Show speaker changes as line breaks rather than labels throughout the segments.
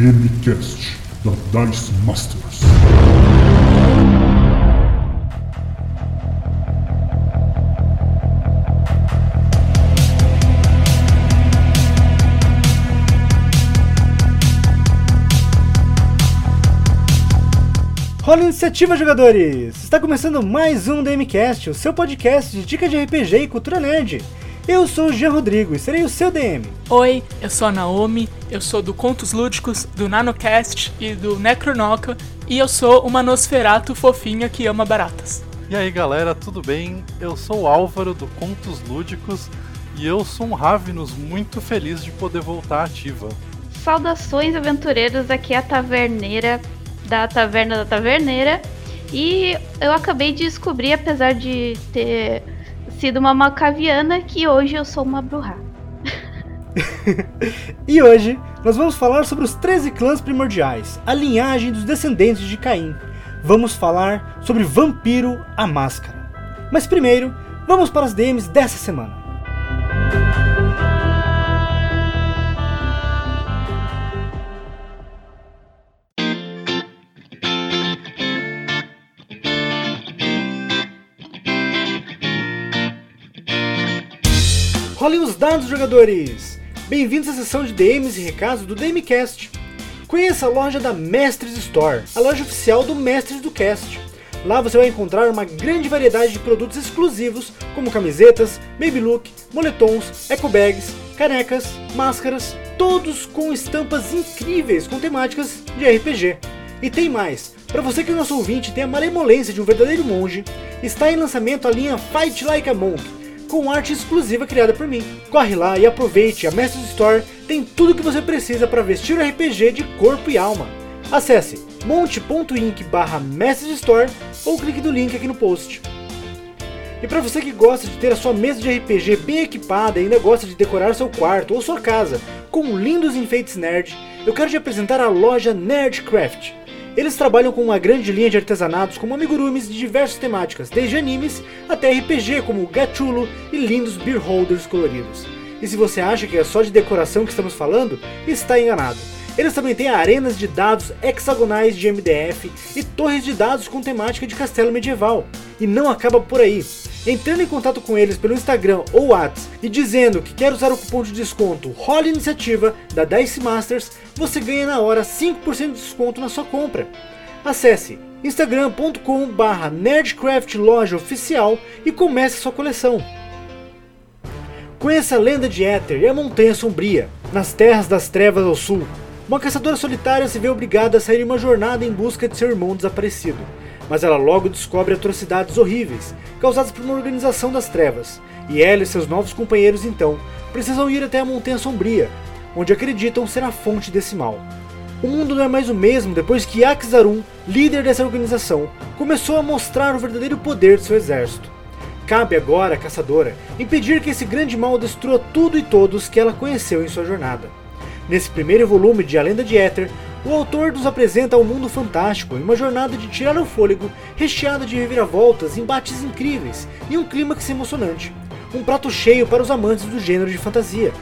DMCast da Dice Masters.
Rola iniciativa, jogadores! Está começando mais um DMCast, o seu podcast de dicas de RPG e cultura nerd. Eu sou o Jean Rodrigo e serei o seu DM.
Oi, eu sou a Naomi, eu sou do Contos Lúdicos, do NanoCast e do Necronoca, e eu sou uma Nosferato fofinha que ama baratas.
E aí galera, tudo bem? Eu sou o Álvaro do Contos Lúdicos e eu sou um Ravenous muito feliz de poder voltar ativa.
Saudações aventureiros, aqui é a Taverneira da Taverna da Taverneira. E eu acabei de descobrir, apesar de ter sido uma macaviana, que hoje eu sou uma bruxa.
e hoje nós vamos falar sobre os 13 clãs primordiais, a linhagem dos descendentes de Caim. Vamos falar sobre Vampiro a Máscara. Mas primeiro, vamos para as DMs dessa semana. Rolem os dados, jogadores! Bem-vindos à sessão de DMs e recados do DMCast. Conheça a loja da Mestres Store, a loja oficial do Mestres do Cast. Lá você vai encontrar uma grande variedade de produtos exclusivos, como camisetas, baby look, moletons, eco bags, canecas, máscaras, todos com estampas incríveis com temáticas de RPG. E tem mais! Para você que é nosso ouvinte tem a malemolência de um verdadeiro monge, está em lançamento a linha Fight Like a Monk, com arte exclusiva criada por mim. Corre lá e aproveite, a Masters Store tem tudo que você precisa para vestir o RPG de corpo e alma. Acesse monte.inc barra Store ou clique no link aqui no post. E para você que gosta de ter a sua mesa de RPG bem equipada e ainda gosta de decorar seu quarto ou sua casa com lindos enfeites nerd, eu quero te apresentar a loja Nerdcraft. Eles trabalham com uma grande linha de artesanatos como amigurumis de diversas temáticas, desde animes até RPG como Gachulo e lindos beer holders coloridos. E se você acha que é só de decoração que estamos falando, está enganado. Eles também têm arenas de dados hexagonais de MDF e torres de dados com temática de castelo medieval. E não acaba por aí. Entrando em contato com eles pelo Instagram ou WhatsApp e dizendo que quer usar o cupom de desconto Rola Iniciativa da Dice Masters, você ganha na hora 5% de desconto na sua compra. Acesse instagram.com barra nerdcraft loja oficial e comece sua coleção. Conheça a lenda de Éter e a Montanha Sombria, nas terras das trevas ao sul. Uma caçadora solitária se vê obrigada a sair em uma jornada em busca de seu irmão desaparecido mas ela logo descobre atrocidades horríveis causadas por uma organização das trevas, e ela e seus novos companheiros então precisam ir até a Montanha Sombria, onde acreditam ser a fonte desse mal. O mundo não é mais o mesmo depois que Akzarum, líder dessa organização, começou a mostrar o verdadeiro poder de seu exército. Cabe agora à caçadora impedir que esse grande mal destrua tudo e todos que ela conheceu em sua jornada. Nesse primeiro volume de A Lenda de Éter, o autor nos apresenta um mundo fantástico em uma jornada de tirar o fôlego, recheada de reviravoltas, embates incríveis e um clímax emocionante. Um prato cheio para os amantes do gênero de fantasia.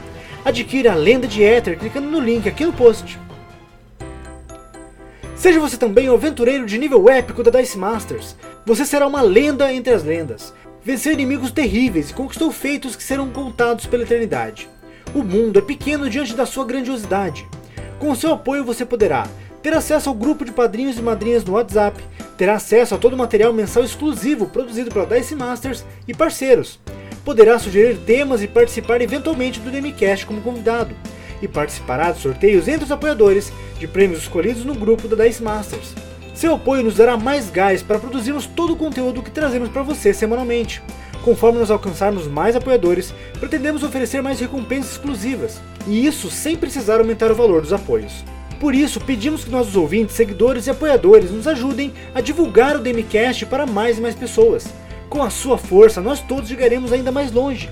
Adquira a Lenda de Éter clicando no link aqui no post. Seja você também um aventureiro de nível épico da Dice Masters. Você será uma lenda entre as lendas. Venceu inimigos terríveis e conquistou feitos que serão contados pela eternidade. O mundo é pequeno diante da sua grandiosidade. Com o seu apoio você poderá ter acesso ao grupo de padrinhos e madrinhas no WhatsApp, ter acesso a todo o material mensal exclusivo produzido pela Dice Masters e parceiros. Poderá sugerir temas e participar eventualmente do Demicast como convidado. E participará de sorteios entre os apoiadores de prêmios escolhidos no grupo da Dice Masters. Seu apoio nos dará mais gás para produzirmos todo o conteúdo que trazemos para você semanalmente. Conforme nós alcançarmos mais apoiadores, pretendemos oferecer mais recompensas exclusivas, e isso sem precisar aumentar o valor dos apoios. Por isso, pedimos que nossos ouvintes, seguidores e apoiadores nos ajudem a divulgar o Demicast para mais e mais pessoas. Com a sua força, nós todos chegaremos ainda mais longe.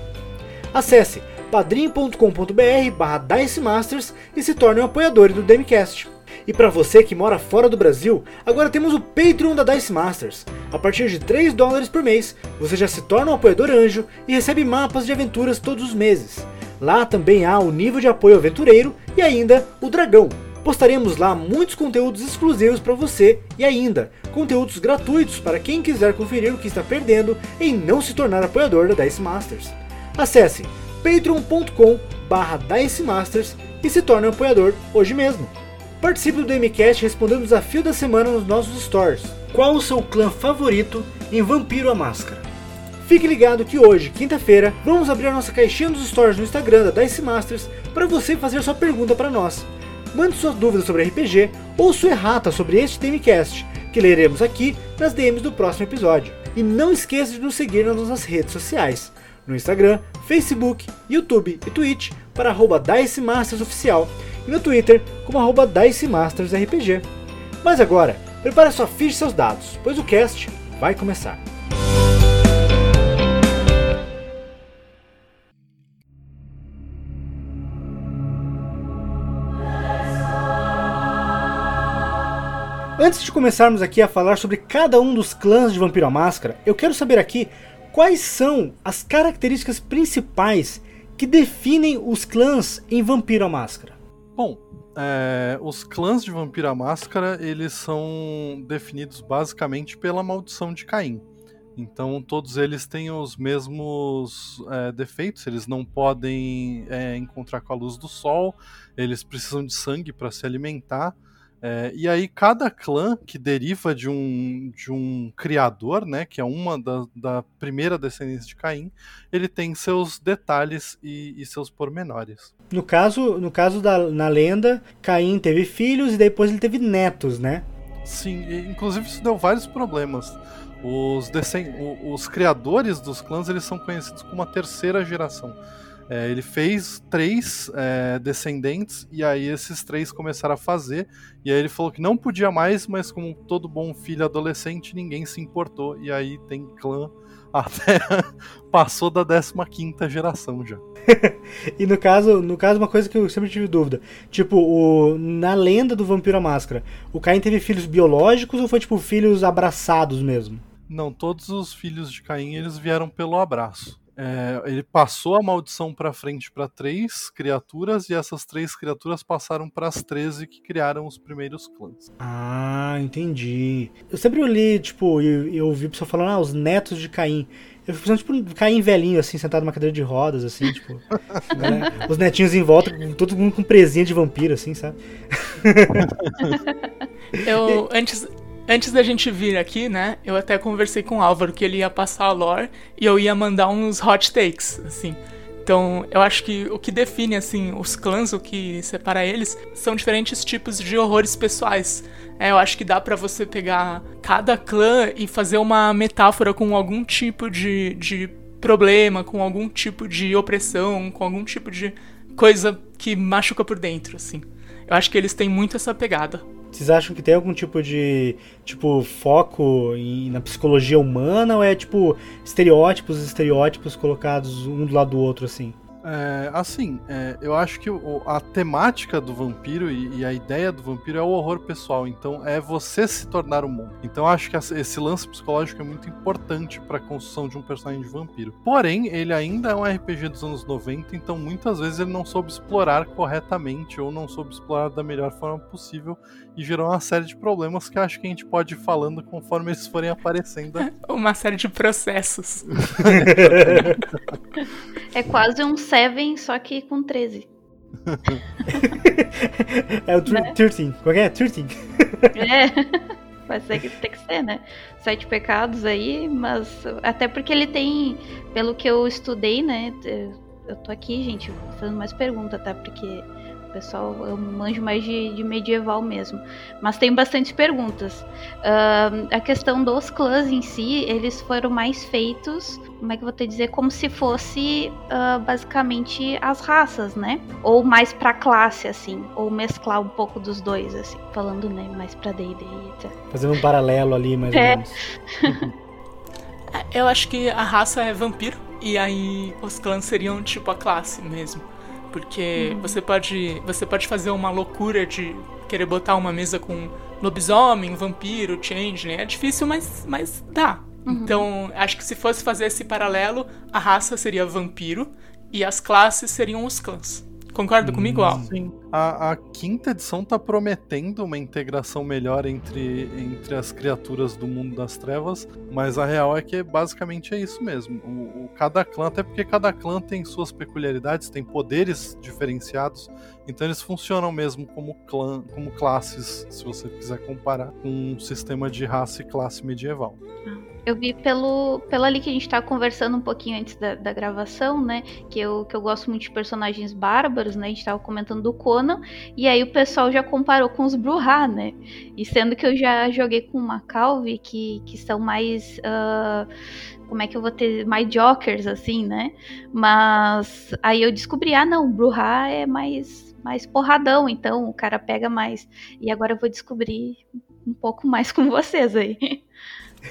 Acesse padrim.com.br barra Masters e se torne um apoiador do Demicast. E para você que mora fora do Brasil, agora temos o Patreon da Dice Masters. A partir de 3 dólares por mês, você já se torna um apoiador anjo e recebe mapas de aventuras todos os meses. Lá também há o nível de apoio aventureiro e ainda o dragão, Postaremos lá muitos conteúdos exclusivos para você e ainda conteúdos gratuitos para quem quiser conferir o que está perdendo em não se tornar apoiador da Dice Masters. Acesse patreon.com Dice Masters e se torne um apoiador hoje mesmo. Participe do DMCast respondendo o desafio da semana nos nossos stores. Qual o seu clã favorito em Vampiro a Máscara? Fique ligado que hoje, quinta-feira, vamos abrir a nossa caixinha dos stories no Instagram da Dice Masters para você fazer sua pergunta para nós. Mande suas dúvidas sobre RPG ou sua errata sobre este DMCast, que leremos aqui nas DMs do próximo episódio. E não esqueça de nos seguir nas nossas redes sociais, no Instagram, Facebook, YouTube e Twitch para arroba Dice Masters Oficial e no Twitter como arroba Dice Masters RPG. Mas agora, prepare sua ficha e seus dados, pois o cast vai começar. Antes de começarmos aqui a falar sobre cada um dos clãs de Vampiro à Máscara, eu quero saber aqui quais são as características principais que definem os clãs em Vampiro à Máscara.
Bom, é, os clãs de Vampiro à Máscara eles são definidos basicamente pela maldição de Caim. Então todos eles têm os mesmos é, defeitos, eles não podem é, encontrar com a luz do sol, eles precisam de sangue para se alimentar. É, e aí cada clã que deriva de um, de um criador, né, que é uma da, da primeira descendência de Caim, ele tem seus detalhes e, e, seus pormenores.
No caso, no caso da na lenda, Caim teve filhos e depois ele teve netos, né?
Sim, inclusive isso deu vários problemas. Os, os criadores dos clãs eles são conhecidos como a terceira geração. É, ele fez três é, descendentes e aí esses três começaram a fazer. E aí ele falou que não podia mais, mas como todo bom filho adolescente, ninguém se importou. E aí tem clã até passou da 15 geração já.
e no caso, no caso, uma coisa que eu sempre tive dúvida: tipo, o, na lenda do Vampiro à Máscara, o Caim teve filhos biológicos ou foi tipo filhos abraçados mesmo?
Não, todos os filhos de Caim eles vieram pelo abraço. É, ele passou a maldição para frente para três criaturas e essas três criaturas passaram para as 13 que criaram os primeiros clãs.
Ah, entendi. Eu sempre li, tipo, eu, eu ouvi pessoa falando, ah, os netos de Caim. Eu fico pensando, tipo, Caim velhinho, assim, sentado numa cadeira de rodas, assim, tipo. né? Os netinhos em volta, todo mundo com presinha de vampiro, assim, sabe?
eu, antes, Antes da gente vir aqui, né, eu até conversei com o Álvaro que ele ia passar a lore e eu ia mandar uns hot takes, assim. Então, eu acho que o que define, assim, os clãs, o que separa eles, são diferentes tipos de horrores pessoais. É, eu acho que dá para você pegar cada clã e fazer uma metáfora com algum tipo de, de problema, com algum tipo de opressão, com algum tipo de coisa que machuca por dentro, assim. Eu acho que eles têm muito essa pegada.
Vocês acham que tem algum tipo de tipo foco em, na psicologia humana ou é tipo estereótipos estereótipos colocados um do lado do outro assim?
É, assim, é, eu acho que o, a temática do vampiro e, e, a ideia do vampiro é o horror pessoal. Então, é você se tornar um monstro. Então, eu acho que esse lance psicológico é muito importante para a construção de um personagem de vampiro. Porém, ele ainda é um RPG dos anos 90, então muitas vezes ele não soube explorar corretamente ou não soube explorar da melhor forma possível e gerou uma série de problemas que eu acho que a gente pode ir falando conforme eles forem aparecendo.
uma série de processos.
é quase um Seven, só que com 13.
é o 13. Né? Qual é? 13.
é. Vai ser que tem que ser, né? Sete pecados aí, mas até porque ele tem, pelo que eu estudei, né? Eu tô aqui, gente, fazendo mais pergunta, tá? Porque pessoal, eu manjo mais de, de medieval mesmo. Mas tem bastante perguntas. Uh, a questão dos clãs em si, eles foram mais feitos, como é que eu vou te dizer, como se fosse uh, basicamente as raças, né? Ou mais pra classe, assim. Ou mesclar um pouco dos dois, assim. Falando, né, mais pra D&D etc.
Fazendo um paralelo ali, mais é. ou menos.
eu acho que a raça é vampiro. E aí os clãs seriam tipo a classe mesmo. Porque uhum. você pode você pode fazer uma loucura de querer botar uma mesa com lobisomem, vampiro, change, né? É difícil, mas, mas dá. Uhum. Então, acho que se fosse fazer esse paralelo, a raça seria vampiro e as classes seriam os clãs. Concorda comigo, Al?
Sim. A, a, quinta edição tá prometendo uma integração melhor entre, entre as criaturas do mundo das trevas, mas a real é que basicamente é isso mesmo. O, o, cada clã, até porque cada clã tem suas peculiaridades, tem poderes diferenciados, então eles funcionam mesmo como clã, como classes, se você quiser comparar com um sistema de raça e classe medieval.
Ah. Eu vi pelo, pelo ali que a gente tava conversando um pouquinho antes da, da, gravação, né? Que eu, que eu gosto muito de personagens bárbaros, né? A gente tava comentando do Conan. E aí o pessoal já comparou com os Bruhá, né? E sendo que eu já joguei com uma Calvi que, que são mais. Uh, como é que eu vou ter mais jokers, assim, né? Mas aí eu descobri, ah, não, Bruhá é mais, mais porradão, então o cara pega mais. E agora eu vou descobrir um pouco mais com vocês aí.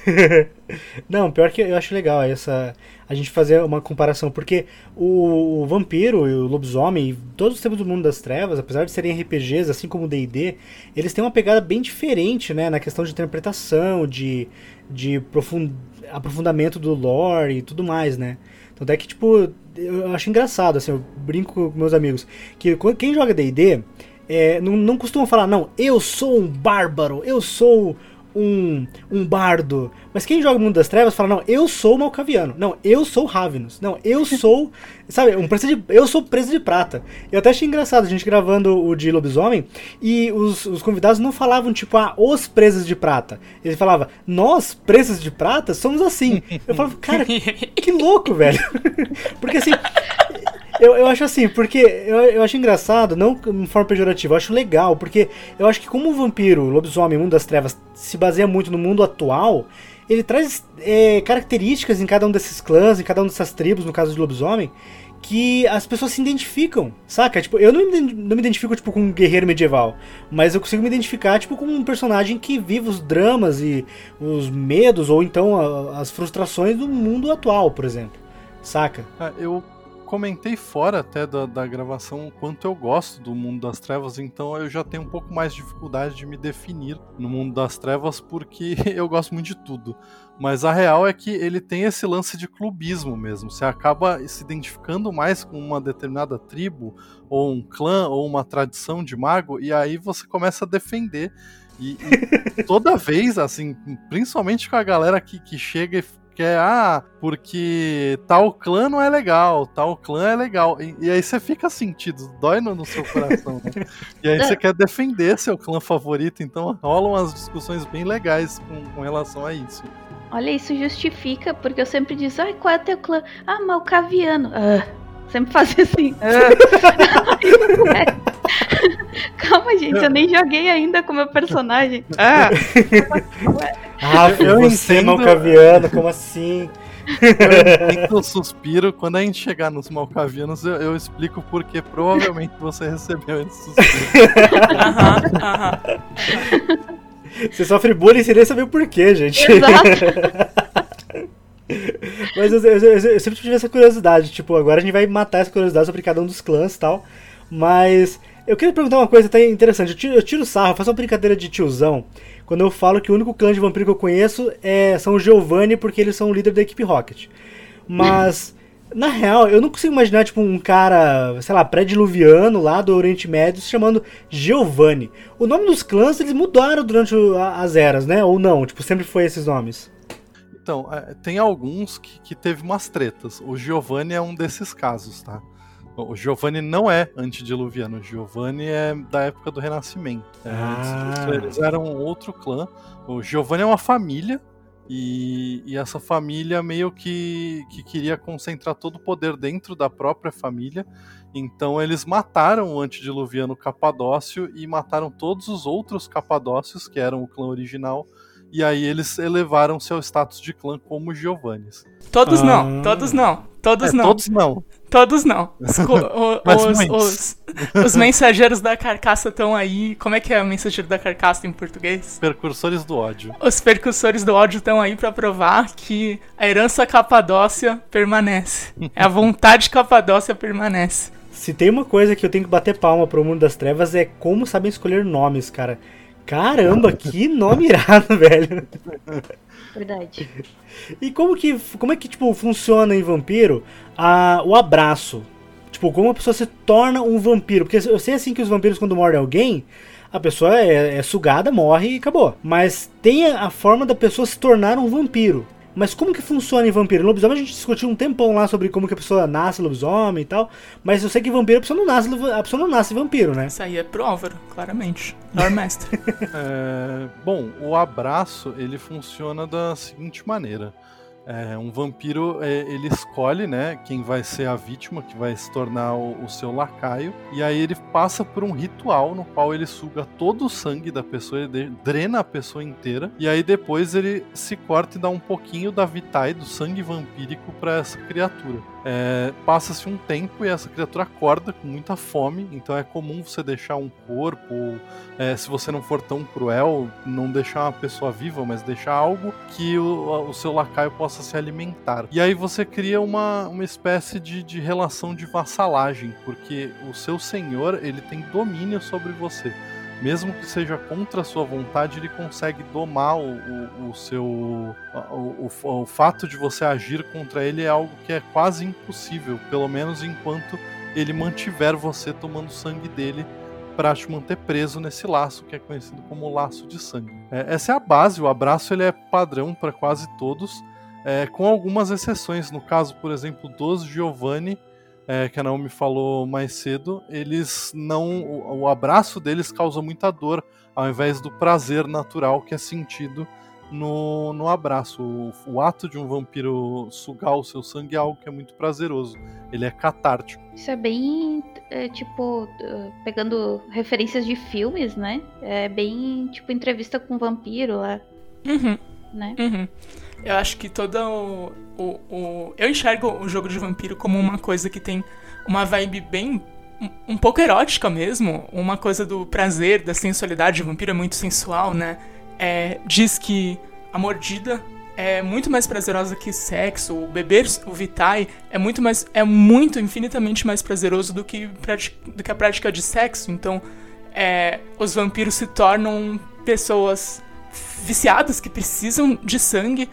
Não, pior que eu acho legal essa a gente fazer uma comparação, porque o, o vampiro e o lobisomem, todos os tempos do mundo das trevas, apesar de serem RPGs, assim como o D&D, eles têm uma pegada bem diferente, né, na questão de interpretação, de, de profund, aprofundamento do lore e tudo mais, né. Então até que, tipo, eu acho engraçado, assim, eu brinco com meus amigos, que quem joga D&D é, não, não costuma falar, não, eu sou um bárbaro, eu sou um, um bardo. Mas quem joga o Mundo das Trevas fala, não, eu sou o Malcaviano. Não, eu sou Ravenous. Não, eu sou, sabe, um preço de, eu sou preso de prata. Eu até achei engraçado a gente gravando o de lobisomem e os, os convidados não falavam, tipo, ah, os presos de prata. Eles falavam, nós, presos de prata, somos assim. Eu falava, cara, que louco, velho. Porque assim, eu, eu acho assim, porque eu, eu acho engraçado, não de forma pejorativa, eu acho legal, porque eu acho que como o vampiro, o lobisomem, mundo das trevas se baseia muito no mundo atual, ele traz é, características em cada um desses clãs, em cada uma dessas tribos, no caso de lobisomem, que as pessoas se identificam, saca? Tipo, eu não me, não me identifico tipo com um guerreiro medieval, mas eu consigo me identificar tipo com um personagem que vive os dramas e os medos ou então a, as frustrações do mundo atual, por exemplo. Saca?
Ah, eu comentei fora até da, da gravação o quanto eu gosto do mundo das trevas, então eu já tenho um pouco mais de dificuldade de me definir no mundo das trevas porque eu gosto muito de tudo. Mas a real é que ele tem esse lance de clubismo mesmo. Você acaba se identificando mais com uma determinada tribo, ou um clã, ou uma tradição de mago, e aí você começa a defender. E, e toda vez, assim, principalmente com a galera que, que chega e que é, ah, porque tal clã não é legal, tal clã é legal. E, e aí você fica sentido, dói no, no seu coração, né? E aí você quer defender seu clã favorito, então rolam umas discussões bem legais com, com relação a isso.
Olha, isso justifica, porque eu sempre digo, ai, qual é teu clã? Ah, Malcaviano. Ah, sempre fazia assim. Ah. Calma, gente, eu nem joguei ainda com meu personagem. Ah!
ah, eu você entendo... malcaviano, como assim?
Eu suspiro. Quando a gente chegar nos malcavianos, eu, eu explico porque provavelmente você recebeu esse suspiro. Aham, aham.
Você sofre bullying sem nem saber o porquê, gente. Exato. Mas eu, eu, eu, eu, sempre tive essa curiosidade. Tipo, agora a gente vai matar essa curiosidade sobre cada um dos clãs e tal. Mas eu queria perguntar uma coisa até interessante. Eu tiro, eu tiro sarro, faço uma brincadeira de tiozão. Quando eu falo que o único clã de vampiro que eu conheço é, são os Giovanni, porque eles são o líder da equipe Rocket. Mas, na real, eu não consigo imaginar, tipo, um cara, sei lá, pré-diluviano lá do Oriente Médio se chamando Giovanni. O nome dos clãs, eles mudaram durante as eras, né? Ou não? Tipo, sempre foi esses nomes.
Então, é, tem alguns que, que teve umas tretas. O Giovanni é um desses casos, tá? O Giovanni não é antediluviano, o Giovanni é da época do Renascimento. É, ah. Eles eram outro clã. O Giovanni é uma família, e, e, essa família meio que, que queria concentrar todo o poder dentro da própria família. Então eles mataram o antediluviano Capadócio e mataram todos os outros Capadócios, que eram o clã original. E aí eles elevaram seu status de clã como Giovannis.
Todos ah. não, todos não, todos
é,
não.
Todos não.
Todos não. Os, os, os, os, mensageiros da carcaça estão aí. Como é que é o mensageiro da carcaça em português?
Percursores do ódio.
Os percursores do ódio estão aí para provar que a herança capadócia permanece. É a vontade capadócia permanece.
Se tem uma coisa que eu tenho que bater palma pro mundo das trevas é como sabem escolher nomes, cara. Caramba, que nome irado, velho.
Verdade.
E como que como é que tipo funciona em Vampiro a, o abraço? Tipo, como a pessoa se torna um vampiro. Porque eu sei assim que os vampiros, quando mordem alguém, a pessoa é, é sugada, morre e acabou. Mas tem a, a forma da pessoa se tornar um vampiro. Mas como que funciona em vampiro? Em lobisomem a gente discutiu um tempão lá sobre como que a pessoa nasce lobisomem e tal. Mas eu sei que vampiro a pessoa não nasce, a pessoa não nasce vampiro, né?
Isso aí é pro Álvaro, claramente. Lord Mestre.
É, bom, o abraço ele funciona da seguinte maneira. É, um vampiro é, ele escolhe, né, quem vai ser a vítima, que vai se tornar o, o, seu lacaio, e aí ele passa por um ritual no qual ele suga todo o sangue da pessoa, ele drena a pessoa inteira, e aí depois ele se corta e dá um pouquinho da vitae, do sangue vampírico, para essa criatura. É, Passa-se um tempo e essa criatura acorda com muita fome, então é comum você deixar um corpo, ou, é, se você não for tão cruel, não deixar uma pessoa viva, mas deixar algo que o, o seu lacaio possa se alimentar. E aí você cria uma, uma espécie de, de relação de vassalagem, porque o seu senhor ele tem domínio sobre você mesmo que seja contra a sua vontade, ele consegue domar o, o, o seu. O, o, o, fato de você agir contra ele é algo que é quase impossível, pelo menos enquanto ele mantiver você tomando sangue dele para te manter preso nesse laço que é conhecido como laço de sangue. É, essa é a base, o abraço ele é padrão para quase todos, é, com algumas exceções. No caso, por exemplo, dos Giovanni, é, que a Naomi falou mais cedo, eles não. O, o, abraço deles causa muita dor, ao invés do prazer natural que é sentido no, no abraço. O, o ato de um vampiro sugar o seu sangue é algo que é muito prazeroso. Ele é catártico.
Isso é bem, é, tipo, pegando referências de filmes, né? É bem, tipo, entrevista com um vampiro lá.
Uhum.
Né?
Uhum. Eu acho que todo o, o, o, Eu enxergo o jogo de vampiro como uma coisa que tem uma vibe bem. Um, um pouco erótica mesmo. Uma coisa do prazer, da sensualidade. O vampiro é muito sensual, né? É, diz que a mordida é muito mais prazerosa que sexo. O beber o Vitae é muito mais. é muito, infinitamente mais prazeroso do que, do que a prática de sexo. Então, é, os vampiros se tornam pessoas viciadas que precisam de sangue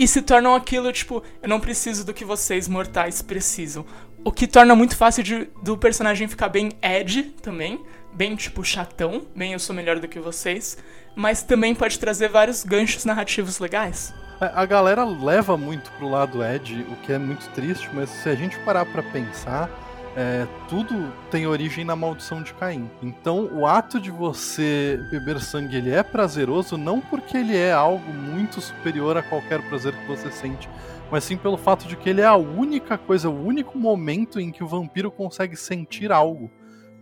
e se tornam aquilo, tipo, eu não preciso do que vocês mortais precisam. O que torna muito fácil de, do personagem ficar bem Ed também, bem tipo chatão, bem eu sou melhor do que vocês, mas também pode trazer vários ganchos narrativos legais.
É, a galera leva muito pro lado Ed, o que é muito triste, mas se a gente parar para pensar, é, tudo tem origem na maldição de Caim. Então, o ato de você beber sangue ele é prazeroso não porque ele é algo muito superior a qualquer prazer que você sente, mas sim pelo fato de que ele é a única coisa, o único momento em que o vampiro consegue sentir algo.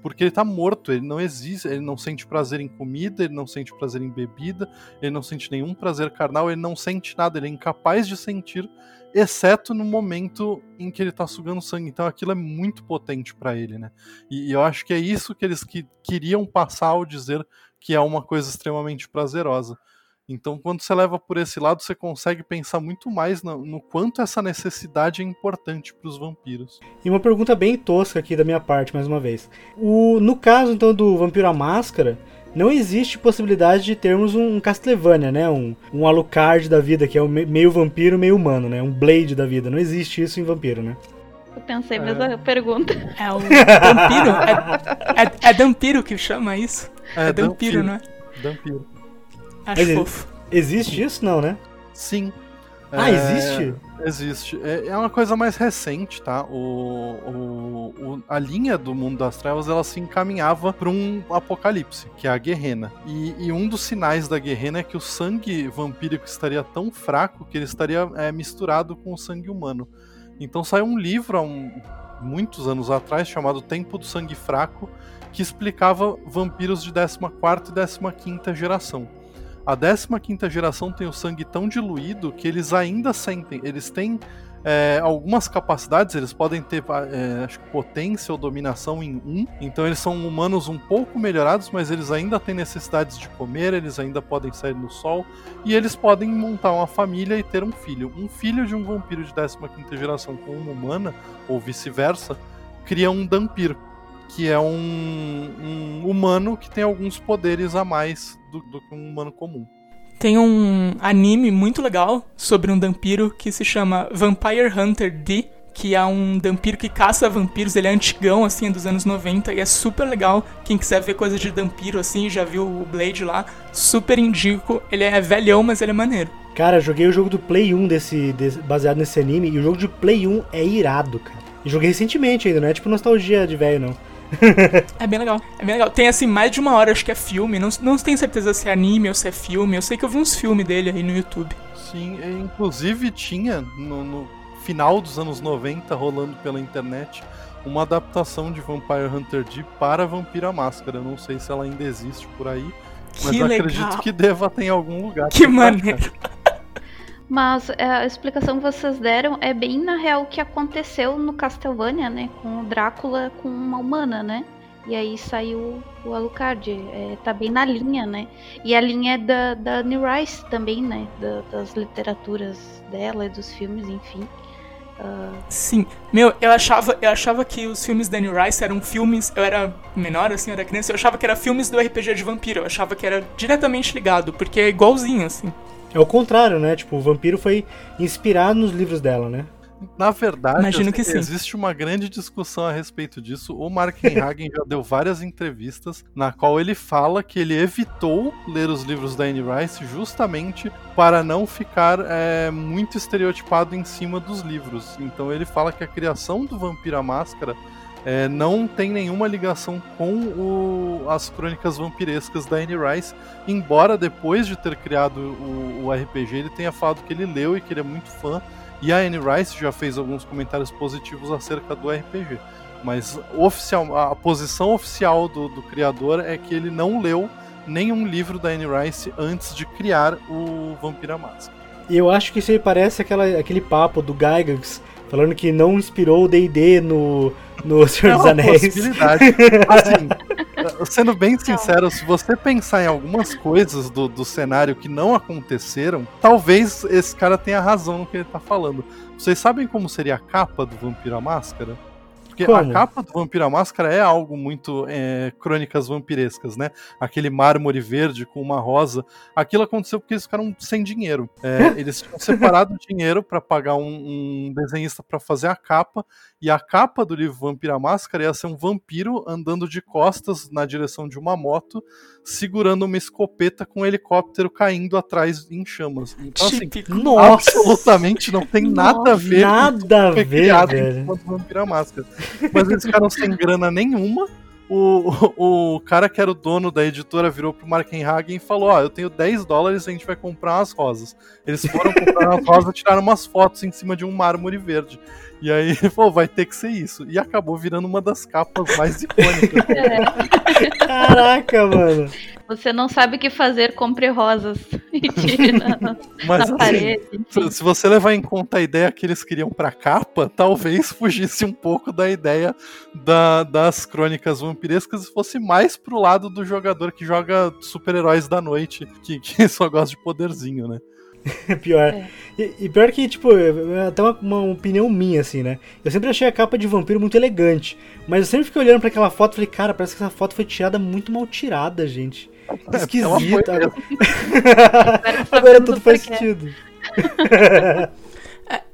Porque ele tá morto, ele não existe, ele não sente prazer em comida, ele não sente prazer em bebida, ele não sente nenhum prazer carnal, ele não sente nada, ele é incapaz de sentir exceto no momento em que ele tá sugando sangue. Então aquilo é muito potente para ele, né? E, e, eu acho que é isso que eles que, queriam passar ao dizer que é uma coisa extremamente prazerosa. Então, quando você leva por esse lado, você consegue pensar muito mais no, no quanto essa necessidade é importante para os vampiros.
E uma pergunta bem tosca aqui da minha parte, mais uma vez. O, no caso, então, do Vampiro à Máscara, não existe possibilidade de termos um Castlevania, né? Um, um Alucard da vida, que é um meio vampiro, meio humano, né? Um Blade da vida. Não existe isso em vampiro, né?
Eu pensei a mesma é. pergunta.
É o vampiro? É, é, é Dampiro que chama isso?
É,
é Dampiro, não é?
Dampiro.
Acho Mas fofo.
Existe isso, não, né?
Sim.
Ah, é, existe?
Existe. É, é, uma coisa mais recente, tá? O, o, o, a linha do mundo das trevas ela se encaminhava para um apocalipse, que é a Guerrena. E, e, um dos sinais da Guerrena é que o sangue vampírico estaria tão fraco que ele estaria é, misturado com o sangue humano. Então saiu um livro há um, muitos anos atrás chamado Tempo do Sangue Fraco que explicava vampiros de 14 e 15 geração. A 15 geração tem o sangue tão diluído que eles ainda sentem. Eles têm é, algumas capacidades, eles podem ter é, acho que potência ou dominação em 1. Então eles são humanos um pouco melhorados, mas eles ainda têm necessidades de comer, eles ainda podem sair no sol. E eles podem montar uma família e ter um filho. Um filho de um vampiro de 15 geração com uma humana, ou vice-versa, cria um Dampir que é um, um, humano que tem alguns poderes a mais do, do, que um humano comum.
Tem um anime muito legal sobre um vampiro que se chama Vampire Hunter D, que é um vampiro que caça vampiros, ele é antigão, assim, é dos anos 90, e é super legal. Quem quiser ver coisa de vampiro, assim, já viu o Blade lá, super indico. Ele é velhão, mas ele é maneiro.
Cara, joguei o jogo do Play 1 desse, desse- baseado nesse anime, e o jogo de Play 1 é irado, cara. E joguei recentemente ainda, não é tipo nostalgia de velho, não.
É bem legal, é bem legal. Tem, assim, mais de uma hora, acho que é filme, não, não tenho certeza se é anime ou se é filme, eu sei que eu vi uns filmes dele aí no YouTube.
Sim, e, inclusive tinha no, no final dos anos 90, rolando pela internet, uma adaptação de Vampire Hunter D para Vampira Máscara. Eu Não sei se ela ainda existe por aí, mas
Que
eu
legal.
acredito que deva ter em algum lugar.
Que maneiro.
Mas é, a explicação que vocês deram é bem na real o que aconteceu no Castlevania, né? Com o Drácula com uma humana, né? E aí saiu o Alucard. É, tá bem na linha, né? E a linha é da, da Anne Rice também, né? Da- das literaturas dela e dos filmes, enfim.
Sim, meu, eu achava, eu achava que os filmes da Anne Rice eram filmes. Eu era menor, assim, eu era criança, eu achava que era filmes do RPG de vampiro. Eu achava que era diretamente ligado, porque é igualzinho, assim.
É o contrário, né? Tipo, o vampiro foi inspirado nos livros dela, né?
Na verdade,
Imagino que
assim,
sim.
existe uma grande discussão a respeito disso. O Mark Hagen já deu várias entrevistas na qual ele fala que ele evitou ler os livros da Anne Rice justamente para não ficar é, muito estereotipado em cima dos livros. Então ele fala que a criação do Vampiro à Máscara é, não tem nenhuma ligação com o- as crônicas vampirescas da Anne Rice, embora depois de ter criado o, o RPG ele tenha falado que ele leu e que ele é muito fã e a Anne Rice já fez alguns comentários positivos acerca do RPG. Mas oficial, a posição oficial do, do criador é que ele não leu nenhum livro da Anne Rice antes de criar o Vampira Máscara.
E eu acho que isso aí parece aquela, aquele papo do Gygax falando que não inspirou o D&D no, no Senhor
É
dos
uma
Anéis.
possibilidade. Assim, sendo bem sincero, se você pensar em algumas coisas do, do cenário que não aconteceram, talvez esse cara tenha razão no que ele tá falando. Vocês sabem como seria a capa do Vampiro à Máscara? Porque
Como?
a capa do Vampiro à Máscara é algo muito é, crônicas vampirescas, né? Aquele mármore verde com uma rosa. Aquilo aconteceu porque eles ficaram sem dinheiro. É, eles tinham separado dinheiro para pagar um, um desenhista para fazer a capa. E a capa do livro Vampiro à Máscara ia ser um vampiro andando de costas na direção de uma moto, segurando uma escopeta com um helicóptero caindo atrás em chamas. Então, assim,
Típico.
Nossa!
absolutamente não tem nada a ver com
Nada a ver,
criado
velho.
à Máscara. Mas eles ficaram sem grana nenhuma. O, o, o cara que era o dono da editora virou pro Markenhagen e falou: Ó, eu tenho 10 dólares, a gente vai comprar umas rosas. Eles foram comprar as rosas, tiraram umas fotos em cima de um mármore verde. E aí ele falou: vai ter que ser isso. E acabou virando uma das capas mais icônicas.
Caraca, mano.
Você não sabe o que fazer, compre rosas e tire na,
Mas
na parede.
Se se você levar em conta a ideia que eles queriam pra capa, talvez fugisse um pouco da ideia da- das crônicas vampirescas e fosse mais pro lado do jogador que joga super-heróis da noite, que, que só gosta de poderzinho, né?
Pior.
É.
E, e pior que, tipo, é até uma, uma opinião minha, assim, né? Eu sempre achei a capa de vampiro muito elegante. Mas eu sempre fiquei olhando pra aquela foto e falei, cara, parece que essa foto foi tirada muito mal tirada, gente. Que
ela foi
Esquisito.
mesmo.
Agora tudo faz sentido.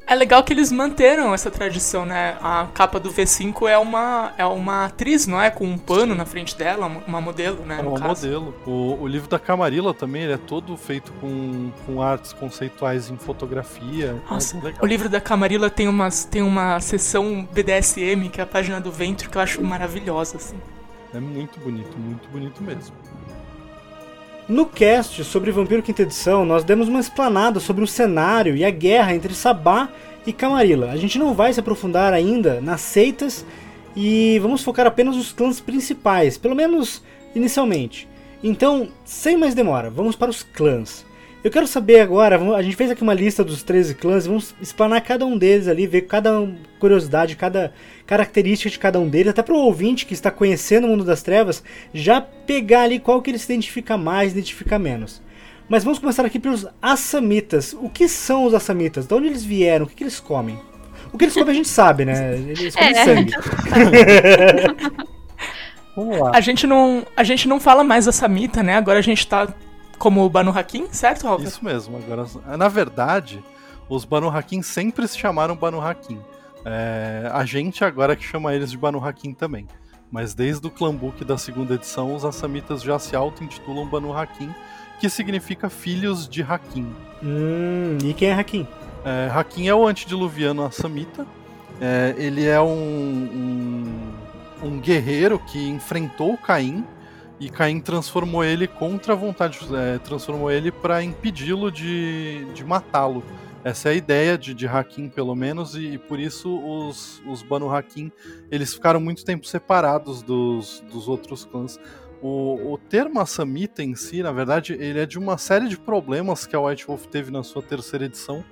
É legal que eles manteram essa tradição, né? A capa do V5 é uma, é uma atriz, não é? Com um pano na frente dela, uma modelo, né?
É
no
um
caso.
modelo. O, o livro da Camarilla também, ele é todo feito com, com artes conceituais em fotografia.
Nossa,
é legal.
o livro da Camarilla tem, umas, tem uma seção BDSM, que é a página do ventre, que eu acho maravilhosa, assim.
É muito bonito, muito bonito mesmo.
No cast sobre Vampiro Quinta Edição, nós demos uma explanada sobre o cenário e a guerra entre Sabá e Camarilla. A gente não vai se aprofundar ainda nas seitas e vamos focar apenas nos clãs principais, pelo menos inicialmente. Então, sem mais demora, vamos para os clãs. Eu quero saber agora, a gente fez aqui uma lista dos 13 clãs, vamos explanar cada um deles ali, ver cada curiosidade, cada característica de cada um deles, até para o ouvinte que está conhecendo o mundo das trevas, já pegar ali qual que ele se identifica mais, identifica menos. Mas vamos começar aqui pelos Assamitas. O que são os Assamitas? De onde eles vieram? O que, que eles comem? O que eles comem a gente sabe, né? Eles comem
É.
sangue.
Vamos lá.
A gente não, a gente não fala mais a Samita, né? Agora a gente tá como o Banu Hakim, certo, Alva?
Isso mesmo. Agora, na verdade, os Banu Hakim sempre se chamaram Banu Hakim. É, a gente agora que chama eles de Banu Hakim também. Mas desde o Clan Book da segunda edição, os Assamitas já se auto-intitulam Banu Hakim, que significa filhos de Hakim.
Hum, e quem é Hakim?
É, Hakim é o antediluviano Assamita. É, ele é um, um, um, guerreiro que enfrentou Caim e Caim transformou ele contra a vontade, é, transformou ele para impedi-lo de, de matá-lo. Essa é a ideia de, de Hakim, pelo menos, e, e, por isso os, os Banu Hakim eles ficaram muito tempo separados dos, dos outros clãs. O, o termo Assamita em si, na verdade, ele é de uma série de problemas que a White Wolf teve na sua terceira edição,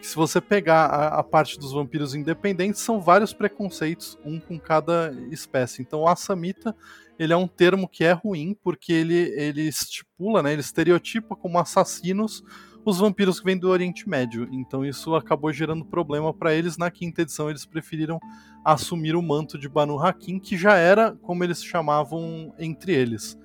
que se você pegar a, a, parte dos vampiros independentes, são vários preconceitos, um com cada espécie. Então, o Assamita, ele é um termo que é ruim, porque ele, ele estipula, né, ele estereotipa como assassinos os vampiros que vêm do Oriente Médio. Então isso acabou gerando problema para eles. Na quinta edição, eles preferiram assumir o manto de Banu Hakim, que já era como eles chamavam entre eles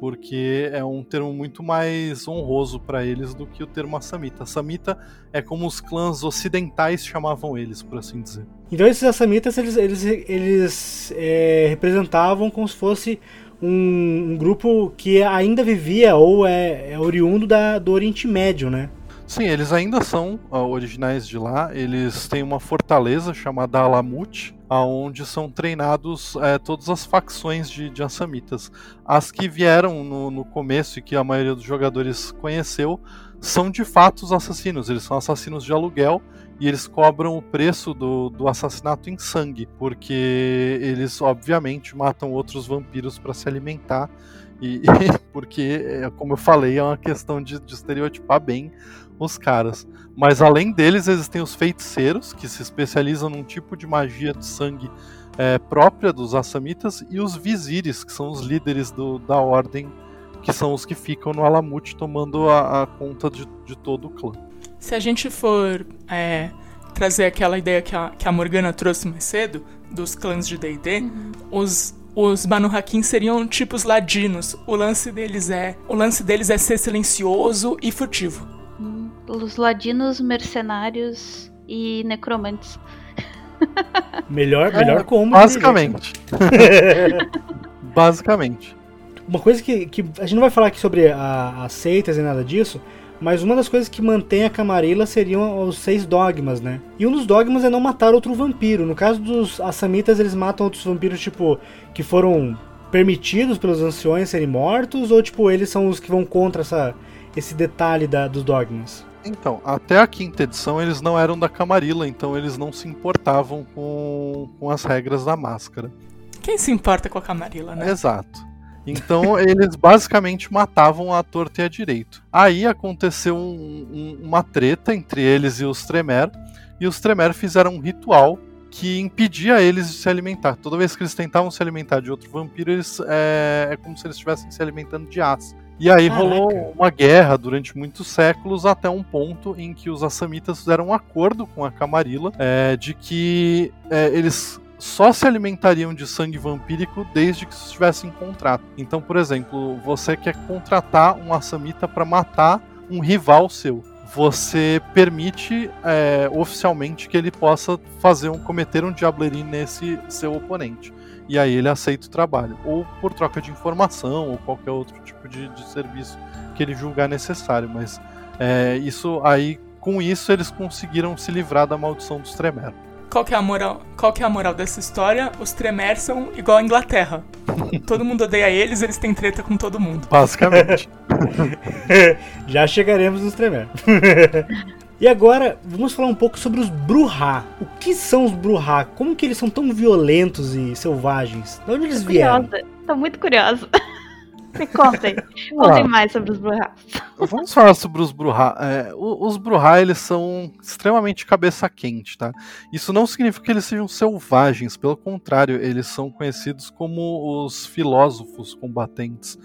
porque é um termo muito mais honroso para eles do que o termo Assamita. Assamita é como os clãs ocidentais chamavam eles, por assim dizer.
Então esses Assamitas eles, eles, eles é, representavam como se fosse um, um, grupo que ainda vivia ou é, é oriundo da, do Oriente Médio, né?
Sim, eles ainda são uh, originais de lá. Eles têm uma fortaleza chamada Alamut, aonde são treinados uh, todas as facções de, de. As que vieram no, no começo e que a maioria dos jogadores conheceu são de fato os assassinos. Eles são assassinos de aluguel e eles cobram o preço do, do assassinato em sangue, porque eles obviamente matam outros vampiros para se alimentar. E, porque, é, como eu falei, é uma questão de, de estereotipar bem os caras. Mas além deles, existem os feiticeiros, que se especializam num tipo de magia de sangue é, própria dos Assamitas, e os vizires, que são os líderes do, da ordem, que são os que ficam no Alamut tomando a, a conta de, de, todo o clã.
Se a gente for é, trazer aquela ideia que a, que a Morgana trouxe mais cedo, dos clãs de D&D, uhum. os os Banu Hakim seriam tipos ladinos. O lance deles é, o lance deles é ser silencioso e furtivo
os ladinos, mercenários e necromantes.
Melhor, melhor como.
Basicamente. basicamente.
Uma coisa que, que a gente não vai falar aqui sobre as seitas e nada disso, mas uma das coisas que mantém a Camarilla seriam os seis dogmas, né? E um dos dogmas é não matar outro vampiro. No caso dos Assamitas, eles matam outros vampiros, tipo, que foram permitidos pelos anciões serem mortos, ou tipo, eles são os que vão contra essa, esse detalhe da, dos dogmas?
Então, até a quinta edição eles não eram da Camarilla, então eles não se importavam com, com as regras da máscara.
Quem se importa com a Camarilla, né?
Exato. Então eles basicamente matavam a torta e a direito. Aí aconteceu um, um, uma treta entre eles e os Tremer, e os Tremer fizeram um ritual que impedia eles de se alimentar. Toda vez que eles tentavam se alimentar de outro vampiro, eles, é, é como se eles estivessem se alimentando de aço. E aí Caraca. rolou uma guerra durante muitos séculos, até um ponto em que os assamitas fizeram um acordo com a Camarilla é, de que é, eles só se alimentariam de sangue vampírico desde que estivessem em contrato. Então, por exemplo, você quer contratar um assamita para matar um rival seu. Você permite é, oficialmente que ele possa fazer um cometer um diablerie nesse seu oponente e aí ele aceita o trabalho, ou por troca de informação, ou qualquer outro tipo de, de serviço que ele julgar necessário. Mas é, isso aí, com isso, eles conseguiram se livrar da maldição dos Tremere.
Qual que é a moral? Qual que é a moral dessa história? Os Tremere são igual a Inglaterra. todo mundo odeia eles, eles têm treta com todo mundo.
Basicamente.
Já chegaremos nos Tremere. E agora, vamos falar um pouco sobre os Bruhá. O que são os Bruhá? Como que eles são tão violentos e selvagens? De onde eles vieram?
Curiosa. Tô muito curiosa. Me contem. contem mais sobre os Bruhá.
Vamos falar sobre os Bruhá. É, os Bruhá, eles são extremamente cabeça quente, tá? Isso não significa que eles sejam selvagens, pelo contrário, eles são conhecidos como os filósofos combatentes.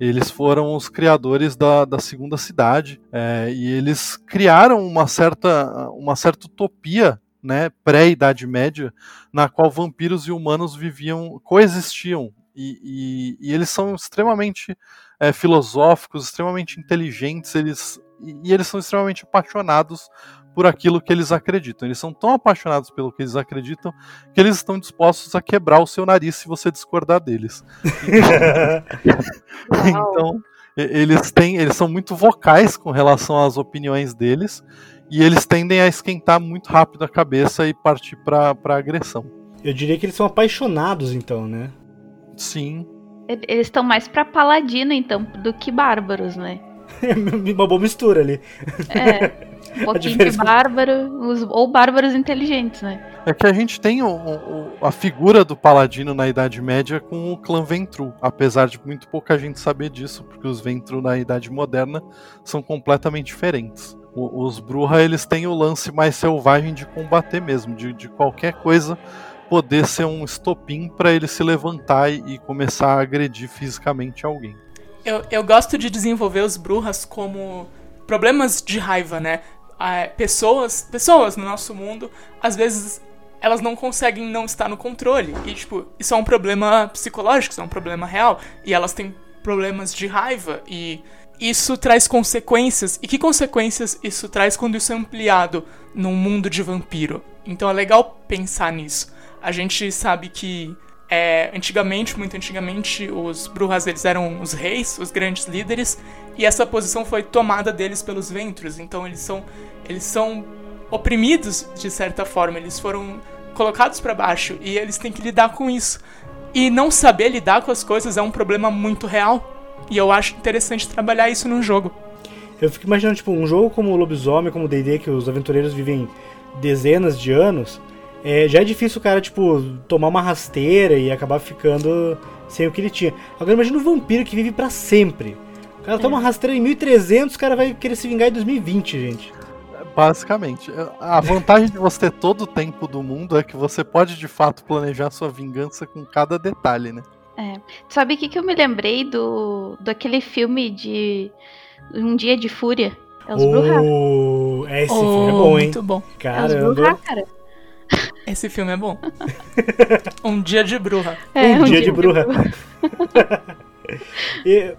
Eles foram os criadores da, da segunda cidade é, e eles criaram uma certa, uma certa utopia né, pré-Idade Média, na qual vampiros e humanos viviam, coexistiam. E, e, e eles são extremamente é, filosóficos, extremamente inteligentes, eles, e, e eles são extremamente apaixonados por aquilo que eles acreditam. Eles são tão apaixonados pelo que eles acreditam que eles estão dispostos a quebrar o seu nariz se você discordar deles. então, eles têm, eles são muito vocais com relação às opiniões deles e eles tendem a esquentar muito rápido a cabeça e partir para agressão.
Eu diria que eles são apaixonados, então, né?
Sim.
Eles estão mais para paladino, então, do que bárbaros, né?
Uma boa mistura ali.
É. Um pouquinho de bárbaro, ou bárbaros inteligentes, né?
É que a gente tem o, o, a figura do paladino na Idade Média com o clã Ventru, apesar de muito pouca gente saber disso, porque os Ventru na Idade Moderna são completamente diferentes. O, os Bruja, eles têm o lance mais selvagem de combater mesmo, de, de qualquer coisa poder ser um estopim para ele se levantar e, começar a agredir fisicamente alguém.
Eu, eu gosto de desenvolver os Brujas como problemas de raiva, né? pessoas, pessoas no nosso mundo, às vezes elas não conseguem não estar no controle. E, tipo, isso é um problema psicológico, isso é um problema real. E elas têm problemas de raiva. E isso traz consequências. E que consequências isso traz quando isso é ampliado num mundo de vampiro? Então é legal pensar nisso. A gente sabe que é, antigamente, muito antigamente, os Brujas eles eram os reis, os grandes líderes, e essa posição foi tomada deles pelos Ventros. Então eles são eles são oprimidos de certa forma, eles foram colocados para baixo e eles têm que lidar com isso. E não saber lidar com as coisas é um problema muito real. E eu acho interessante trabalhar isso num jogo.
Eu fico imaginando, tipo, um jogo como o Lobisomem, como o D&D, que os aventureiros vivem dezenas de anos, é, já é difícil o cara, tipo, tomar uma rasteira e acabar ficando sem o que ele tinha. Agora imagina um vampiro que vive para sempre. O cara é. toma uma rasteira em 1300, o cara vai querer se vingar em 2020, gente.
Basicamente. A vantagem de você ter todo o tempo do mundo é que você pode de fato planejar sua vingança com cada detalhe, né?
É. Sabe o que, que eu me lembrei do daquele filme de Um Dia de Fúria?
É os oh, É, esse oh, filme é bom, hein?
Muito bom.
Caramba. É os
Bruja, cara.
Esse filme é bom. um dia de bruxa.
É, um, um, dia, dia de bruxa. e,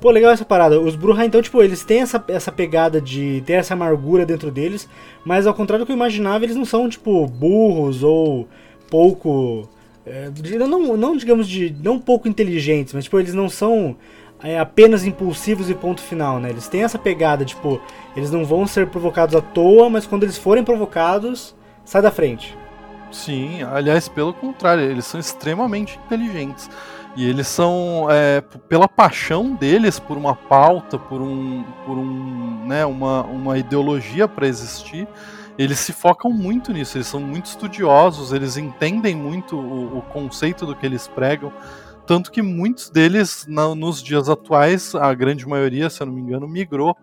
pô, legal essa parada. Os bruxa, então, tipo, eles têm essa, essa pegada de ter essa amargura dentro deles, mas ao contrário do que eu imaginava, eles não são, tipo, burros ou pouco. É, não, não, digamos de. não pouco inteligentes, mas, tipo, eles não são. É, apenas impulsivos e ponto final, né? Eles têm essa pegada, tipo, eles não vão ser provocados à toa, mas quando eles forem provocados, sai da frente.
Sim, aliás, pelo contrário, eles são extremamente inteligentes. E eles são, é, pela paixão deles por uma pauta, por um, por um, né, uma, uma ideologia para existir, eles se focam muito nisso. Eles são muito estudiosos, eles entendem muito o, o conceito do que eles pregam. Tanto que muitos deles, na, nos dias atuais, a grande maioria, se eu não me engano, migrou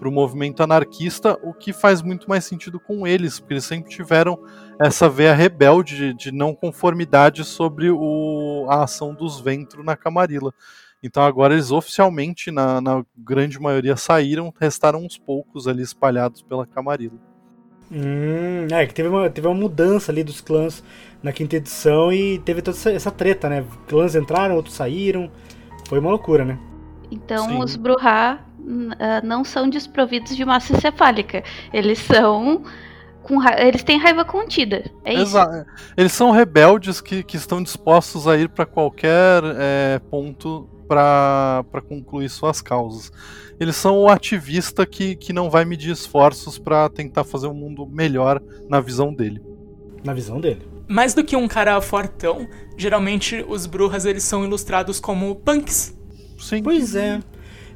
para o movimento anarquista, o que faz muito mais sentido com eles, porque eles sempre tiveram essa veia rebelde de, de não conformidade sobre o, a ação dos Ventro na Camarilla. Então agora eles oficialmente, na, na, grande maioria, saíram, restaram uns poucos ali espalhados pela Camarilla.
Hum, é, que teve uma, teve uma mudança ali dos clãs na quinta edição e teve toda essa, essa treta, né? Clãs entraram, outros saíram. Foi uma loucura, né?
Então Sim. os Bruhá uh, não são desprovidos de massa encefálica. Eles são. Com eles têm raiva contida. É isso.
Eles são rebeldes que, que estão dispostos a ir para qualquer é, ponto para concluir suas causas. Eles são o ativista que, que não vai medir esforços para tentar fazer um mundo melhor na visão dele.
Na visão dele.
Mais do que um cara fortão, geralmente os brujas eles são ilustrados como punks.
Sim. Pois é.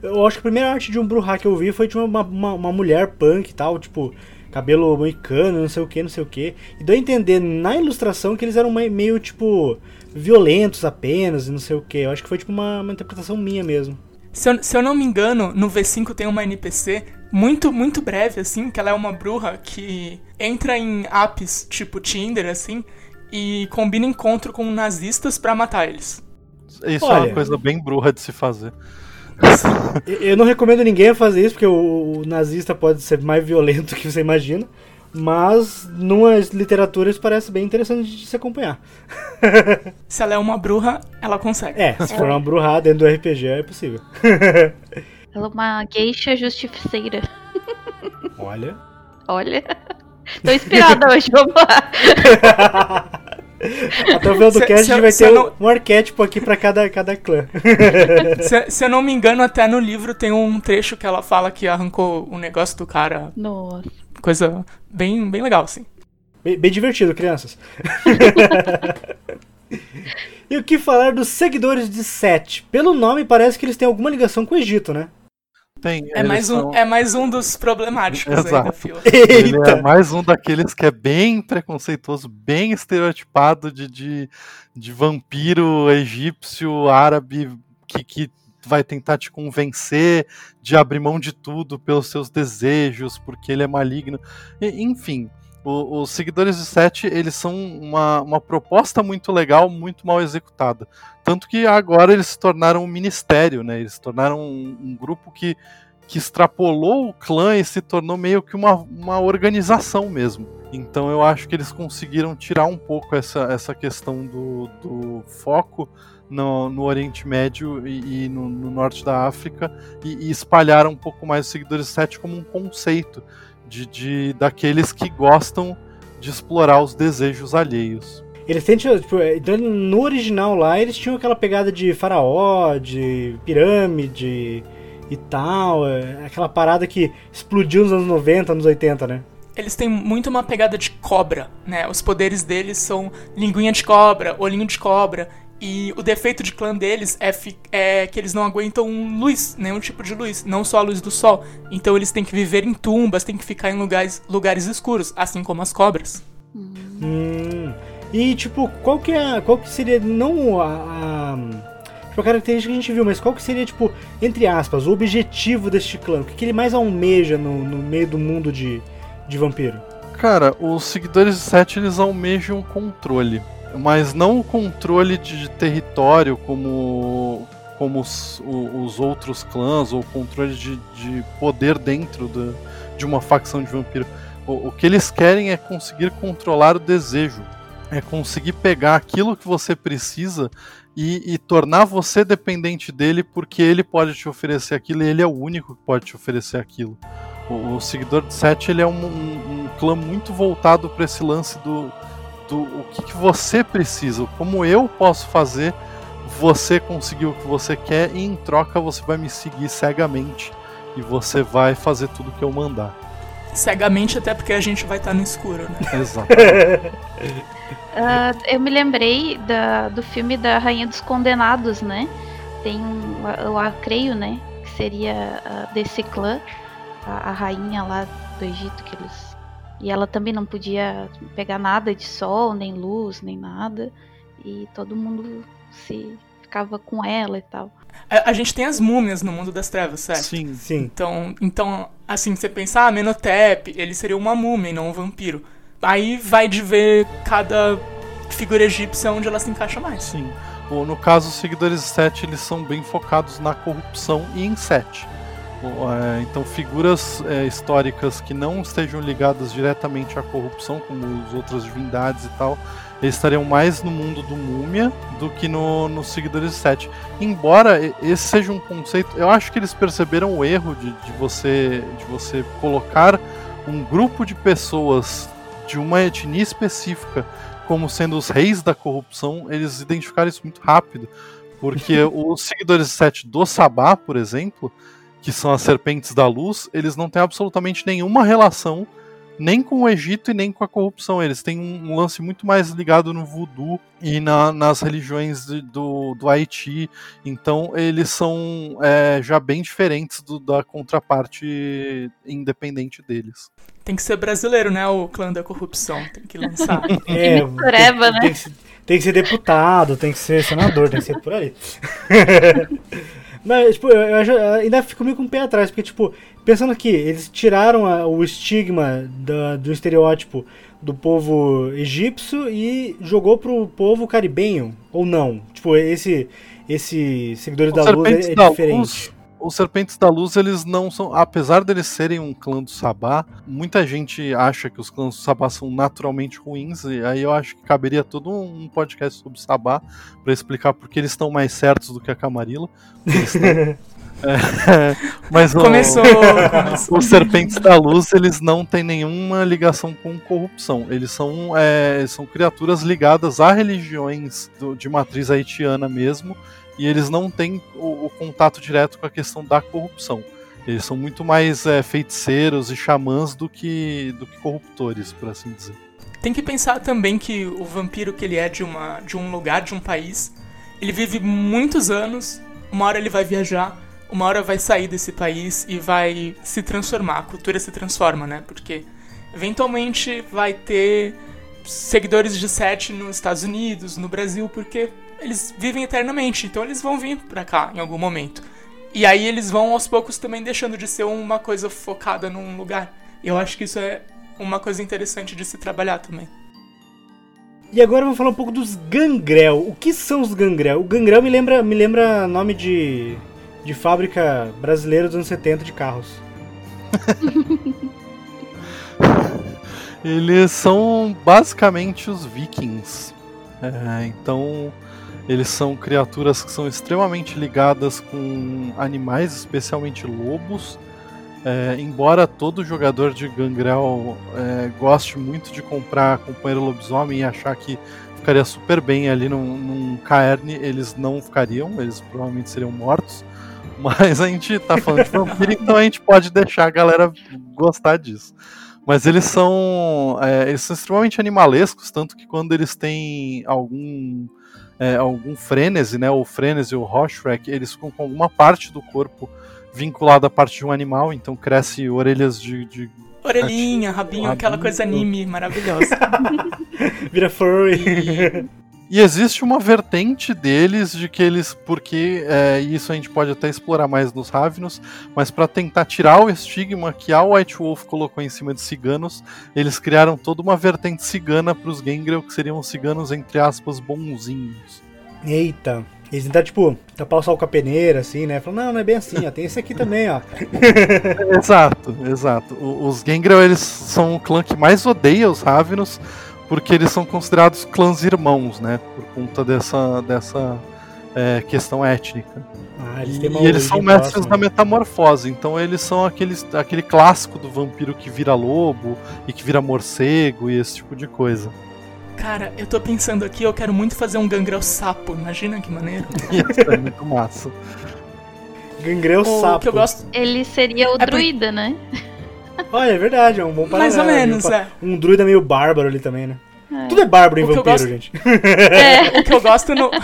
Eu acho que a primeira arte de um Bruhá que eu vi foi de uma, uma, uma mulher punk e tal, tipo, cabelo moicano, não sei o que, não sei o que. E deu a entender na ilustração que eles eram meio, tipo, violentos apenas e não sei o que. Eu acho que foi, tipo, uma, uma interpretação minha mesmo.
Se eu, se eu não me engano, no V5 tem uma NPC muito, muito breve, assim, que ela é uma bruxa que entra em apps tipo Tinder, assim, e combina encontro com nazistas para matar eles.
Isso Olha, é uma coisa bem bruxa de se fazer.
Eu não recomendo ninguém a fazer isso, porque o, o, nazista pode ser mais violento que você imagina. Mas, numa literatura, isso parece bem interessante de se acompanhar.
se ela é uma bruxa, ela consegue.
É, se for uma bruxa dentro do RPG, é possível.
ela é uma geisha justiceira.
Olha.
Olha. Tô inspirada hoje, vamos lá.
Até o final do
Se-
cast a gente vai ter um,
não-
um arquétipo aqui pra cada, cada clã.
Se, se eu não me engano, até no livro tem um trecho que ela fala que arrancou o negócio do cara.
Nossa.
Coisa bem, bem legal, assim.
Bem, bem divertido, crianças. e o que falar dos seguidores de Sete? Pelo nome, parece que eles têm alguma ligação com o Egito, né?
Tem,
É mais, um,
são-
é mais um dos problemáticos aí da
Exato.
fila.
Ele é
Eita!
mais um daqueles que é bem preconceituoso, bem estereotipado de, de, de vampiro egípcio, árabe, que, que vai tentar te convencer de abrir mão de tudo pelos seus desejos, porque ele é maligno. E, enfim, o- os seguidores de Sete, eles são uma, uma proposta muito legal, muito mal executada. Tanto que agora eles se tornaram um ministério, né? Eles se tornaram um, um grupo que que extrapolou o clã e se tornou meio que uma, uma organização mesmo. Então eu acho que eles conseguiram tirar um pouco essa, essa questão do, do foco no, no Oriente Médio e, e no, no norte da África e, e espalharam um pouco mais os seguidores 7 como um conceito de, de daqueles que gostam de explorar os desejos alheios.
Eles têm, tipo, então, no original lá, eles tinham aquela pegada de faraó, de pirâmide e tal, é, aquela parada que explodiu nos anos 90, anos 80, né?
Eles têm muito uma pegada de cobra, né? Os poderes deles são linguinha de cobra, olhinho de cobra. E o defeito de clã deles é, é que eles não aguentam luz, nenhum tipo de luz, não só a luz do sol. Então eles têm que viver em tumbas, têm que ficar em lugares, lugares escuros, assim como as cobras.
Hum. E tipo, qual que é, qual que seria não a, a tipo, a característica que a gente viu, mas qual que seria tipo, entre aspas, o objetivo deste clã? O que, que ele mais almeja no, no meio do mundo de, de vampiro?
Cara, os seguidores de Sete eles almejam controle, mas não o controle de território como, como os, os outros clãs, ou controle de, de poder dentro de uma facção de vampiro. O, o que eles querem é conseguir controlar o desejo, é conseguir pegar aquilo que você precisa e, e tornar você dependente dele, porque ele pode te oferecer aquilo e ele é o único que pode te oferecer aquilo. O, o seguidor de Sete ele é um, um- um clã muito voltado para esse lance do, do o que, que você precisa, como eu posso fazer você conseguir o que você quer e em troca você vai me seguir cegamente e você vai fazer tudo que eu mandar.
Cegamente, até porque a gente vai estar no escuro, né?
Exato.
Ah, eu me lembrei da, do filme da Rainha dos Condenados, né? Tem um, eu creio, né? Que seria ah, desse clã, a, a rainha lá do Egito que eles. E ela também não podia pegar nada de sol, nem luz, nem nada. E todo mundo se ficava com ela e tal.
A, a gente tem as múmias no mundo das trevas, certo?
Sim.
Sim.
Então, então, assim, você pensar, ah, Menotep, ele seria uma múmia e não um vampiro. Aí vai de ver cada figura egípcia onde ela se encaixa mais.
Sim. O- no caso, os seguidores de Sete eles são bem focados na corrupção e em Sete. O- é, então, figuras é, históricas que não estejam ligadas diretamente à corrupção, como as outras divindades e tal, eles estariam mais no mundo do múmia do que no, nos seguidores de Sete. Embora esse seja um conceito, eu acho que eles perceberam o erro de, de você, de você colocar um grupo de pessoas de uma etnia específica como sendo os reis da corrupção, eles identificaram isso muito rápido. Porque os seguidores de Sete do Sabá, por exemplo, que são as serpentes da luz, eles não têm absolutamente nenhuma relação nem com o Egito e nem com a corrupção. Eles têm um, lance muito mais ligado no voodoo e na- nas religiões de- do, do Haiti. Então eles são é, já bem diferentes do- da contraparte independente deles.
Tem que ser brasileiro, né? O clã da corrupção. Tem que lançar.
É,
mistureba,
tem,
né?
tem que, tem que ser deputado, tem que ser senador, tem que ser por aí. Mas, tipo, eu, eu ainda fico meio com o pé atrás, porque, tipo, pensando aqui, eles tiraram a- o estigma da- do estereótipo do povo egípcio e jogou pro povo caribenho, ou não? Tipo, esse, esse Seguidores
Os
da Luz é, é diferente.
Os Serpentes da Luz, eles não são. Apesar deles serem um clã do Sabá, muita gente acha que os clãs do Sabá são naturalmente ruins. E aí eu acho que caberia todo um podcast sobre Sabá para explicar por que eles estão mais certos do que a Camarilla. É, mas o-
Começou, começou.
os serpentes da luz eles não têm nenhuma ligação com corrupção. Eles são, é, são criaturas ligadas a religiões do- de matriz haitiana mesmo, e eles não têm o, o contato direto com a questão da corrupção. Eles são muito mais é, feiticeiros e xamãs do que, do que corruptores, por assim dizer.
Tem que pensar também que o vampiro que ele é de, uma, de um lugar, de um país, ele vive muitos anos, uma hora ele vai viajar, uma hora vai sair desse país e vai se transformar, a cultura se transforma, né? Porque eventualmente vai ter seguidores de Sete nos Estados Unidos, no Brasil, porque eles vivem eternamente, então eles vão vir pra cá em algum momento. E aí eles vão aos poucos também deixando de ser uma coisa focada num lugar. Eu acho que isso é uma coisa interessante de se trabalhar também.
E agora vamos falar um pouco dos gangrel. O que são os gangrel? O gangrel me lembra, me lembra nome de, de fábrica brasileira dos anos 70 de carros.
Eles são basicamente os vikings. É, então, eles são criaturas que são extremamente ligadas com animais, especialmente lobos. É, embora todo jogador de Gangrel é, goste muito de comprar companheiro lobisomem e achar que ficaria super bem ali num, num caerne, eles não ficariam, eles provavelmente seriam mortos. Mas a gente tá falando de vampiro, então a gente pode deixar a galera gostar disso. Mas eles são, é, eles são extremamente animalescos, tanto que quando eles têm algum é, algum frenesi, né, o frenesi, o Rorschach, eles ficam com alguma parte do corpo vinculada à parte de um animal, então cresce orelhas de, de
Orelhinha, rabinho, aquela
Rabinho.
coisa anime maravilhosa.
Vira furry.
E existe uma vertente deles de que eles, porque é, isso a gente pode até explorar mais nos Ravenos, mas para tentar tirar o estigma que a White Wolf colocou em cima de ciganos, eles criaram toda uma vertente cigana para os Gangrel, que seriam os ciganos, entre aspas, bonzinhos.
Eita. Eles tentam, tipo, tapar o sol com a peneira, assim, né? Falam, não, não é bem assim, ó. Tem esse aqui também, ó.
exato, exato. O- os Gangrel, eles são o clã que mais odeia os Ravenos, porque eles são considerados clãs irmãos, né? Por conta dessa, dessa é, questão étnica.
Ah, eles
E, e eles são mestres
próxima.
da metamorfose, então eles são aqueles, aquele clássico do vampiro que vira lobo e que vira morcego e esse tipo de coisa.
Cara, eu tô pensando aqui, eu quero muito fazer um gangrel sapo, imagina que maneiro.
Isso é muito massa.
Gangrel
O
sapo.
que eu gosto.
Ele seria o
É por-
druida, né?
Olha, é verdade, é um bom
Mais ou
paralelo,
menos,
um,
é.
Um druida meio bárbaro ali também, né?
É.
Tudo é bárbaro em
O
vampiro,
gosto-
gente.
É.
O que eu gosto no.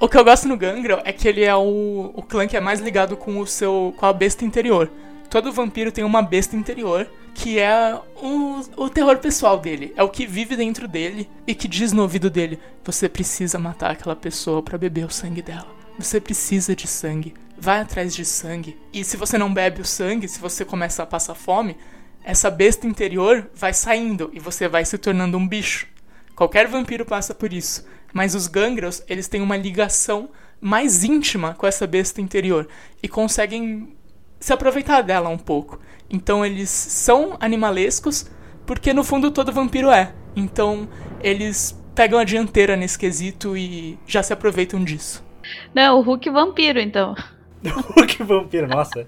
O que eu gosto no Gangrel é que ele é o, o clã que é mais ligado com o seu. com a besta interior. Todo vampiro tem uma besta interior que é o, o terror pessoal dele. É o que vive dentro dele e que diz no ouvido dele: Você precisa matar aquela pessoa pra beber o sangue dela. Você precisa de sangue. Vai atrás de sangue. E se você não bebe o sangue, se você começa a passar fome, essa besta interior vai saindo e você vai se tornando um bicho. Qualquer vampiro passa por isso. Mas os gangrels, eles têm uma ligação mais íntima com essa besta interior e conseguem se aproveitar dela um pouco. Então eles são animalescos, porque no fundo todo vampiro é. Então eles pegam a dianteira nesse quesito e já se aproveitam disso.
Não, o Hulk vampiro, então.
que vampiro, nossa.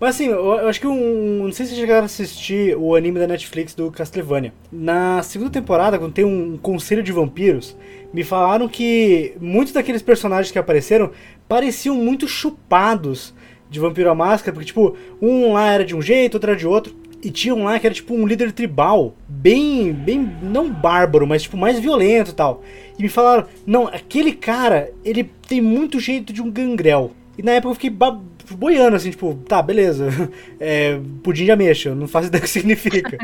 Mas assim, eu, acho que um. Não sei se chegaram a assistir o anime da Netflix do Castlevania. Na segunda temporada, quando tem um conselho de vampiros, me falaram que muitos daqueles personagens que apareceram pareciam muito chupados de Vampiro à Máscara, porque, tipo, um lá era de um jeito, outro era de outro. E tinha um lá que era tipo um líder tribal, bem, bem, não bárbaro, mas tipo mais violento e tal. E me falaram, não, aquele cara, ele tem muito jeito de um gangrel. E na época eu fiquei boiando assim, tipo, tá, beleza. É, pudim de ameixa, eu não faço ideia do que significa.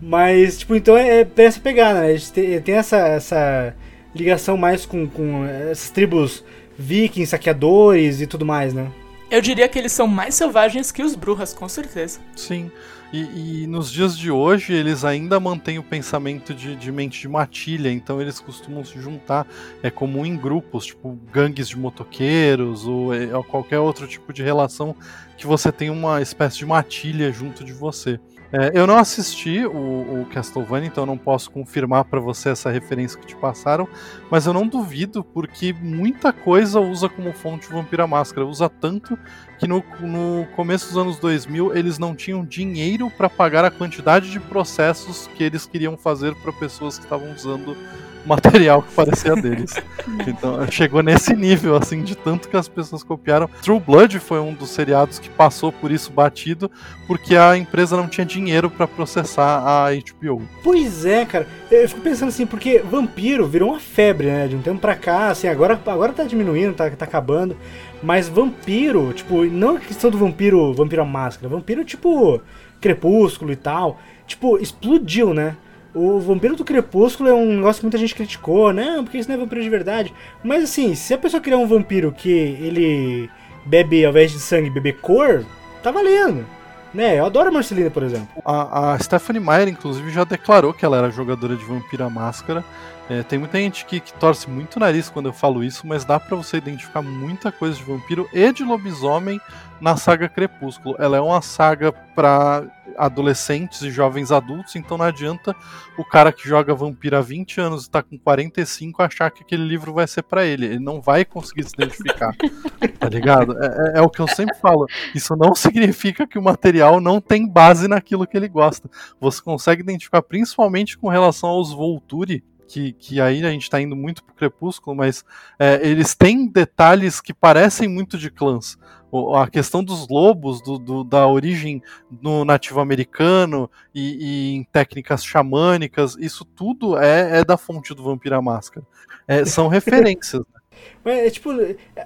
Mas, tipo, então é, é pra essa pegada, né? A gente tem, tem essa, essa ligação mais com, com essas tribos vikings, saqueadores e tudo mais, né?
Eu diria que eles são mais selvagens que os brujas, com certeza.
Sim. E, e nos dias de hoje eles ainda mantêm o pensamento de, de mente de matilha, então eles costumam se juntar. É comum em grupos, tipo gangues de motoqueiros ou, é, ou qualquer outro tipo de relação que você tem uma espécie de matilha junto de você. É, eu não assisti o, o Castlevania, então não posso confirmar para você essa referência que te passaram, mas eu não duvido porque muita coisa usa como fonte Vampira Máscara. Usa tanto que no, no começo dos anos 2000 eles não tinham dinheiro para pagar a quantidade de processos que eles queriam fazer para pessoas que estavam usando material que parecia deles. Então chegou nesse nível, assim, de tanto que as pessoas copiaram. True Blood foi um dos seriados que passou por isso batido, porque a empresa não tinha dinheiro para processar a HBO.
Pois é, cara. Eu fico pensando assim, porque vampiro virou uma febre, né? De um tempo pra cá, assim, agora, agora tá diminuindo, tá, tá acabando. Mas vampiro, tipo, não a questão do vampiro, vampiro à máscara, vampiro tipo crepúsculo e tal, tipo, explodiu, né? O Vampiro do Crepúsculo é um negócio que muita gente criticou, né? Porque isso não é vampiro de verdade. Mas assim, se a pessoa criar um vampiro que ele bebe, ao invés de sangue, bebe cor, tá valendo. Né? Eu adoro a Marcelina, por exemplo.
A, a Stephanie Meyer, inclusive, já declarou que ela era jogadora de Vampira Máscara. É, tem muita gente que, que, torce muito o nariz quando eu falo isso, mas dá para você identificar muita coisa de vampiro e de lobisomem na saga Crepúsculo. Ela é uma saga para adolescentes e jovens adultos, então não adianta o cara que joga vampiro há 20 anos e tá com 45 achar que aquele livro vai ser para ele. Ele não vai conseguir se identificar. tá ligado? É, é, é, o que eu sempre falo. Isso não significa que o material não tem base naquilo que ele gosta. Você consegue identificar principalmente com relação aos Volturi, que, que aí a gente está indo muito pro Crepúsculo, mas é, eles têm detalhes que parecem muito de clãs. O, a questão dos lobos, do, do, da origem no nativo americano e, e, em técnicas xamânicas, isso tudo é, é da fonte do Vampira Máscara. É, são referências. Né?
Mas, é, tipo,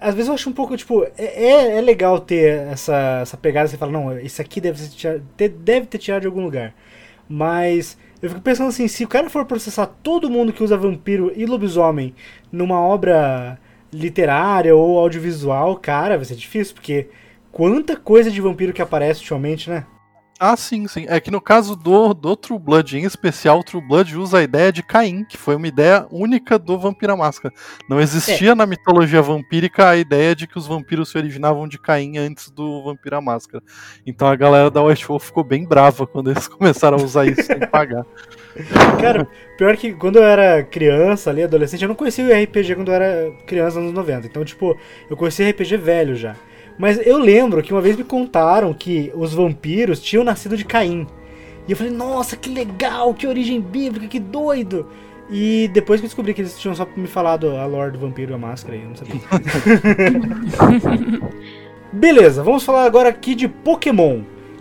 às vezes eu acho um pouco, tipo, é, é, é legal ter essa, essa pegada, você fala, não, isso aqui deve, ser, deve ter tirado de algum lugar. Mas eu fico pensando assim, se o cara for processar todo mundo que usa vampiro e lobisomem numa obra literária ou audiovisual, cara, vai ser difícil, porque quanta coisa de vampiro que aparece ultimamente, né?
Ah, sim, sim. É que no caso do, do True Blood, em especial, o True Blood usa a ideia de Caim, que foi uma ideia única do Vampira Máscara. Não existia é. na mitologia vampírica a ideia de que os vampiros se originavam de Caim antes do Vampira Máscara. Então a galera da White Wolf ficou bem brava quando eles começaram a usar isso sem pagar.
Cara, pior que quando eu era criança, ali, adolescente, eu não conhecia o RPG quando eu era criança nos anos 90. Então, tipo, eu conhecia RPG velho já. Mas eu lembro que uma vez me contaram que os vampiros tinham nascido de Caim. E eu falei, nossa, que legal, que origem bíblica, que doido. E depois que eu descobri que eles tinham só me falado a lore do vampiro e a máscara, eu não sabia. Beleza, vamos falar agora aqui de Pokémon.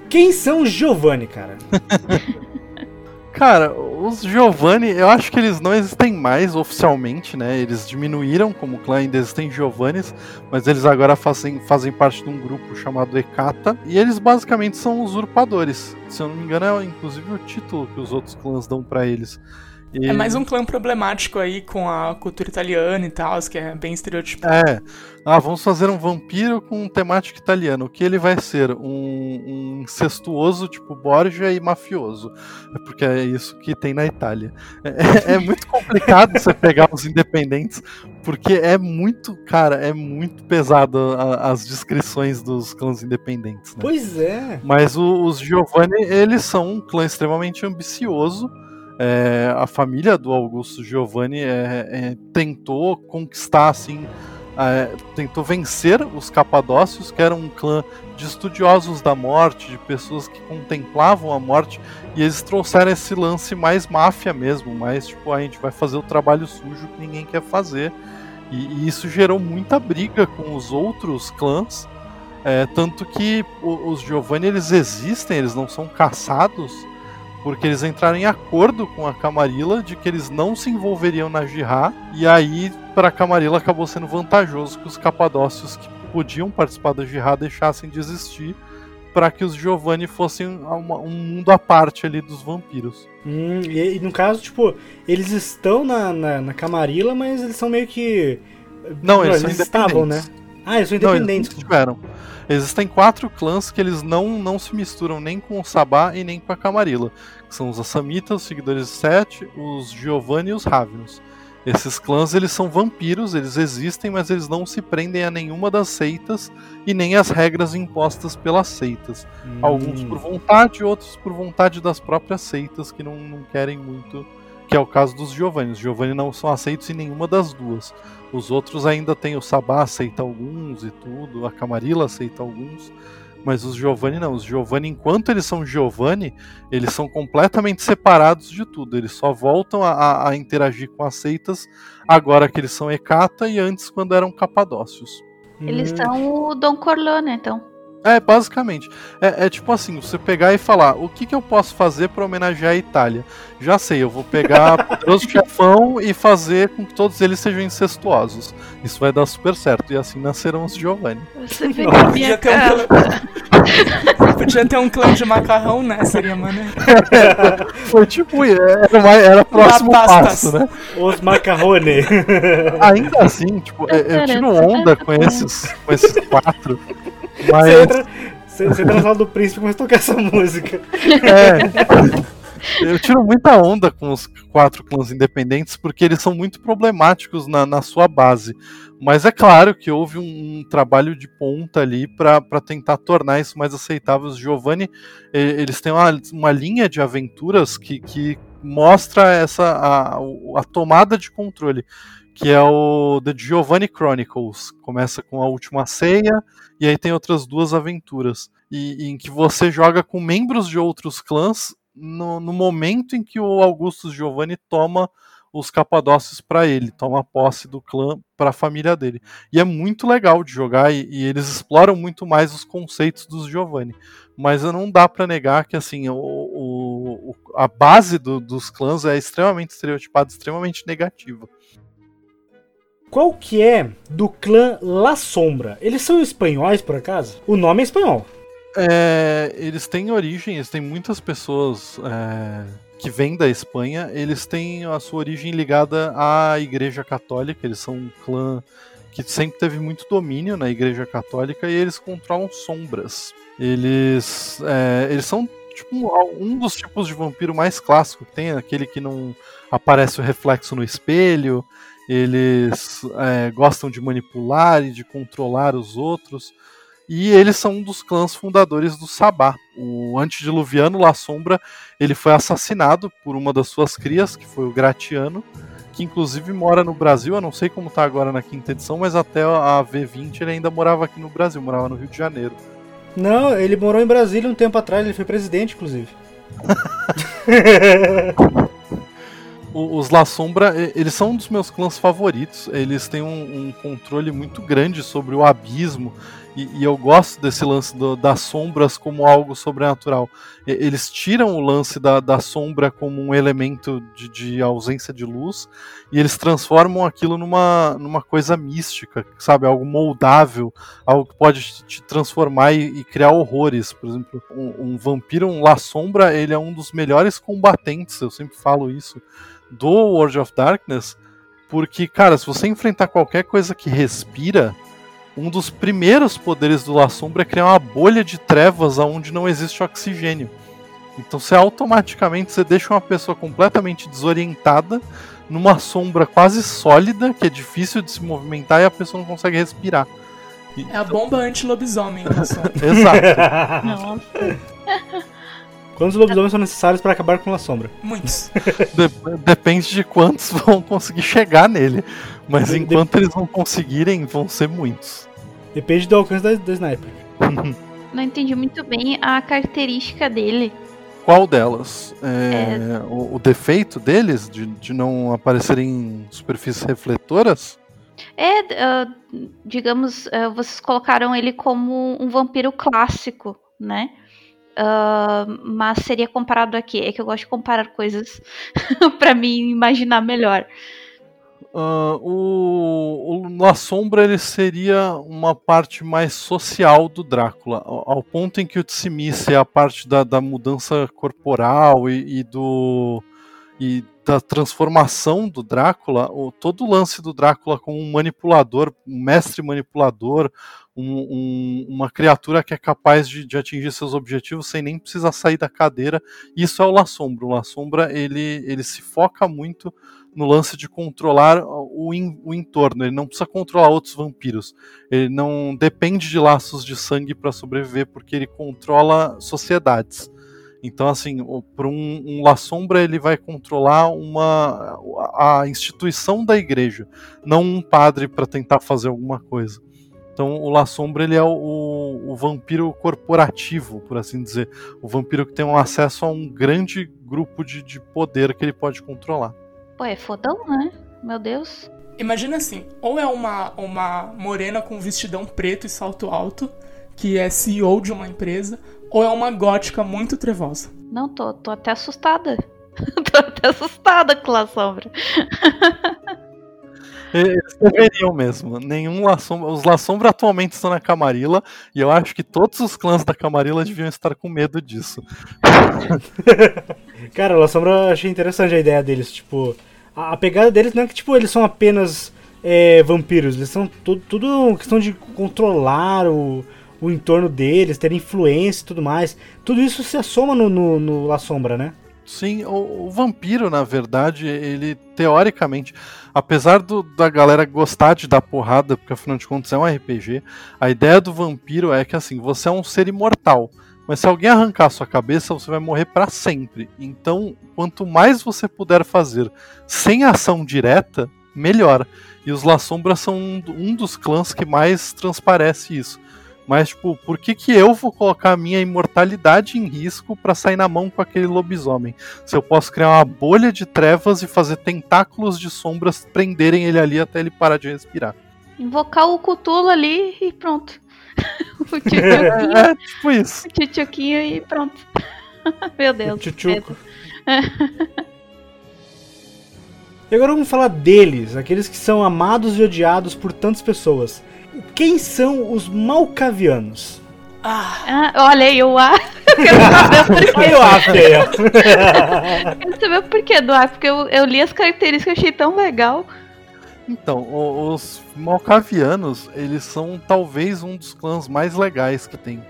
Quem são os Giovanni, cara?
Cara, os Giovanni, eu acho que eles não existem mais oficialmente, né? Eles diminuíram como clã, ainda existem Giovannis, mas eles agora fazem, fazem parte de um grupo chamado Ekata. E eles basicamente são usurpadores. Se eu não me engano, é inclusive o título que os outros clãs dão para eles.
E... É mais um clã problemático aí com a cultura italiana e tal, que é bem estereotipado.
É. Ah, vamos fazer um vampiro com temática italiana. O que ele vai ser? Um, um incestuoso, tipo Borgia e mafioso. É porque é isso que tem na Itália. É, é muito complicado você pegar os independentes, porque é muito, cara, é muito pesado a, as descrições dos clãs independentes. Né?
Pois é.
Mas o, os Giovanni, eles são um clã extremamente ambicioso é, a família do Augusto Giovanni é, é, tentou conquistar, assim, é, tentou vencer os Capadócios, que eram um clã de estudiosos da morte, de pessoas que contemplavam a morte, e eles trouxeram esse lance mais máfia mesmo, mais tipo, a gente vai fazer o trabalho sujo que ninguém quer fazer. E, e isso gerou muita briga com os outros clãs, é, tanto que os Giovanni eles existem, eles não são caçados, porque eles entraram em acordo com a Camarilla de que eles não se envolveriam na Jihá, e aí para a Camarilla acabou sendo vantajoso que os capadócios que podiam participar da Jihá deixassem de existir para que os Giovanni fossem uma, um mundo à parte ali dos vampiros.
Hum, e, e, no caso, tipo, eles estão na, na, na Camarilla, mas eles são meio que.
Não, eles, eles estavam, né?
Ah, eles são independentes.
Não, eles tiveram. Existem quatro clãs que eles não, não se misturam nem com o Sabá e nem com a Camarilla. Que são os Assamitas, os seguidores de Sete, os Giovanni e os Ravinos. Esses clãs eles são vampiros, eles existem, mas eles não se prendem a nenhuma das seitas e nem às regras impostas pelas seitas.
Hum.
Alguns por vontade, outros por vontade das próprias seitas que não, não querem muito. Que é o caso dos Giovanni. Os Giovanni não são aceitos em nenhuma das duas. Os outros ainda tem o Sabá aceita alguns e tudo, a Camarilla aceita alguns. Mas os Giovanni não. Os Giovanni, enquanto eles são Giovanni, eles são completamente separados de tudo. Eles só voltam a, a, a interagir com as seitas agora que eles são Hecata e antes quando eram Capadócios.
Eles
Hum.
são o Don Corleone, então.
É, basicamente. É, é tipo assim, você pegar e falar, o que, que eu posso fazer para homenagear a Itália? Já sei, eu vou pegar Poderoso Chefão e fazer com que todos eles sejam incestuosos. Isso vai dar super certo. E assim nascerão os Giovanni.
Você vê
Nossa.
Podia ter, um clã... Podia ter um clã de macarrão, né? Seria maneiro.
Foi tipo, era, uma- era próximo
Pastas.
passo, né?
Os macarrone.
Ainda assim, tipo, eu, eu tiro onda com esses, com esses quatro.
Você
Mas,
entra, você, você entra na sala do príncipe e começa a tocar essa música.
é. Eu tiro muita onda com os quatro clãs independentes porque eles são muito problemáticos na, na sua base. Mas é claro que houve um, um trabalho de ponta ali para tentar tornar isso mais aceitável. Os Giovanni, eles têm uma, uma linha de aventuras que, que mostra essa a, a tomada de controle, que é o The Giovanni Chronicles. Começa com a última ceia e aí tem outras duas aventuras. E, em que você joga com membros de outros clãs no, no momento em que o Augustus Giovanni toma os Capadócios para ele, toma posse do clã para a família dele. E é muito legal de jogar e, e, eles exploram muito mais os conceitos dos Giovanni. Mas não dá para negar que assim o, o, a base do, dos clãs é extremamente estereotipada, extremamente negativa.
Qual que é do clã La Sombra? Eles são espanhóis, por acaso? O nome é espanhol.
É, eles têm origem, eles têm muitas pessoas é, que vêm da Espanha, eles têm a sua origem ligada à Igreja Católica, eles são um clã que sempre teve muito domínio na Igreja Católica e eles controlam sombras. Eles, é, eles são tipo, um, dos tipos de vampiro mais clássico que tem, aquele que não aparece o reflexo no espelho, eles é, gostam de manipular e de controlar os outros. E eles são um dos clãs fundadores do Sabá. O antediluviano La Sombra, ele foi assassinado por uma das suas crias, que foi o Gratiano, que inclusive mora no Brasil. Eu não sei como está agora na quinta edição, mas até a V20 ele ainda morava aqui no Brasil, morava no Rio de Janeiro.
Não, ele morou em Brasília um tempo atrás, ele foi presidente, inclusive.
os La Sombra, eles são um dos meus clãs favoritos. Eles têm um, um controle muito grande sobre o abismo. E, e eu gosto desse lance do, das sombras como algo sobrenatural. Eles tiram o lance da, da sombra como um elemento de, de, ausência de luz e eles transformam aquilo numa, numa coisa mística, sabe? Algo moldável, algo que pode te transformar e, e, criar horrores. Por exemplo, um, um vampiro, um La Sombra, ele é um dos melhores combatentes, eu sempre falo isso, do World of Darkness, porque, cara, se você enfrentar qualquer coisa que respira, um dos primeiros poderes do La Sombra é criar uma bolha de trevas onde não existe oxigênio. Então você automaticamente você deixa uma pessoa completamente desorientada numa sombra quase sólida, que é difícil de se movimentar e a pessoa não consegue respirar.
E, é a bomba anti-lobisomem,
Exato.
Nossa.
Quantos lobisomens são necessários para acabar com a sombra?
Muitos.
De depende de quantos vão conseguir chegar nele. Mas de enquanto eles não conseguirem, vão ser muitos.
Depende do alcance do, do sniper.
Não entendi muito bem a característica dele.
Qual delas? É, é... O, o, defeito deles de, de não aparecerem em superfícies refletoras?
É, uh, digamos, uh, vocês colocaram ele como um vampiro clássico, né? Uh, mas seria comparado aqui. É que eu gosto de comparar coisas para mim imaginar melhor.
Uh, o, o La Sombra ele seria uma parte mais social do Drácula, ao, ao ponto em que o Tsimice é a parte da, da mudança corporal e, e, do e da transformação do Drácula, o, todo o lance do Drácula como um manipulador, um mestre manipulador, um, um, uma criatura que é capaz de, de, atingir seus objetivos sem nem precisar sair da cadeira. Isso é o La Sombra. O La Sombra ele, ele se foca muito no lance de controlar o, in, o entorno. Ele não precisa controlar outros vampiros. Ele não depende de laços de sangue para sobreviver, porque ele controla sociedades. Então, assim, para um, um La Sombra ele vai controlar uma a instituição da igreja, não um padre para tentar fazer alguma coisa. Então, o La Sombra ele é o, o, o, vampiro corporativo, por assim dizer, o vampiro que tem um acesso a um grande grupo de, de poder que ele pode controlar.
Pô, é fodão, né? Meu Deus.
Imagina assim, ou é uma, uma morena com vestidão preto e salto alto, que é CEO de uma empresa, ou é uma gótica muito trevosa?
Não, tô, tô até assustada. tô até assustada com La Sombra.
Eles deveriam mesmo. Nenhum La Sombra. Os La Sombra atualmente estão na Camarilla. E eu acho que todos os clãs da Camarilla deviam estar com medo disso.
Cara, o La Sombra achei interessante a ideia deles. Tipo, a, a pegada deles não é que tipo, eles são apenas é, vampiros. Eles são tudo, tudo questão de controlar o, o entorno deles, ter influência e tudo mais. Tudo isso se assoma no, no, no La Sombra, né?
Sim, o, o, vampiro, na verdade, ele teoricamente, apesar do, da galera gostar de dar porrada, porque afinal de contas é um RPG, a ideia do vampiro é que assim, você é um ser imortal. Mas se alguém arrancar sua cabeça, você vai morrer para sempre. Então, quanto mais você puder fazer sem ação direta, melhor. E os La Sombra são um, um dos clãs que mais transparece isso. Mas, tipo, por que, que eu vou colocar a minha imortalidade em risco para sair na mão com aquele lobisomem? Se eu posso criar uma bolha de trevas e fazer tentáculos de sombras prenderem ele ali até ele parar de respirar.
Invocar o Cutulo ali e pronto.
o tchutchuquinho. É, é, tipo isso.
O tchutchuquinho e pronto. Meu Deus. O
tchutchuco. E agora vamos falar deles, aqueles que são amados e odiados por tantas pessoas. Quem são os malcavianos?
Ah. ah olha aí o A. Quero saber o porquê.
o A, feia.
Quero saber o porquê do A, porque eu, eu li as características e achei tão legal.
Então, os Malcavianos, eles são talvez um dos clãs mais legais que tem.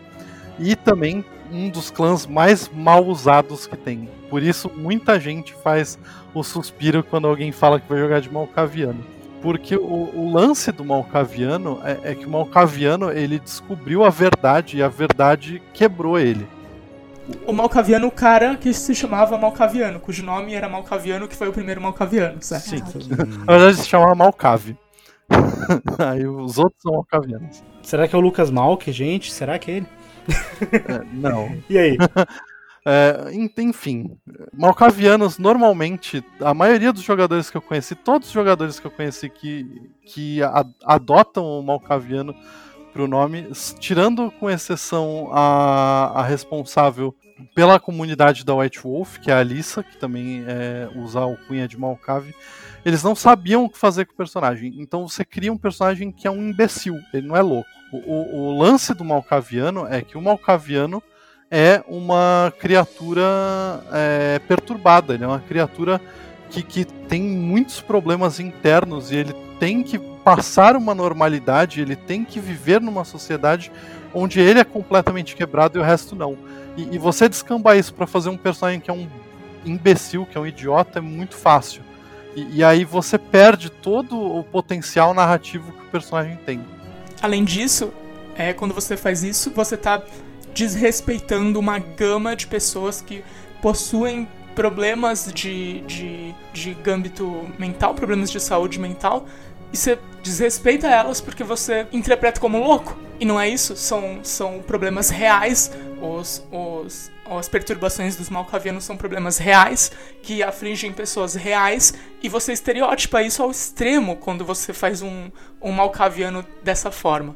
E também um dos clãs mais mal usados que tem. Por isso, muita gente faz o suspiro quando alguém fala que vai jogar de Malcaviano. Porque o, o lance do Malcaviano é, é, que o Malcaviano ele descobriu a verdade e a verdade quebrou ele.
O Malcaviano, o cara que se chamava Malcaviano, cujo nome era Malcaviano, que foi o primeiro Malcaviano, certo?
Sim. Na verdade se chamava Malcave. Aí os outros são Malcavianos.
Será que é o Lucas Malk, gente? Será que é ele?
É, não.
e aí?
É, enfim, malcavianos normalmente, a maioria dos jogadores que eu conheci, todos os jogadores que eu conheci que, que a, adotam o malcaviano pro nome, tirando com exceção a, a responsável pela comunidade da White Wolf, que é a Alissa, que também é, usa o cunha de Malcave, eles não sabiam o que fazer com o personagem. Então você cria um personagem que é um imbecil, ele não é louco. O, o, o lance do Malcaviano é que o Malcaviano é uma criatura é, perturbada, ele é uma criatura que, que tem muitos problemas internos e ele tem que passar uma normalidade, ele tem que viver numa sociedade onde ele é completamente quebrado e o resto não. E, e você descambar isso para fazer um personagem que é um imbecil, que é um idiota, é muito fácil. E, e, aí você perde todo o potencial narrativo que o personagem tem.
Além disso, é, quando você faz isso, você está desrespeitando uma gama de pessoas que possuem problemas de, de, de gâmbito mental, problemas de saúde mental, e você desrespeita elas porque você interpreta como louco. E não é isso, são, são problemas reais, os, os, as perturbações dos malcavianos são problemas reais, que afligem pessoas reais, e você estereotipa isso ao extremo quando você faz um, um malcaviano dessa forma.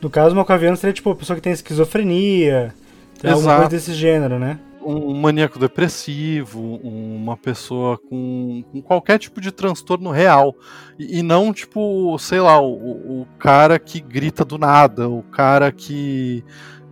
No caso, o malcaviano seria tipo a pessoa que tem esquizofrenia, tem alguma coisa desse gênero, né?
Um maníaco depressivo, uma pessoa com, com qualquer tipo de transtorno real. E, e não, tipo, sei lá, o, o, cara que grita do nada, o cara que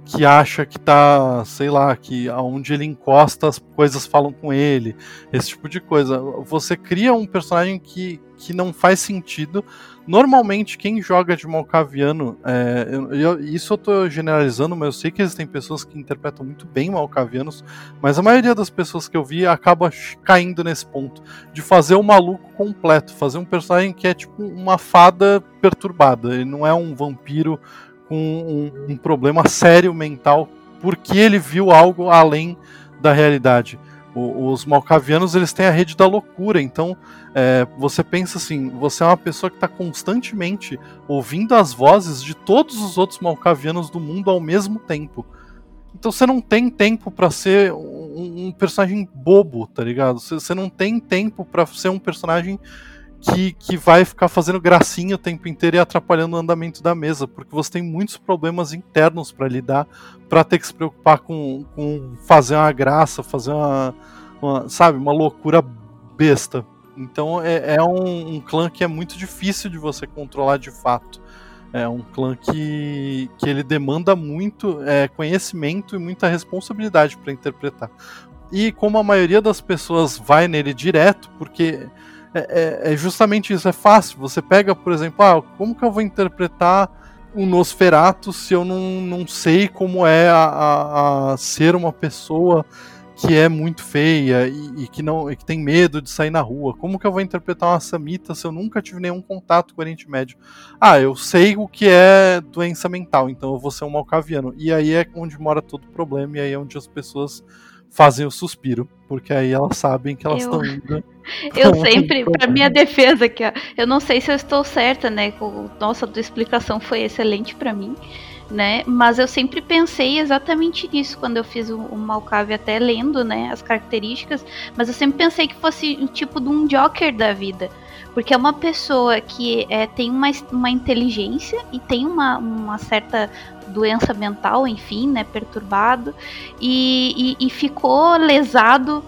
que acha que tá, sei lá, que aonde ele encosta as coisas falam com ele, esse tipo de coisa. Você cria um personagem que, que não faz sentido. Normalmente, quem joga de Malcaviano, é, eu, eu, isso eu tô generalizando, mas eu sei que existem pessoas que interpretam muito bem Malcavianos, mas a maioria das pessoas que eu vi acaba caindo nesse ponto, de fazer o maluco completo, fazer um personagem que é tipo uma fada perturbada, ele não é um vampiro com um, um problema sério mental porque ele viu algo além da realidade. O, os malcavianos eles têm a rede da loucura, então é, você pensa assim, você é uma pessoa que está constantemente ouvindo as vozes de todos os outros malcavianos do mundo ao mesmo tempo. Então você não tem tempo para ser um, um, personagem bobo, tá ligado? Você, você não tem tempo para ser um personagem que, que vai ficar fazendo gracinha o tempo inteiro e atrapalhando o andamento da mesa, porque você tem muitos problemas internos para lidar, para ter que se preocupar com, com fazer uma graça, fazer uma, uma sabe, uma loucura besta. Então é, é um, um, clã que é muito difícil de você controlar de fato. É um clã que, que ele demanda muito é, conhecimento e muita responsabilidade para interpretar. E como a maioria das pessoas vai nele direto, porque é, é, é, justamente isso, é fácil. Você pega, por exemplo, ah, como que eu vou interpretar o Nosferatu se eu não, não sei como é a, a, a ser uma pessoa que é muito feia e, e, que não e que tem medo de sair na rua? Como que eu vou interpretar uma samita se eu nunca tive nenhum contato com o Oriente Médio? Ah, eu sei o que é doença mental, então eu vou ser um malcaviano. E aí é onde mora todo o problema e aí é onde as pessoas fazem o suspiro, porque aí elas sabem que elas estão indo.
Eu sempre, para minha defesa aqui, ó, eu não sei se eu estou certa, né? Nossa, a tua explicação foi excelente para mim, né? Mas eu sempre pensei exatamente nisso quando eu fiz o, o Malcave, até lendo, né, as características, mas eu sempre pensei que fosse um tipo de um Joker da vida. Porque é uma pessoa que é, tem uma, uma inteligência e tem uma, uma certa doença mental, enfim, né, perturbado, e, e, e ficou lesado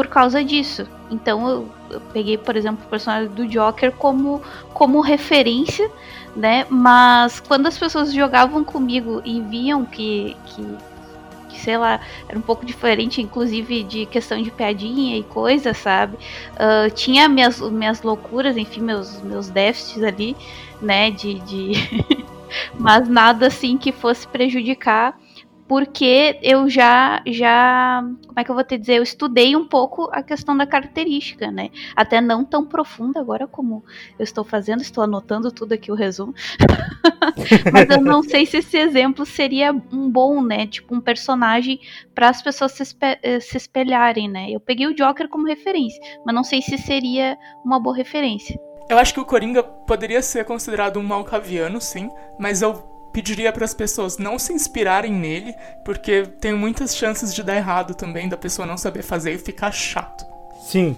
por causa disso. Então eu, eu, peguei, por exemplo, o personagem do Joker como, como referência, né? Mas quando as pessoas jogavam comigo e viam que, que, que, sei lá, era um pouco diferente, inclusive de questão de piadinha e coisa, sabe? Uh, tinha minhas, minhas loucuras, enfim, meus, meus déficits ali, né? De. de mas nada assim que fosse prejudicar porque eu já já como é que eu vou te dizer? Eu estudei um pouco a questão da característica né? Até não tão profunda agora como eu estou fazendo estou anotando tudo aqui o resumo. Mas eu não sei se esse exemplo seria um bom né? Tipo um personagem para as pessoas se, espe eh, se espelharem né? Eu peguei o Joker como referência mas não sei se seria uma boa referência.
Eu acho que o Coringa poderia ser considerado um malcaviano, sim, mas eu pediria para as pessoas não se inspirarem nele, porque tem muitas chances de dar errado também, da pessoa não saber fazer e ficar chato.
Sim,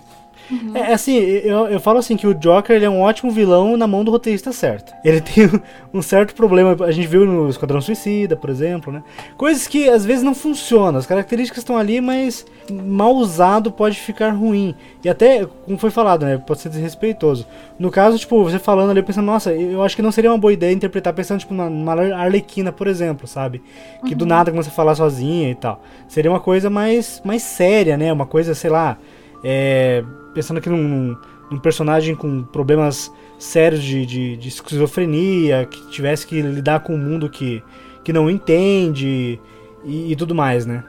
Uhum. É assim, eu, eu falo assim que o Joker ele é um ótimo vilão na mão do roteirista certo. Ele tem um certo problema, a gente viu no Esquadrão Suicida, por exemplo, né? Coisas que às vezes não funcionam, as características estão ali, mas mal usado pode ficar ruim. E até, como foi falado, né, pode ser desrespeitoso. No caso, tipo, você falando ali, pensando, nossa, eu acho que não seria uma boa ideia interpretar pensando, tipo, numa Arlequina, por exemplo, sabe? Que uhum. do nada começa a falar sozinha e tal. Seria uma coisa mais, mais séria, né? Uma coisa, sei lá, é, pensando aqui num, num, personagem com problemas sérios de, de, de, esquizofrenia, que tivesse que lidar com um mundo que, que não entende e, e tudo mais, né?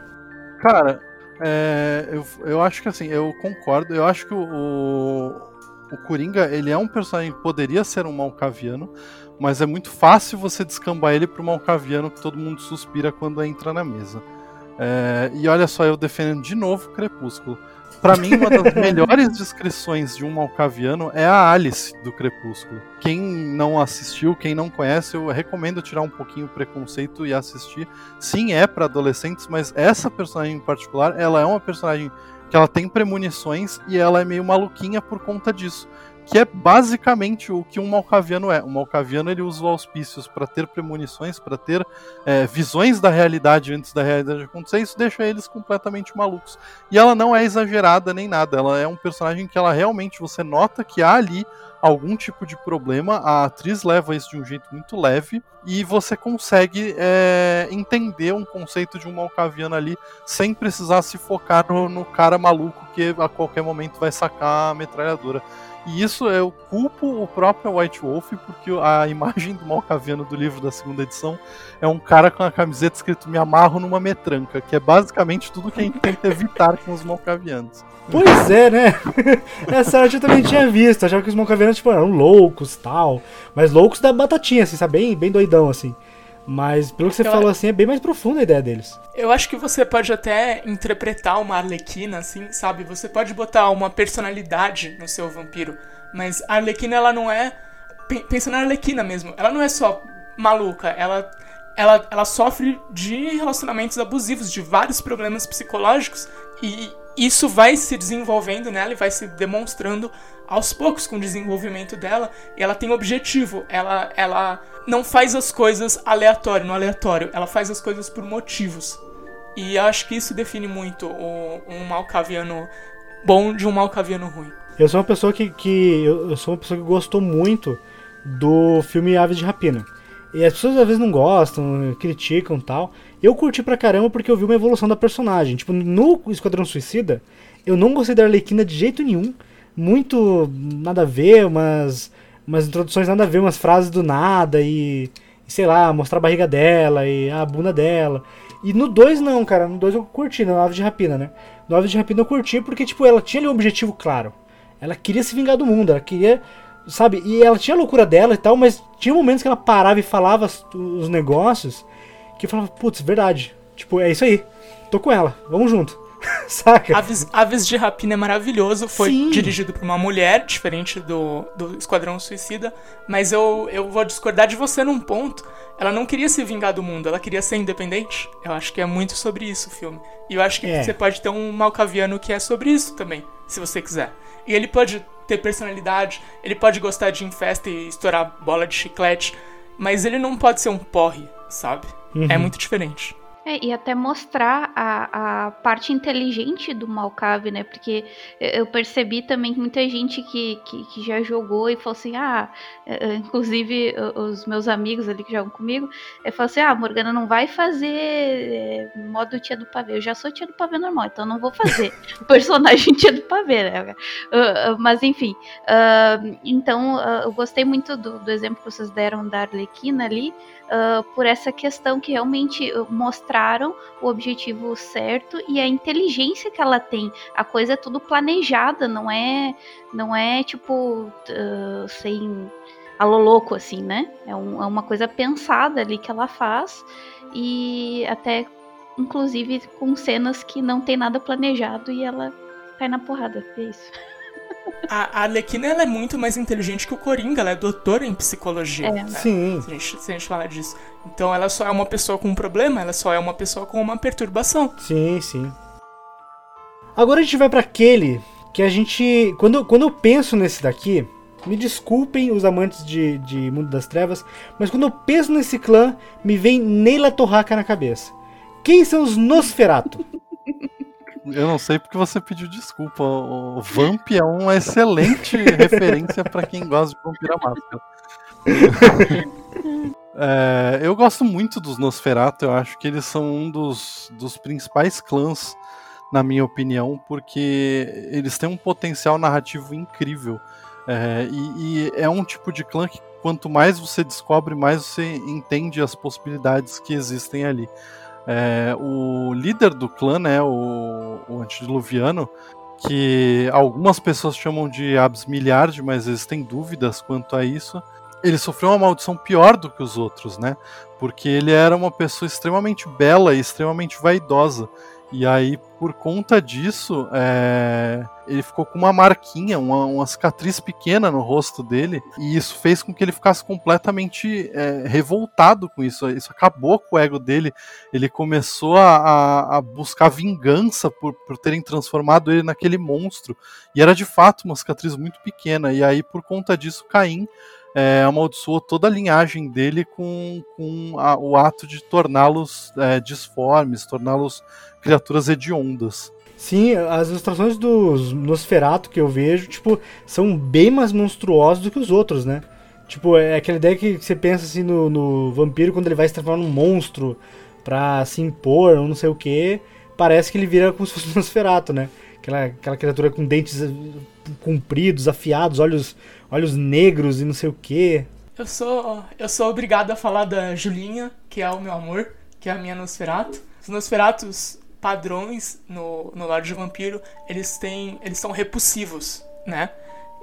Cara, é, eu, eu acho que assim, eu concordo. Eu acho que o, o Coringa, ele é um personagem que poderia ser um malcaviano, mas é muito fácil você descambar ele pro malcaviano que todo mundo suspira quando entra na mesa. É, e olha só, eu defendendo de novo Crepúsculo. Para mim, uma das melhores descrições de um malcaviano é a Alice do Crepúsculo. Quem não assistiu, quem não conhece, eu recomendo tirar um pouquinho o preconceito e assistir. Sim, é para adolescentes, mas essa personagem em particular, ela é uma personagem que ela tem premonições e ela é meio maluquinha por conta disso. Que é basicamente o que um malcaviano é. Um malcaviano ele usa os auspícios para ter premonições, para ter é, visões da realidade antes da realidade acontecer. Isso deixa eles completamente malucos. E ela não é exagerada nem nada. Ela é um personagem que ela realmente você nota que há ali algum tipo de problema. A atriz leva isso de um jeito muito leve e você consegue é, entender um conceito de um malcaviano ali sem precisar se focar no, no cara maluco que a qualquer momento vai sacar a metralhadora. E isso eu culpo o próprio White Wolf, porque a imagem do Malcaviano do livro da segunda edição é um cara com a camiseta escrito Me amarro numa metranca, que é basicamente tudo que a gente tenta evitar com os Malcavianos.
Pois é, né? Essa arte eu também tinha visto. Achava que os Malcavianos tipo, eram loucos tal. Mas loucos da batatinha, assim, sabe? Bem, bem doidão, assim. Mas pelo que você
Eu-
falou assim, é bem mais profunda a ideia deles.
Eu acho que você pode até interpretar uma arlequina, assim, sabe? Você pode botar uma personalidade no seu vampiro. Mas a arlequina, ela não é. Pe- Pensa na arlequina mesmo. Ela não é só maluca. Ela, ela, ela sofre de relacionamentos abusivos, de vários problemas psicológicos. E isso vai se desenvolvendo nela e vai se demonstrando aos poucos com o desenvolvimento dela. E ela tem objetivo. Ela, ela não faz as coisas aleatório, no aleatório. Ela faz as coisas por motivos. E acho que isso define muito o, um malcaviano bom de um malcaviano ruim.
Eu sou uma pessoa que, que eu, sou uma pessoa que gostou muito do filme Aves de Rapina. E as pessoas às vezes não gostam, criticam tal. Eu curti pra caramba porque eu vi uma evolução da personagem. Tipo, no Esquadrão Suicida, eu não gostei da Arlequina de jeito nenhum. Muito nada a ver, umas, umas introduções nada a ver, umas frases do nada e, e sei lá, mostrar a barriga dela e a bunda dela. E no 2 não, cara. No 2 eu curti, no Aves de Rapina, né? No Aves de Rapina eu curti porque, tipo, ela tinha ali um objetivo claro. Ela queria se vingar do mundo, ela queria, sabe? E ela tinha a loucura dela e tal, mas tinha momentos que ela parava e falava os negócios que eu falava, putz, verdade. Tipo, é isso aí. Tô com ela, vamos junto. Saca?
Aves, Aves de Rapina é maravilhoso, foi
Sim.
dirigido por uma mulher, diferente do, do Esquadrão Suicida, mas eu, eu vou discordar de você num ponto. Ela não queria se vingar do mundo, ela queria ser independente. Eu acho que é muito sobre isso o filme. E eu acho que
É.
você pode ter um malcaviano que é sobre isso também, se você quiser. E ele pode ter personalidade, ele pode gostar de ir em festa e estourar bola de chiclete, mas ele não pode ser um porre, sabe? É muito diferente.
É, e até mostrar a, a parte inteligente do Malcave, né? Porque eu percebi também que muita gente que, que, que já jogou e falou assim, ah, eh, eh, inclusive os meus amigos ali que jogam comigo, é falam assim, ah, Morgana não vai fazer modo tia do pavê. Eu já sou tia do pavê normal, então não vou fazer personagem tia do pavê, né? Mas enfim, ah, então ah, eu gostei muito do, do exemplo que vocês deram da Arlequina ali, por essa questão que realmente uh, mostraram o objetivo certo e a inteligência que ela tem. A coisa é tudo planejada, não é, não é tipo ah, sem alô louco assim, né? É, um- é uma coisa pensada ali que ela faz e até inclusive com cenas que não tem nada planejado e ela cai na porrada. É isso.
A, Arlequina ela é muito mais inteligente que o Coringa, ela é doutora em psicologia.
É.
né?
Sim.
Se a, gente, se a gente falar disso. Então ela só é uma pessoa com um problema, ela só é uma pessoa com uma perturbação.
Sim, sim. Agora a gente vai pra aquele que a gente. Quando, eu- quando eu penso nesse daqui, me desculpem os amantes de, de Mundo das Trevas, mas quando eu penso nesse clã, me vem Neila Torraca na cabeça. Quem são os Nosferato?
Eu não sei porque você pediu desculpa. O Vamp é uma excelente referência pra quem gosta de Vampira Máscara. É, eu gosto muito dos Nosferatu, eu acho que eles são um dos, dos principais clãs, na minha opinião, porque eles têm um potencial narrativo incrível. É, e, e é um tipo de clã que quanto mais você descobre, mais você entende as possibilidades que existem ali. É, o líder do clã, né, o, o antediluviano, que algumas pessoas chamam de Abs Miliard, mas eles têm dúvidas quanto a isso. Ele sofreu uma maldição pior do que os outros, né? Porque ele era uma pessoa extremamente bela e extremamente vaidosa. E aí, por conta disso, é, ele ficou com uma marquinha, uma, uma, cicatriz pequena no rosto dele, e isso fez com que ele ficasse completamente é, revoltado com isso. Isso acabou com o ego dele. Ele começou a, a buscar vingança por, por terem transformado ele naquele monstro. E era de fato uma cicatriz muito pequena. E aí, por conta disso, Caim é, amaldiçoou toda a linhagem dele com, com a, o ato de torná-los é, disformes, torná-los criaturas hediondas.
Sim, as ilustrações dos Nosferatu que eu vejo, tipo, são bem mais monstruosas do que os outros, né? Tipo, é aquela ideia que você pensa assim no, no vampiro quando ele vai se transformar num monstro pra se impor, ou não sei o que. Parece que ele vira como se fosse um Nosferatu, né? Aquela, aquela criatura com dentes eh, compridos, afiados, olhos, olhos negros e não sei o que.
Eu sou, eu sou obrigado a falar da Julinha, que é o meu amor, que é a minha Nosferatu. Os Nosferatus padrões no, no lado de vampiro, eles têm. eles são repulsivos, né?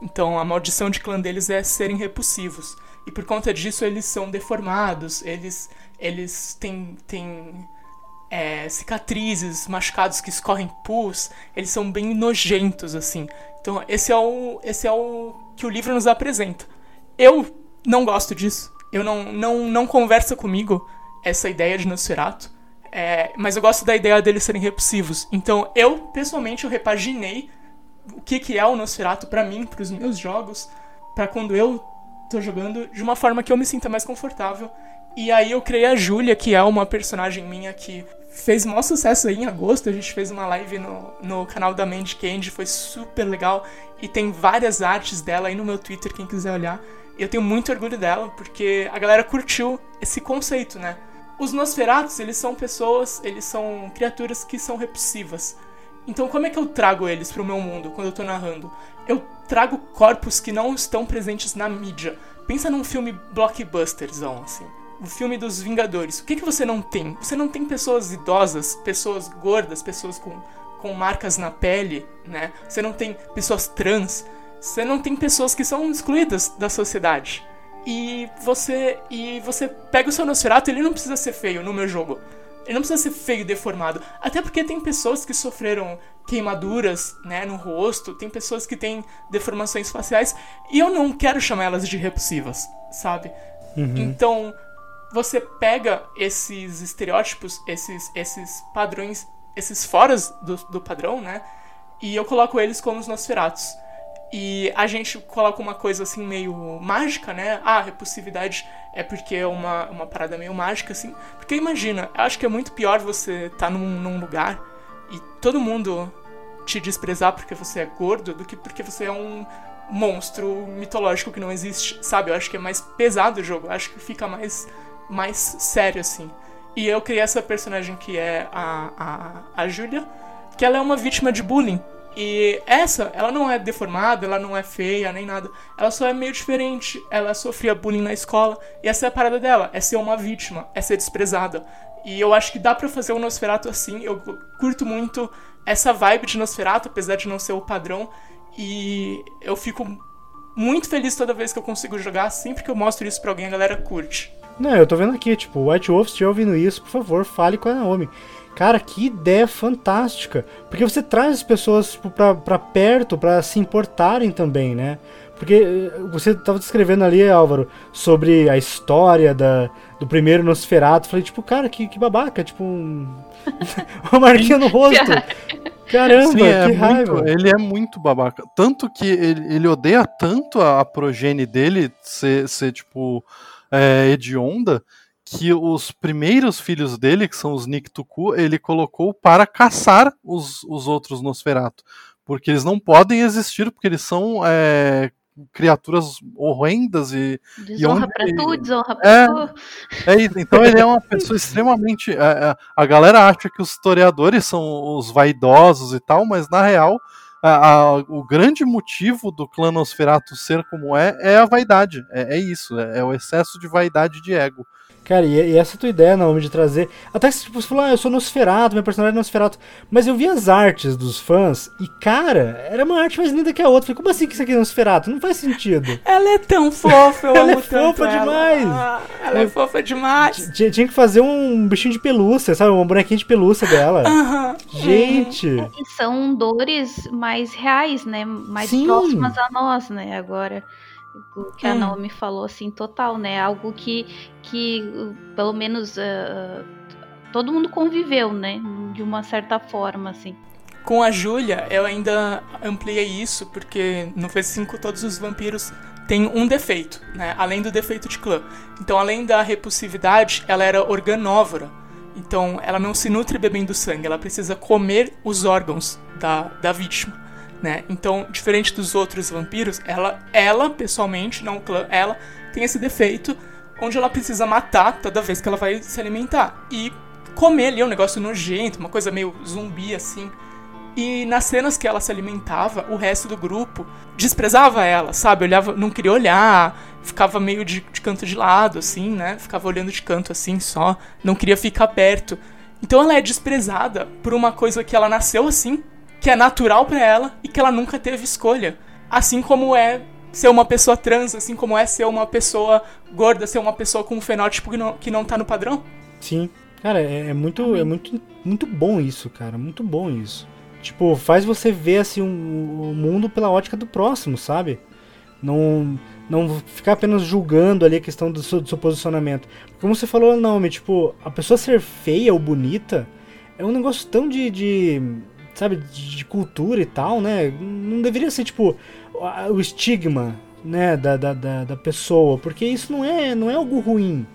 Então a maldição de clã deles é serem repulsivos. E por conta disso eles são deformados, eles, eles têm, têm é, cicatrizes, machucados que escorrem pus, eles são bem nojentos, assim. Então esse é o, esse é o que o livro nos apresenta. Eu não gosto disso. Eu não, não, não conversa comigo essa ideia de Nosferatu. É, mas eu gosto da ideia deles serem repulsivos. Então, eu, pessoalmente, eu repaginei o que, que é o Nosferatu para mim, para os meus jogos, para quando eu tô jogando, de uma forma que eu me sinta mais confortável. E aí eu criei a Júlia, que é uma personagem minha que fez maior sucesso aí em agosto. A gente fez uma live no, no canal da Mandy Candy, foi super legal. E tem várias artes dela aí no meu Twitter, quem quiser olhar. Eu tenho muito orgulho dela, porque a galera curtiu esse conceito, né? Os Nosferatus, eles são pessoas, eles são criaturas que são repulsivas. Então como é que eu trago eles pro meu mundo quando eu tô narrando? Eu trago corpos que não estão presentes na mídia. Pensa num filme blockbusterzão, assim. O filme dos Vingadores. O que, que você não tem? Você não tem pessoas idosas, pessoas gordas, pessoas com, com marcas na pele, né? Você não tem pessoas trans. Você não tem pessoas que são excluídas da sociedade e você e você pega o seu Nosferatu, ele não precisa ser feio no meu jogo. Ele não precisa ser feio e deformado. Até porque tem pessoas que sofreram queimaduras, né, no rosto, tem pessoas que têm deformações faciais, e eu não quero chamar elas de repulsivas, sabe? Uhum. Então, você pega esses estereótipos, esses, esses padrões, esses foras do, do padrão, né? E eu coloco eles como os Nosferatus. E a gente coloca uma coisa assim meio mágica, né? Ah, repulsividade é porque é uma, uma parada meio mágica, assim. Porque imagina, eu acho que é muito pior você estar tá num, num lugar e todo mundo te desprezar porque você é gordo do que porque você é um monstro mitológico que não existe, sabe? Eu acho que é mais pesado o jogo, eu acho que fica mais, mais sério, assim. E eu criei essa personagem que é a, a, a Julia, que ela é uma vítima de bullying. E essa, ela não é deformada, ela não é feia, nem nada. Ela só é meio diferente. Ela sofria bullying na escola. E essa é a parada dela: é ser uma vítima, é ser desprezada. E eu acho que dá para fazer o Nosferatu assim. Eu curto muito essa vibe de Nosferatu, apesar de não ser o padrão. E eu fico muito feliz toda vez que eu consigo jogar. Sempre que eu mostro isso pra alguém, a galera curte.
Não, eu tô vendo aqui, tipo, White Wolf, se estiver ouvindo isso, por favor, fale com a Naomi. Cara, que ideia fantástica. Porque você traz as pessoas tipo, pra, pra perto, pra se importarem também, né? Porque eh, você estava descrevendo ali, Álvaro, sobre a história da, do primeiro Nosferatu. Falei, tipo, cara, que, que babaca, tipo, um... uma marquinha no rosto. Caramba, Sim, é que raiva.
Muito, ele é muito babaca. Tanto que ele, ele odeia tanto a, a progenie dele ser, ser tipo, é, hedionda, que os primeiros filhos dele, que são os Niktuku, ele colocou para caçar os, os outros Nosferatu. Porque eles não podem existir, porque eles são é, criaturas horrendas e.
Desonra e pra tu, desonra pra é, tu.
É isso. Então ele é uma pessoa extremamente. É, é, a galera acha que os historiadores são os vaidosos e tal, mas na real. A, a, o grande motivo do clã Nosferatu ser como é é a vaidade. É, é isso, é, é o excesso de vaidade de ego.
Cara, e, e essa tua ideia, Naomi, de trazer. Até que tipo, você falou, ah, eu sou Nosferatu, meu personagem é Nosferatu. Mas eu vi as artes dos fãs e, cara, era uma arte mais linda que a outra. Falei, como assim que isso aqui é Nosferatu? Não faz sentido.
Ela é tão fofa, eu
Ela é
amo tanto
fofa
ela.
demais.
Ah, ela é fofa demais.
Tinha, tinha que fazer um bichinho de pelúcia, sabe? Uma bonequinha de pelúcia dela.
Aham.
Gente.
E são dores mais reais, né? Mais
Sim.
próximas a nós, né? Agora, o que a
Hum.
Naomi falou, assim, total, né? Algo que, que pelo menos, uh, todo mundo conviveu, né? De uma certa forma, assim.
Com a Júlia, eu ainda ampliei isso, porque no V5 todos os vampiros têm um defeito, né? Além do defeito de clã. Então, além da repulsividade, ela era organóvora. Então, ela não se nutre bebendo sangue, ela precisa comer os órgãos da, da vítima, né? Então, diferente dos outros vampiros, ela, ela pessoalmente, não o clã, ela tem esse defeito onde ela precisa matar toda vez que ela vai se alimentar. E comer ali é um negócio nojento, uma coisa meio zumbi assim. E nas cenas que ela se alimentava, o resto do grupo desprezava ela, sabe? Olhava, não queria olhar, ficava meio de, de canto de lado, assim, né? Ficava olhando de canto assim só, não queria ficar perto. Então ela é desprezada por uma coisa que ela nasceu assim, que é natural pra ela e que ela nunca teve escolha. Assim como é ser uma pessoa trans, assim como é ser uma pessoa gorda, ser uma pessoa com um fenótipo que não, que não tá no padrão.
Sim. Cara, é, é muito, é muito, muito bom isso, cara. Muito bom isso. Tipo, faz você ver assim o, o mundo pela ótica do próximo, sabe? Não, não ficar apenas julgando ali a questão do seu, do seu posicionamento. Como você falou, Naomi, tipo, a pessoa ser feia ou bonita é um negócio tão de, de sabe, de, cultura e tal, né? Não deveria ser, tipo, o estigma, né, da, da, da, da pessoa, porque isso não é, não é algo ruim,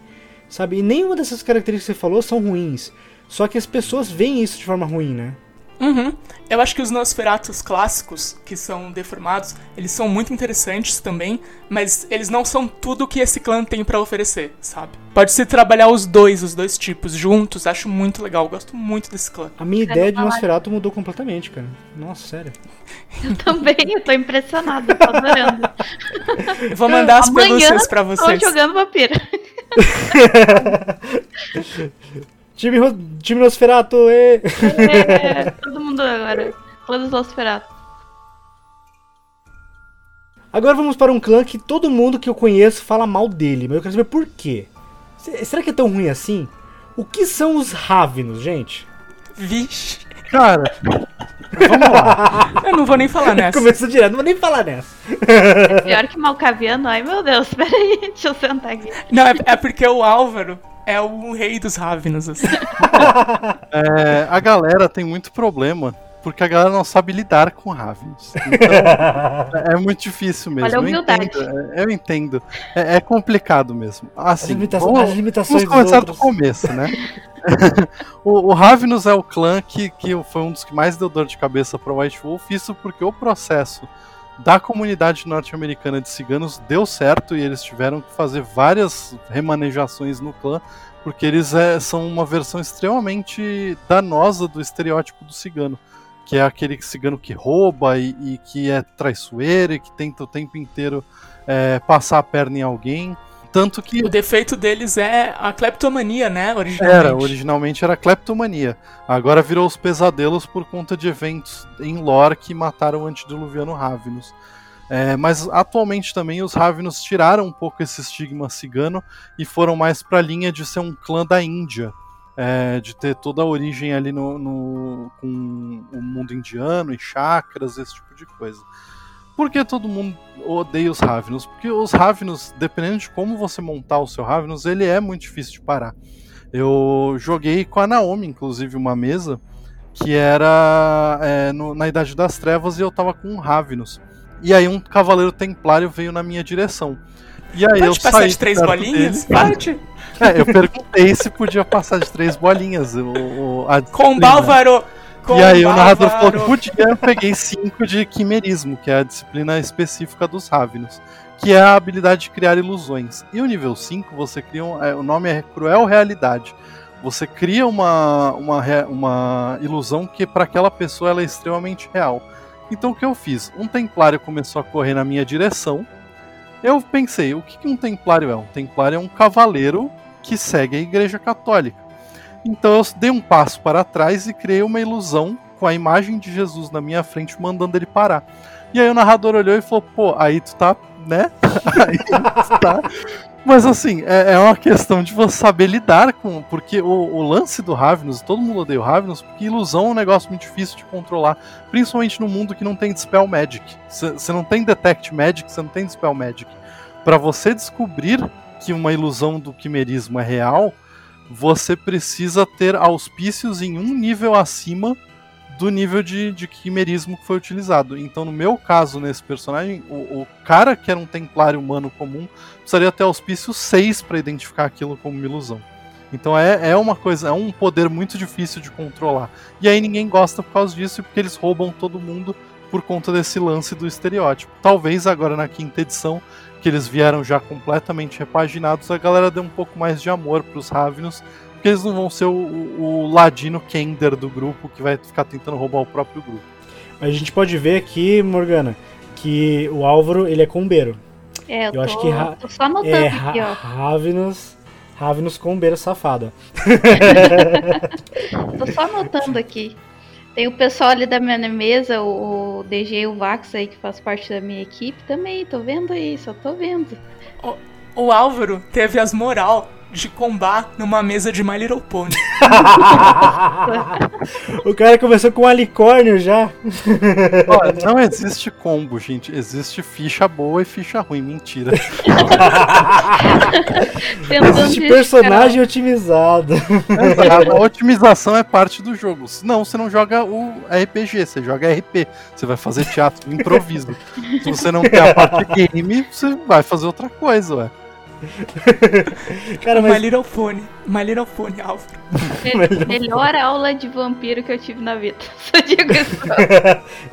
sabe? E nenhuma dessas características que você falou são ruins. Só que as pessoas veem isso de forma ruim, né?
Uhum. Eu acho que os Nosferatus clássicos, que são deformados, eles são muito interessantes também, mas eles não são tudo que esse clã tem pra oferecer, sabe? Pode-se trabalhar os dois, os dois tipos, juntos, acho muito legal, gosto muito desse clã.
A minha ideia de Nosferatu mudou completamente, cara. Nossa, sério.
Eu também, eu tô impressionada, tô adorando.
Eu vou mandar as
Amanhã
pelúcias pra
Tô
vocês.
jogando vampiro.
Time, Ro- time Nosferatu, ê!
É, todo mundo agora. Todos os Nosferatu.
Agora vamos para um clã que todo mundo que eu conheço fala mal dele, mas eu quero saber por quê. Se- Será que é tão ruim assim? O que são os Ravenos, gente?
Vixe,
Cara,
eu não vou nem falar nessa.
Começou direto, não vou nem falar nessa.
Pior que Malcaviano. Ai, meu Deus, peraí, deixa eu sentar aqui.
Não, é, é porque o Álvaro é o rei dos Ravenos, assim.
é, a galera tem muito problema. Porque a galera não sabe lidar com Ravens. Então, é muito difícil mesmo.
Olha a
eu
humildade.
entendo. é, Eu entendo. É, é complicado mesmo.
As,
Assim,
limita-
vamos-
as limitações
Vamos começar do começo, né? o, o Ravenous é o clã que, que foi um dos que mais deu dor de cabeça para White Wolf, isso porque o processo da comunidade norte-americana de ciganos deu certo e eles tiveram que fazer várias remanejações no clã, porque eles é, são uma versão extremamente danosa do estereótipo do cigano. Que é aquele cigano que rouba e, e que é traiçoeiro e que tenta o tempo inteiro é, passar a perna em alguém. Tanto que
O defeito deles é a cleptomania, né? Originalmente.
era, originalmente era kleptomania. Agora virou os pesadelos por conta de eventos em lore que mataram o antediluviano Ravenous. É, mas atualmente também os Ravenous tiraram um pouco esse estigma cigano e foram mais pra linha de ser um clã da Índia. é, de ter toda a origem ali no, no- com o mundo indiano e chakras, esse tipo de coisa. Por que todo mundo odeia os Ravenous? Porque os Ravenous, dependendo de como você montar o seu Ravenous, ele é muito difícil de parar. Eu joguei com a Naomi, inclusive, uma mesa que era é, no- na Idade das Trevas e eu tava com um Ravenous. E aí um Cavaleiro Templário veio na minha direção. E aí eu
Pode passar
saí
de três bolinhas?
dele.
Pode.
É, eu perguntei se podia passar de três bolinhas. O, o- a E aí o narrador falou podia, eu peguei cinco de quimerismo, que é a disciplina específica dos Ravenos, que é a habilidade de criar ilusões. E o nível 5, você cria um, é, o nome é Cruel Realidade. Você cria uma, uma, uma ilusão que para aquela pessoa ela é extremamente real. Então o que eu fiz? Um templário começou a correr na minha direção. Eu pensei, o que que um templário é? Um templário é um cavaleiro que segue a Igreja Católica. Então eu dei um passo para trás e criei uma ilusão com a imagem de Jesus na minha frente, mandando ele parar. E aí o narrador olhou e falou: pô, aí tu tá, né? aí tu tá. Mas assim, é, é, uma questão de você saber lidar com. Porque o, o lance do Ravnus, todo mundo odeia o Ravnus, porque ilusão é um negócio muito difícil de controlar. Principalmente no mundo que não tem Dispel Magic. Você não tem Detect Magic, você não tem Dispel Magic. Para você descobrir que uma ilusão do quimerismo é real, você precisa ter auspícios em um nível acima do nível de, de quimerismo que foi utilizado. Então, no meu caso, nesse personagem, o, o cara que era um templário humano comum precisaria ter auspício 6 para identificar aquilo como uma ilusão. Então é, é uma coisa, é um poder muito difícil de controlar. E aí ninguém gosta por causa disso, porque eles roubam todo mundo por conta desse lance do estereótipo. Talvez agora na quinta edição, que eles vieram já completamente repaginados, a galera dê um pouco mais de amor para os Ravnos, porque eles não vão ser o, o, o ladino Kender do grupo que vai ficar tentando roubar o próprio grupo.
A gente pode ver aqui, Morgana, que o Álvaro ele é combeiro.
É, eu, eu tô, acho que ra tô só anotando
é,
aqui, ó.
Ravenous, Ravenous combeiro safada.
tô só anotando aqui. Tem o pessoal ali da minha mesa, o DG e o Vax aí, que faz parte da minha equipe também. Tô vendo aí, só tô vendo.
O, o Álvaro teve as moral de combar numa mesa de My Little Pony.
o cara começou com um alicórnio já.
Olha, não existe combo, gente. Existe ficha boa e ficha ruim. Mentira.
existe personagem otimizado.
a otimização é parte do jogo. Não, você não joga o RPG, você joga RP. Você vai fazer teatro improviso. Se você não tem a parte game, você vai fazer outra coisa, ué.
Cara, mas... My Little Pony. My Little Pony, Álvaro.
Melhor aula de vampiro que eu tive na vida. Só digo isso.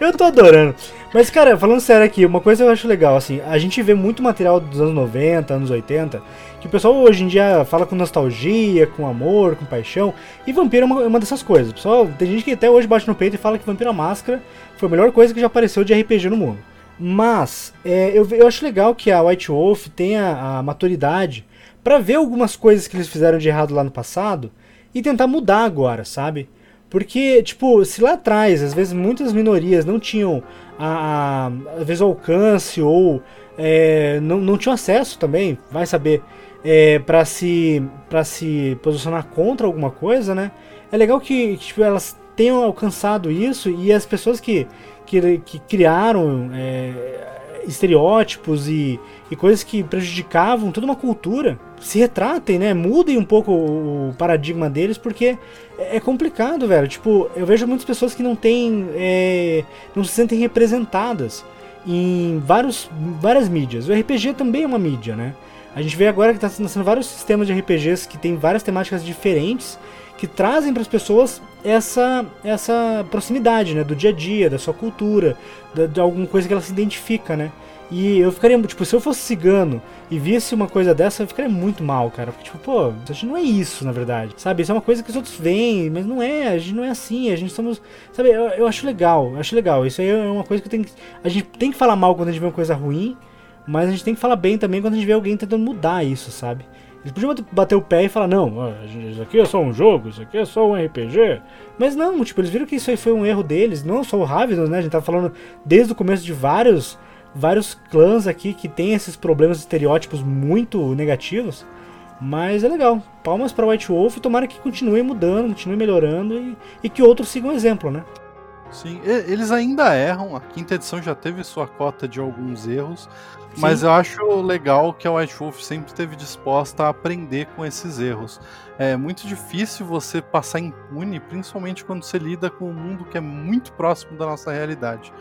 eu tô adorando. Mas, cara, falando sério aqui, uma coisa eu acho legal, assim, a gente vê muito material dos anos 90, anos 80, que o pessoal hoje em dia fala com nostalgia, com amor, com paixão, e vampiro é uma, é uma dessas coisas. Pessoal, tem gente que até hoje bate no peito e fala que Vampiro a Máscara foi a melhor coisa que já apareceu de RPG no mundo. Mas é, eu, eu acho legal que a White Wolf tenha a maturidade para ver algumas coisas que eles fizeram de errado lá no passado e tentar mudar agora, sabe? Porque, tipo, se lá atrás, às vezes muitas minorias não tinham, a, a às vezes, alcance ou é, não, não tinham acesso também, vai saber, é, para se, pra se posicionar contra alguma coisa, né? É legal que, que tipo, elas tenham alcançado isso e as pessoas que que, que criaram é, estereótipos e, e coisas que prejudicavam toda uma cultura se retratem, né? Mudem um pouco o paradigma deles, porque é, é complicado, velho. Tipo, eu vejo muitas pessoas que não têm. É, não se sentem representadas em vários, várias mídias. O RPG também é uma mídia, né? A gente vê agora que está nascendo vários sistemas de RPGs que tem várias temáticas diferentes que trazem para as pessoas essa, essa proximidade, né, do dia a dia, da sua cultura, da, de alguma coisa que ela se identifica, né? E eu ficaria, tipo, se eu fosse cigano e visse uma coisa dessa, eu ficaria muito mal, cara. Porque, tipo, pô, a gente não é isso, na verdade. Sabe? Isso é uma coisa que os outros veem, mas não é, a gente não é assim, a gente somos. Sabe, eu, eu acho legal, eu acho legal. Isso aí é uma coisa que tenho que. A gente tem que falar mal quando a gente vê uma coisa ruim, mas a gente tem que falar bem também quando a gente vê alguém tentando mudar isso, sabe? Eles podiam bater o pé e falar, não, isso aqui é só um jogo, isso aqui é só um RPG. Mas não, tipo, eles viram que isso aí foi um erro deles, não só o Ravenous, né? A gente tá falando desde o começo de vários, vários clãs aqui que tem esses problemas estereótipos muito negativos. Mas é legal. Palmas para White Wolf e tomara que continue mudando, continue melhorando e, e que outros sigam o exemplo, né?
Sim, eles ainda erram. A quinta edição já teve sua cota de alguns erros, mas eu acho legal que a White Wolf sempre esteve disposta a aprender com esses erros. É muito difícil você passar impune, principalmente quando você lida com um mundo que é muito próximo da nossa realidade.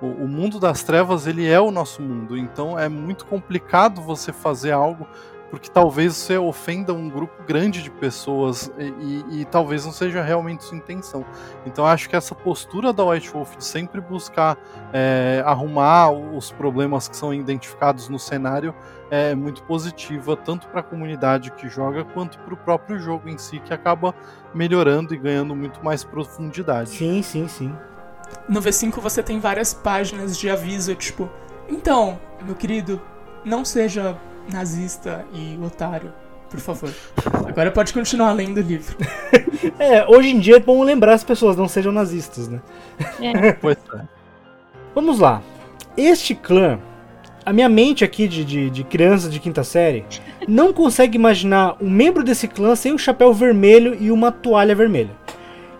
O, o mundo das trevas ele é o nosso mundo, então é muito complicado você fazer algo porque talvez você ofenda um grupo grande de pessoas e, e, e, talvez não seja realmente sua intenção. Então acho que essa postura da White Wolf de sempre buscar é, arrumar os problemas que são identificados no cenário é muito positiva, tanto para a comunidade que joga quanto para o próprio jogo em si, que acaba melhorando e ganhando muito mais profundidade.
Sim, sim, sim.
No V5 você tem várias páginas de aviso, tipo, então, meu querido, não seja nazista e otário, por favor. Agora pode continuar lendo o livro.
É, hoje em dia é bom lembrar as pessoas, não sejam nazistas, né?
Pois é.
Vamos lá. Este clã, a minha mente aqui de, de, de criança de quinta série, não consegue imaginar um membro desse clã sem um chapéu vermelho e uma toalha vermelha.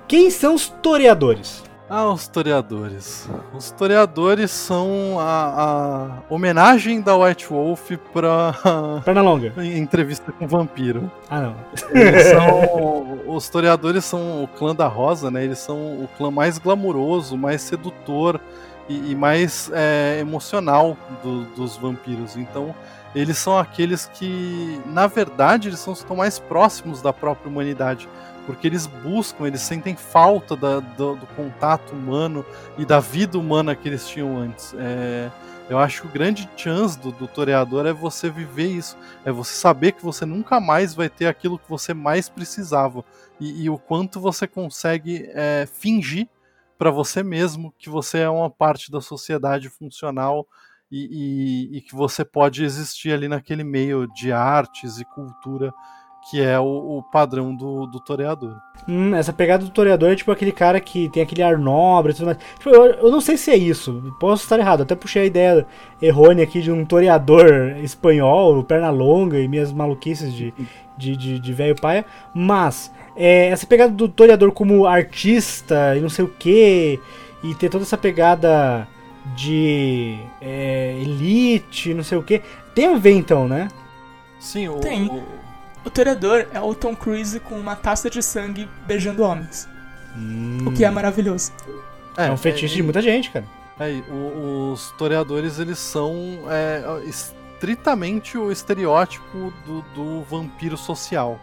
Quem são os toreadores?
Ah, os toreadores. Os toreadores são a, a homenagem da White Wolf pra
Perna longa.
entrevista com o vampiro.
Ah, não.
Eles são, os toreadores são o clã da Rosa, né? Eles são o clã mais glamuroso, mais sedutor e, e mais é, emocional do- dos vampiros. Então, eles são aqueles que, na verdade, eles são estão mais próximos da própria humanidade. Porque eles buscam, eles sentem falta da- do, do contato humano e da vida humana que eles tinham antes. É, eu acho que o grande chance do, do toreador é você viver isso. É você saber que você nunca mais vai ter aquilo que você mais precisava. E, e o quanto você consegue é, fingir para você mesmo que você é uma parte da sociedade funcional e, e- e que você pode existir ali naquele meio de artes e cultura que é o, o padrão do, do toreador.
Hum, essa pegada do toreador é tipo aquele cara que tem aquele ar nobre e tudo mais. Tipo, eu, eu não sei se é isso, posso estar errado. Até puxei a ideia errônea aqui de um toreador espanhol, perna longa e minhas maluquices de de, de, de velho paia. Mas, é, essa pegada do toreador como artista e não sei o que, e ter toda essa pegada de é, elite, não sei o que, tem a ver então, né?
Sim, o,
Tem.
o-
O toreador é o Tom Cruise com uma taça de sangue beijando homens. O que é maravilhoso.
É, um fetiche de muita gente, cara.
É, o- os toreadores, eles são é, estritamente o estereótipo do, do vampiro social.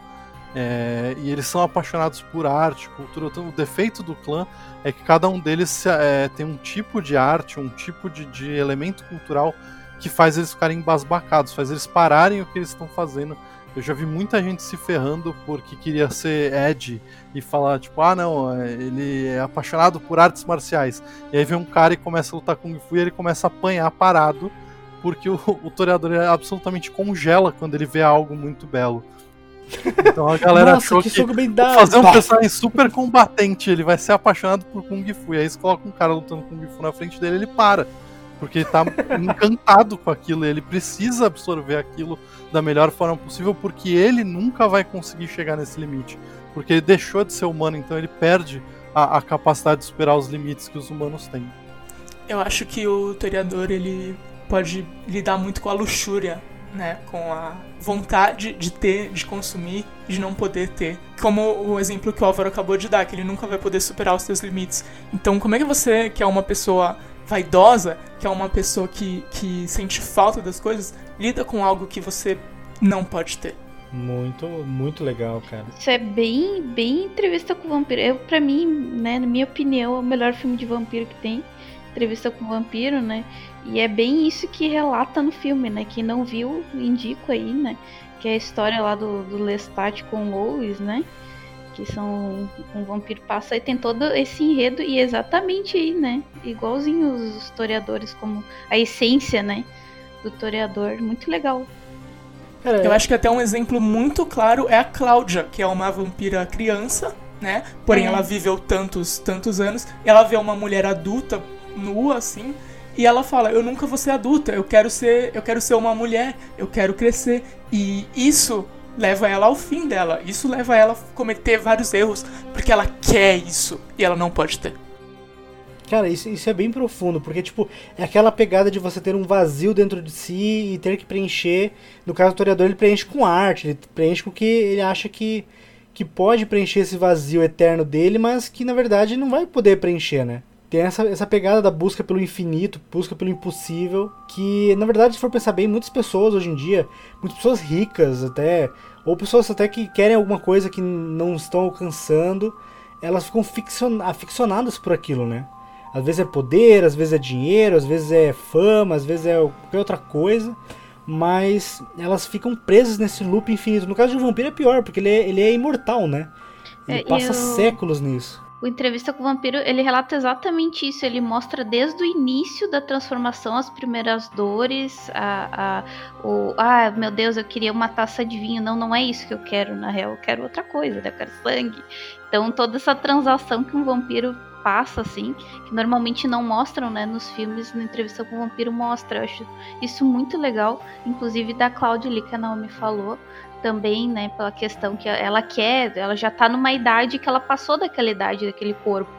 É, e eles são apaixonados por arte, cultura. Então, o defeito do clã é que cada um deles é, tem um tipo de arte, um tipo de, de elemento cultural que faz eles ficarem embasbacados, faz eles pararem o que eles estão fazendo. Eu já vi muita gente se ferrando porque queria ser Ed e falar, tipo, ah não, é, ele é apaixonado por artes marciais. E aí vem um cara e começa a lutar com Kung Fu e ele começa a apanhar parado, porque o, o toreador é absolutamente congela quando ele vê algo muito belo. Então a galera
Nossa,
achou
que
que, fazer um personagem super combatente, ele vai ser apaixonado por Kung Fu. E aí eles colocam um cara lutando Kung Fu na frente dele ele para. Porque ele tá encantado com aquilo, ele precisa absorver aquilo da melhor forma possível, porque ele nunca vai conseguir chegar nesse limite. Porque ele deixou de ser humano, então ele perde a, a capacidade de superar os limites que os humanos têm.
Eu acho que o toreador ele pode lidar muito com a luxúria, né? Com a vontade de ter, de consumir, de não poder ter. Como o exemplo que o Álvaro acabou de dar, que ele nunca vai poder superar os seus limites. Então, como é que você, que é uma pessoa vaidosa, que é uma pessoa que, que sente falta das coisas, lida com algo que você não pode ter?
Muito, muito legal, cara.
Isso é bem, bem entrevista com vampiro. Eu, pra mim, né, na minha opinião, é o melhor filme de vampiro que tem. Entrevista com vampiro, né? E é bem isso que relata no filme, né? Quem não viu, indico aí, né? Que é a história lá do, do Lestat com o Lois, né? Que são um vampiro passa e tem todo esse enredo e exatamente aí, né? Igualzinho os historiadores, como a essência, né? Do toreador. Muito legal.
Eu acho que até um exemplo muito claro é a Cláudia, que é uma vampira criança, né? Porém,
É.
ela viveu tantos, tantos anos. Ela vê uma mulher adulta, nua, assim, e ela fala: Eu nunca vou ser adulta, eu quero ser, eu quero ser uma mulher, eu quero crescer. E isso leva ela ao fim dela. Isso leva ela a cometer vários erros, porque ela quer isso e ela não pode ter.
Cara, isso, isso é bem profundo, porque, tipo, é aquela pegada de você ter um vazio dentro de si e ter que preencher. No caso do toreador, ele preenche com arte, ele preenche com o que ele acha que, que pode preencher esse vazio eterno dele, mas que na verdade não vai poder preencher, né? Tem essa, essa pegada da busca pelo infinito, busca pelo impossível, que na verdade, se for pensar bem, muitas pessoas hoje em dia, muitas pessoas ricas até, ou pessoas até que querem alguma coisa que não estão alcançando, elas ficam ficcion- aficionadas por aquilo, né? Às vezes é poder, às vezes é dinheiro, às vezes é fama, às vezes é qualquer outra coisa. Mas elas ficam presas nesse loop infinito. No caso de um vampiro é pior, porque ele é, ele é imortal, né? Ele
É,
passa
eu-
séculos nisso.
O Entrevista com o Vampiro, ele relata exatamente isso. Ele mostra desde o início da transformação, as primeiras dores, a, a, o, ah, meu Deus, eu queria uma taça de vinho. Não, não é isso que eu quero, na real, eu quero outra coisa, né? eu quero sangue. Então, toda essa transação que um vampiro passa, assim, que normalmente não mostram, né, nos filmes, na entrevista com o vampiro mostra. Eu acho isso muito legal, inclusive da Claudia ali que a Naomi falou, também, né, pela questão que ela quer, ela já tá numa idade que ela passou daquela idade, daquele corpo.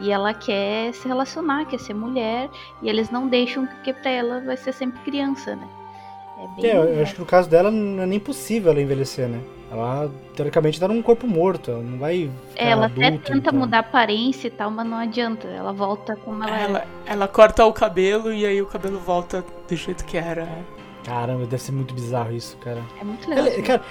E ela quer se relacionar, quer ser mulher, e eles não deixam porque para ela vai ser sempre criança, né?
É, bem é, eu acho que no caso dela não é nem possível ela envelhecer, né? Ela, teoricamente, tá num corpo morto, ela não vai.
É, ela adulta, até tenta então. mudar a aparência e tal, mas não adianta. Ela volta como ela,
ela
é.
Ela corta o cabelo e aí o cabelo volta do jeito que era.
Caramba, deve ser muito bizarro isso, cara.
É muito legal.
Ela, cara,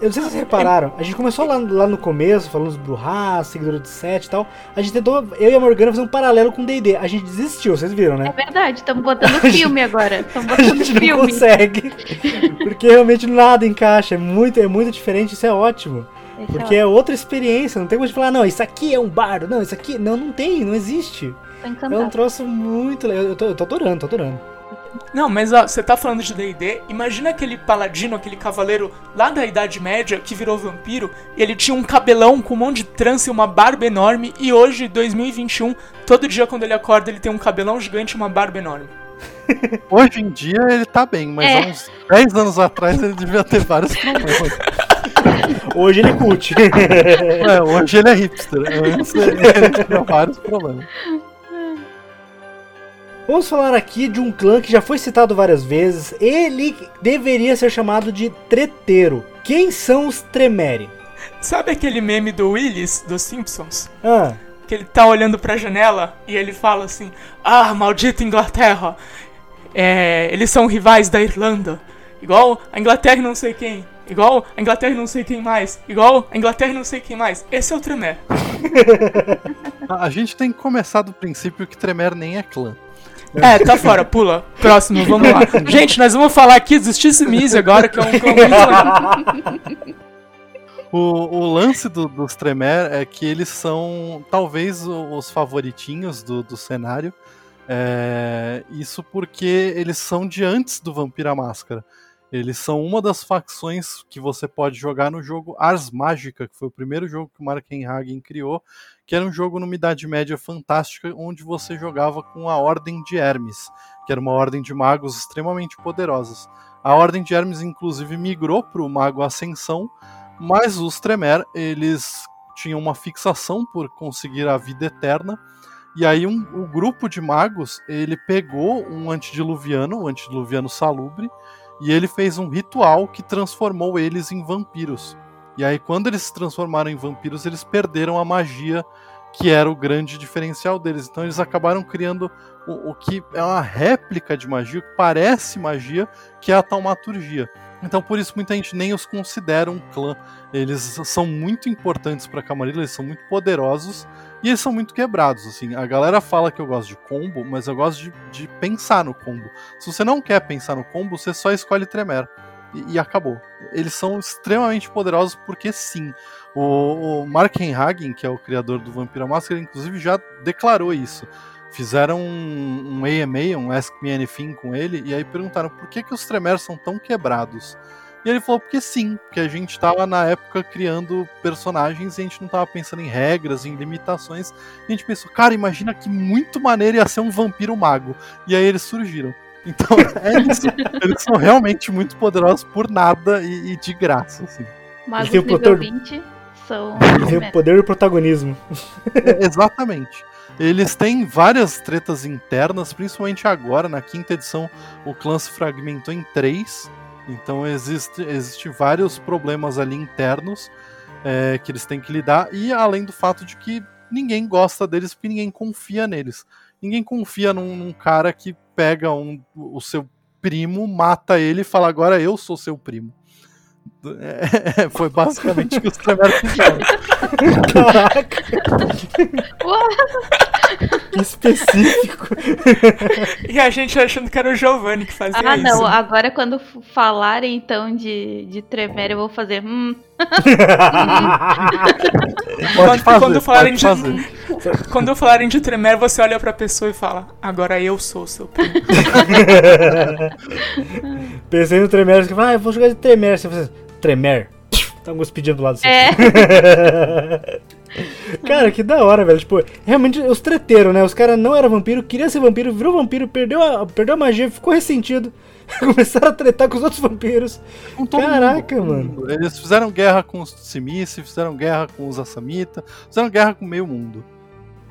eu não sei se vocês repararam, a gente começou lá, lá no começo, falando dos Bruhá, seguidores de set e tal. A gente tentou, eu e a Morgana, fazer um paralelo com o DD. A gente desistiu, vocês viram, né?
É verdade, estamos botando filme agora. Estamos botando
a gente
filme.
não consegue. Porque realmente nada encaixa. É muito, é muito diferente, isso é ótimo. Esse porque é, é, outra experiência, não tem como de falar, não, isso aqui é um bardo, não, isso aqui. Não, não tem, não existe. É um troço muito legal. Eu tô, eu tô adorando, tô adorando.
Não, mas ó, você tá falando de D&D, imagina aquele paladino, aquele cavaleiro lá da Idade Média que virou vampiro, e ele tinha um cabelão com um monte de trança e uma barba enorme, e hoje, 2021, todo dia quando ele acorda ele tem um cabelão gigante e uma barba enorme.
Hoje em dia ele tá bem, mas é. há uns 10 anos atrás ele devia ter vários problemas.
Hoje ele é cult.
É, hoje ele é hipster. Antes ele tinha vários problemas.
Vamos falar aqui de um clã que já foi citado várias vezes. Ele deveria ser chamado de treteiro. Quem são os Tremere?
Sabe aquele meme do Willis, dos Simpsons?
Ah.
Que ele tá olhando pra janela e ele fala assim: Ah, maldita Inglaterra! É, eles são rivais da Irlanda. Igual a Inglaterra e não sei quem. Igual a Inglaterra e não sei quem mais. Igual a Inglaterra e não sei quem mais. Esse é o Tremere.
a gente tem que começar do princípio que Tremere nem é clã.
É, tá fora, pula. Próximo, vamos lá. Gente, nós vamos falar aqui do Justice Mise agora, que é um
O, o lance do, dos Tremere é que eles são talvez os favoritinhos do, do cenário. É, isso porque eles são de antes do Vampira Máscara. Eles são uma das facções que você pode jogar no jogo Ars Magica, que foi o primeiro jogo que o Mark Hagen criou, que era um jogo numa Idade Média fantástica, onde você jogava com a Ordem de Hermes, que era uma ordem de magos extremamente poderosos. A Ordem de Hermes, inclusive, migrou para o Mago Ascensão, mas os Tremer, eles tinham uma fixação por conseguir a vida eterna, e aí um, o grupo de magos, ele pegou um antediluviano, o antediluviano salubre, e ele fez um ritual que transformou eles em vampiros. E aí, quando eles se transformaram em vampiros, eles perderam a magia que era o grande diferencial deles. Então, eles acabaram criando o, o que é uma réplica de magia, que parece magia, que é a taumaturgia. Então, por isso, muita gente nem os considera um clã. Eles são muito importantes para Camarilla, eles são muito poderosos e eles são muito quebrados. Assim, a galera fala que eu gosto de combo, mas eu gosto de, de pensar no combo. Se você não quer pensar no combo, você só escolhe Tremere e, e acabou. Eles são extremamente poderosos porque sim. O, o Mark Hagen, que é o criador do Vampira Máscara, inclusive já declarou isso. Fizeram um, um AMA, um Ask Me Anything com ele, e aí perguntaram por que, que os Tremere são tão quebrados. E ele falou porque sim, porque a gente estava na época criando personagens e a gente não estava pensando em regras, em limitações. E a gente pensou, cara, imagina que muito maneiro ia ser um vampiro mago. E aí eles surgiram. Então é isso. Eles são realmente muito poderosos por nada e, e de graça, assim.
Mas os nível poder... 20 são.
Têm o poder do protagonismo.
É, exatamente. Eles têm várias tretas internas, principalmente agora, na quinta edição, o clã se fragmentou em três. Então existe, existe vários problemas ali internos é, que eles têm que lidar, e além do fato de que ninguém gosta deles porque ninguém confia neles. Ninguém confia num, num cara que pega um, o seu primo, mata ele e fala: agora eu sou seu primo. É, foi basicamente o que os Tremere fizeram.
Caraca! que específico!
e a gente achando que era o Giovanni que fazia isso.
Ah, não. Agora, quando falarem então de, de Tremere, eu vou fazer. Hum.
quando, fazer, quando falarem de. quando falarem de Tremere, você olha pra pessoa e fala: Agora eu sou o seu primo.
Pensei no Tremere, você fala, ah, eu vou jogar de Tremere. Você fala, Tremere. Tá um cuspidinho do lado assim.
É.
Cara, que da hora, velho. Tipo, realmente os treteiros, né? Os caras não eram vampiro, queria ser vampiro, virou vampiro, perdeu a, perdeu a magia, ficou ressentido. Começaram a tretar com os outros vampiros. Caraca,
mundo. Eles fizeram guerra com os Simice, fizeram guerra com os Assamita, fizeram guerra com meio mundo.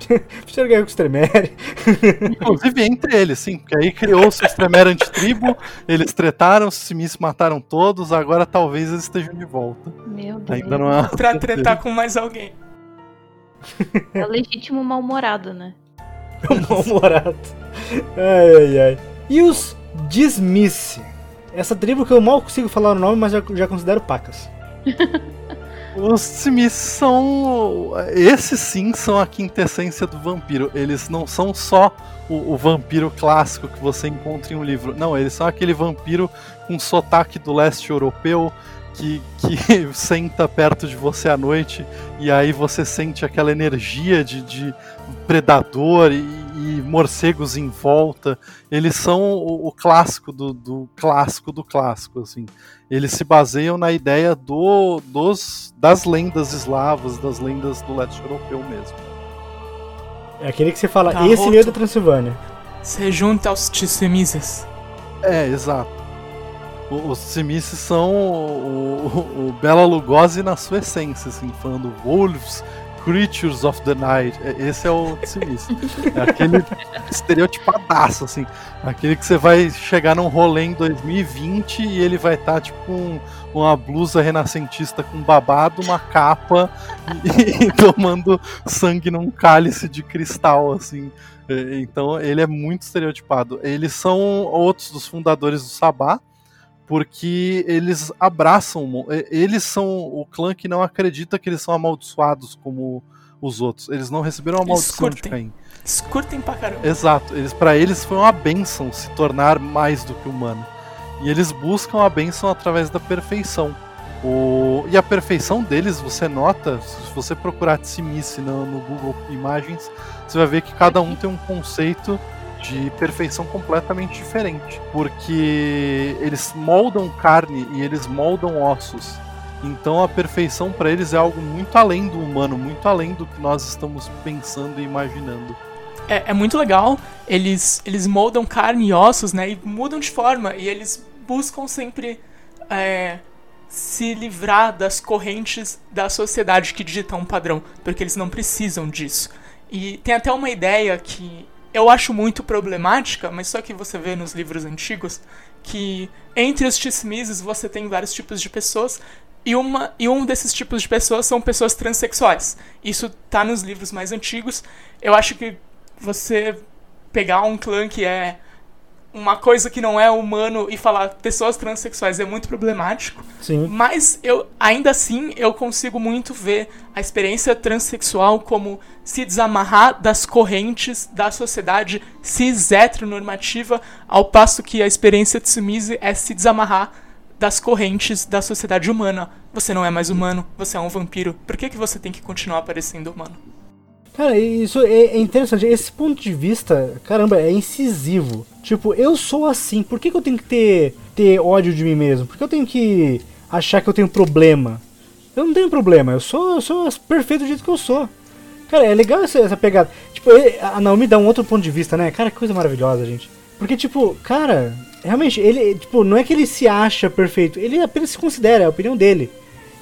Fizeram guerra com os Tremere.
Inclusive entre eles, sim, porque aí criou-se os Tremere antitribo, eles tretaram, os Simice mataram todos, agora talvez eles estejam de volta.
Meu Deus.
Ainda não é.
pra tretar com mais alguém.
É o legítimo mal-humorado, né?
Mal-humorado. Ai, ai, ai. E os Dismiss? Essa tribo que eu mal consigo falar o nome, mas já, já considero pacas.
Os Simis são. Esses sim são a quintessência do vampiro. Eles não são só o, o, vampiro clássico que você encontra em um livro. Não, eles são aquele vampiro com sotaque do leste europeu que, que senta perto de você à noite e aí você sente aquela energia de, de predador e, e, morcegos em volta. Eles são o, o clássico do, do, clássico do clássico, assim. Eles se baseiam na ideia do, dos, das lendas eslavas, das lendas do leste europeu mesmo.
É aquele que você fala,
Tá
esse veio da Transilvânia.
Você junta aos Tissemises.
É, exato. O- Os Simices são o, o, o Bela Lugosi na sua essência, assim, falando Wolves, Creatures of the Night. É, Esse é o Simice. É aquele estereotipadaço, assim. Aquele que você vai chegar num rolê em 2020 e ele vai estar, tipo, com uma blusa renascentista com babado, uma capa e, e tomando sangue num cálice de cristal, assim. É, Então ele é muito estereotipado. Eles são outros dos fundadores do Sabá, porque eles abraçam. Eles são o clã que não acredita que eles são amaldiçoados como os outros. Eles não receberam a maldição de. Caim.
Eles curtem pra caramba.
Exato. Eles para eles foi uma benção se tornar mais do que humano. E eles buscam a benção através da perfeição. O... E a perfeição deles, você nota, se você procurar Tsimice no, no Google Imagens, você vai ver que cada um tem um conceito de perfeição completamente diferente. Porque eles moldam carne e eles moldam ossos. Então a perfeição para eles é algo muito além do humano, muito além do que nós estamos pensando e imaginando.
É, é muito legal. Eles, eles moldam carne e ossos, né? E mudam de forma. E eles buscam sempre é, se livrar das correntes da sociedade que digitam um padrão. Porque eles não precisam disso. E tem até uma ideia que eu acho muito problemática, mas só que você vê nos livros antigos, que entre os tismises você tem vários tipos de pessoas. E, uma, e um desses tipos de pessoas são pessoas transexuais. Isso tá nos livros mais antigos. Eu acho que você pegar um clã que é uma coisa que não é humano e falar pessoas transexuais é muito problemático.
Sim.
Mas eu ainda assim eu consigo muito ver a experiência transexual como se desamarrar das correntes da sociedade cis heteronormativa, ao passo que a experiência Tsumise é se desamarrar das correntes da sociedade humana. Você não é mais humano, você é um vampiro. Por que, que você tem que continuar parecendo humano?
Cara, isso é, é interessante. Esse ponto de vista, caramba, é incisivo. Tipo, eu sou assim. Por que, que eu tenho que ter, ter ódio de mim mesmo? Por que eu tenho que achar que eu tenho problema? Eu não tenho problema. Eu sou, eu sou perfeito do jeito que eu sou. Cara, é legal essa, essa pegada. Tipo, ele- a Naomi dá um outro ponto de vista, né? Cara, que coisa maravilhosa, gente. Porque, tipo, cara, realmente, ele, tipo, não é que ele se acha perfeito. Ele apenas se considera, é a opinião dele.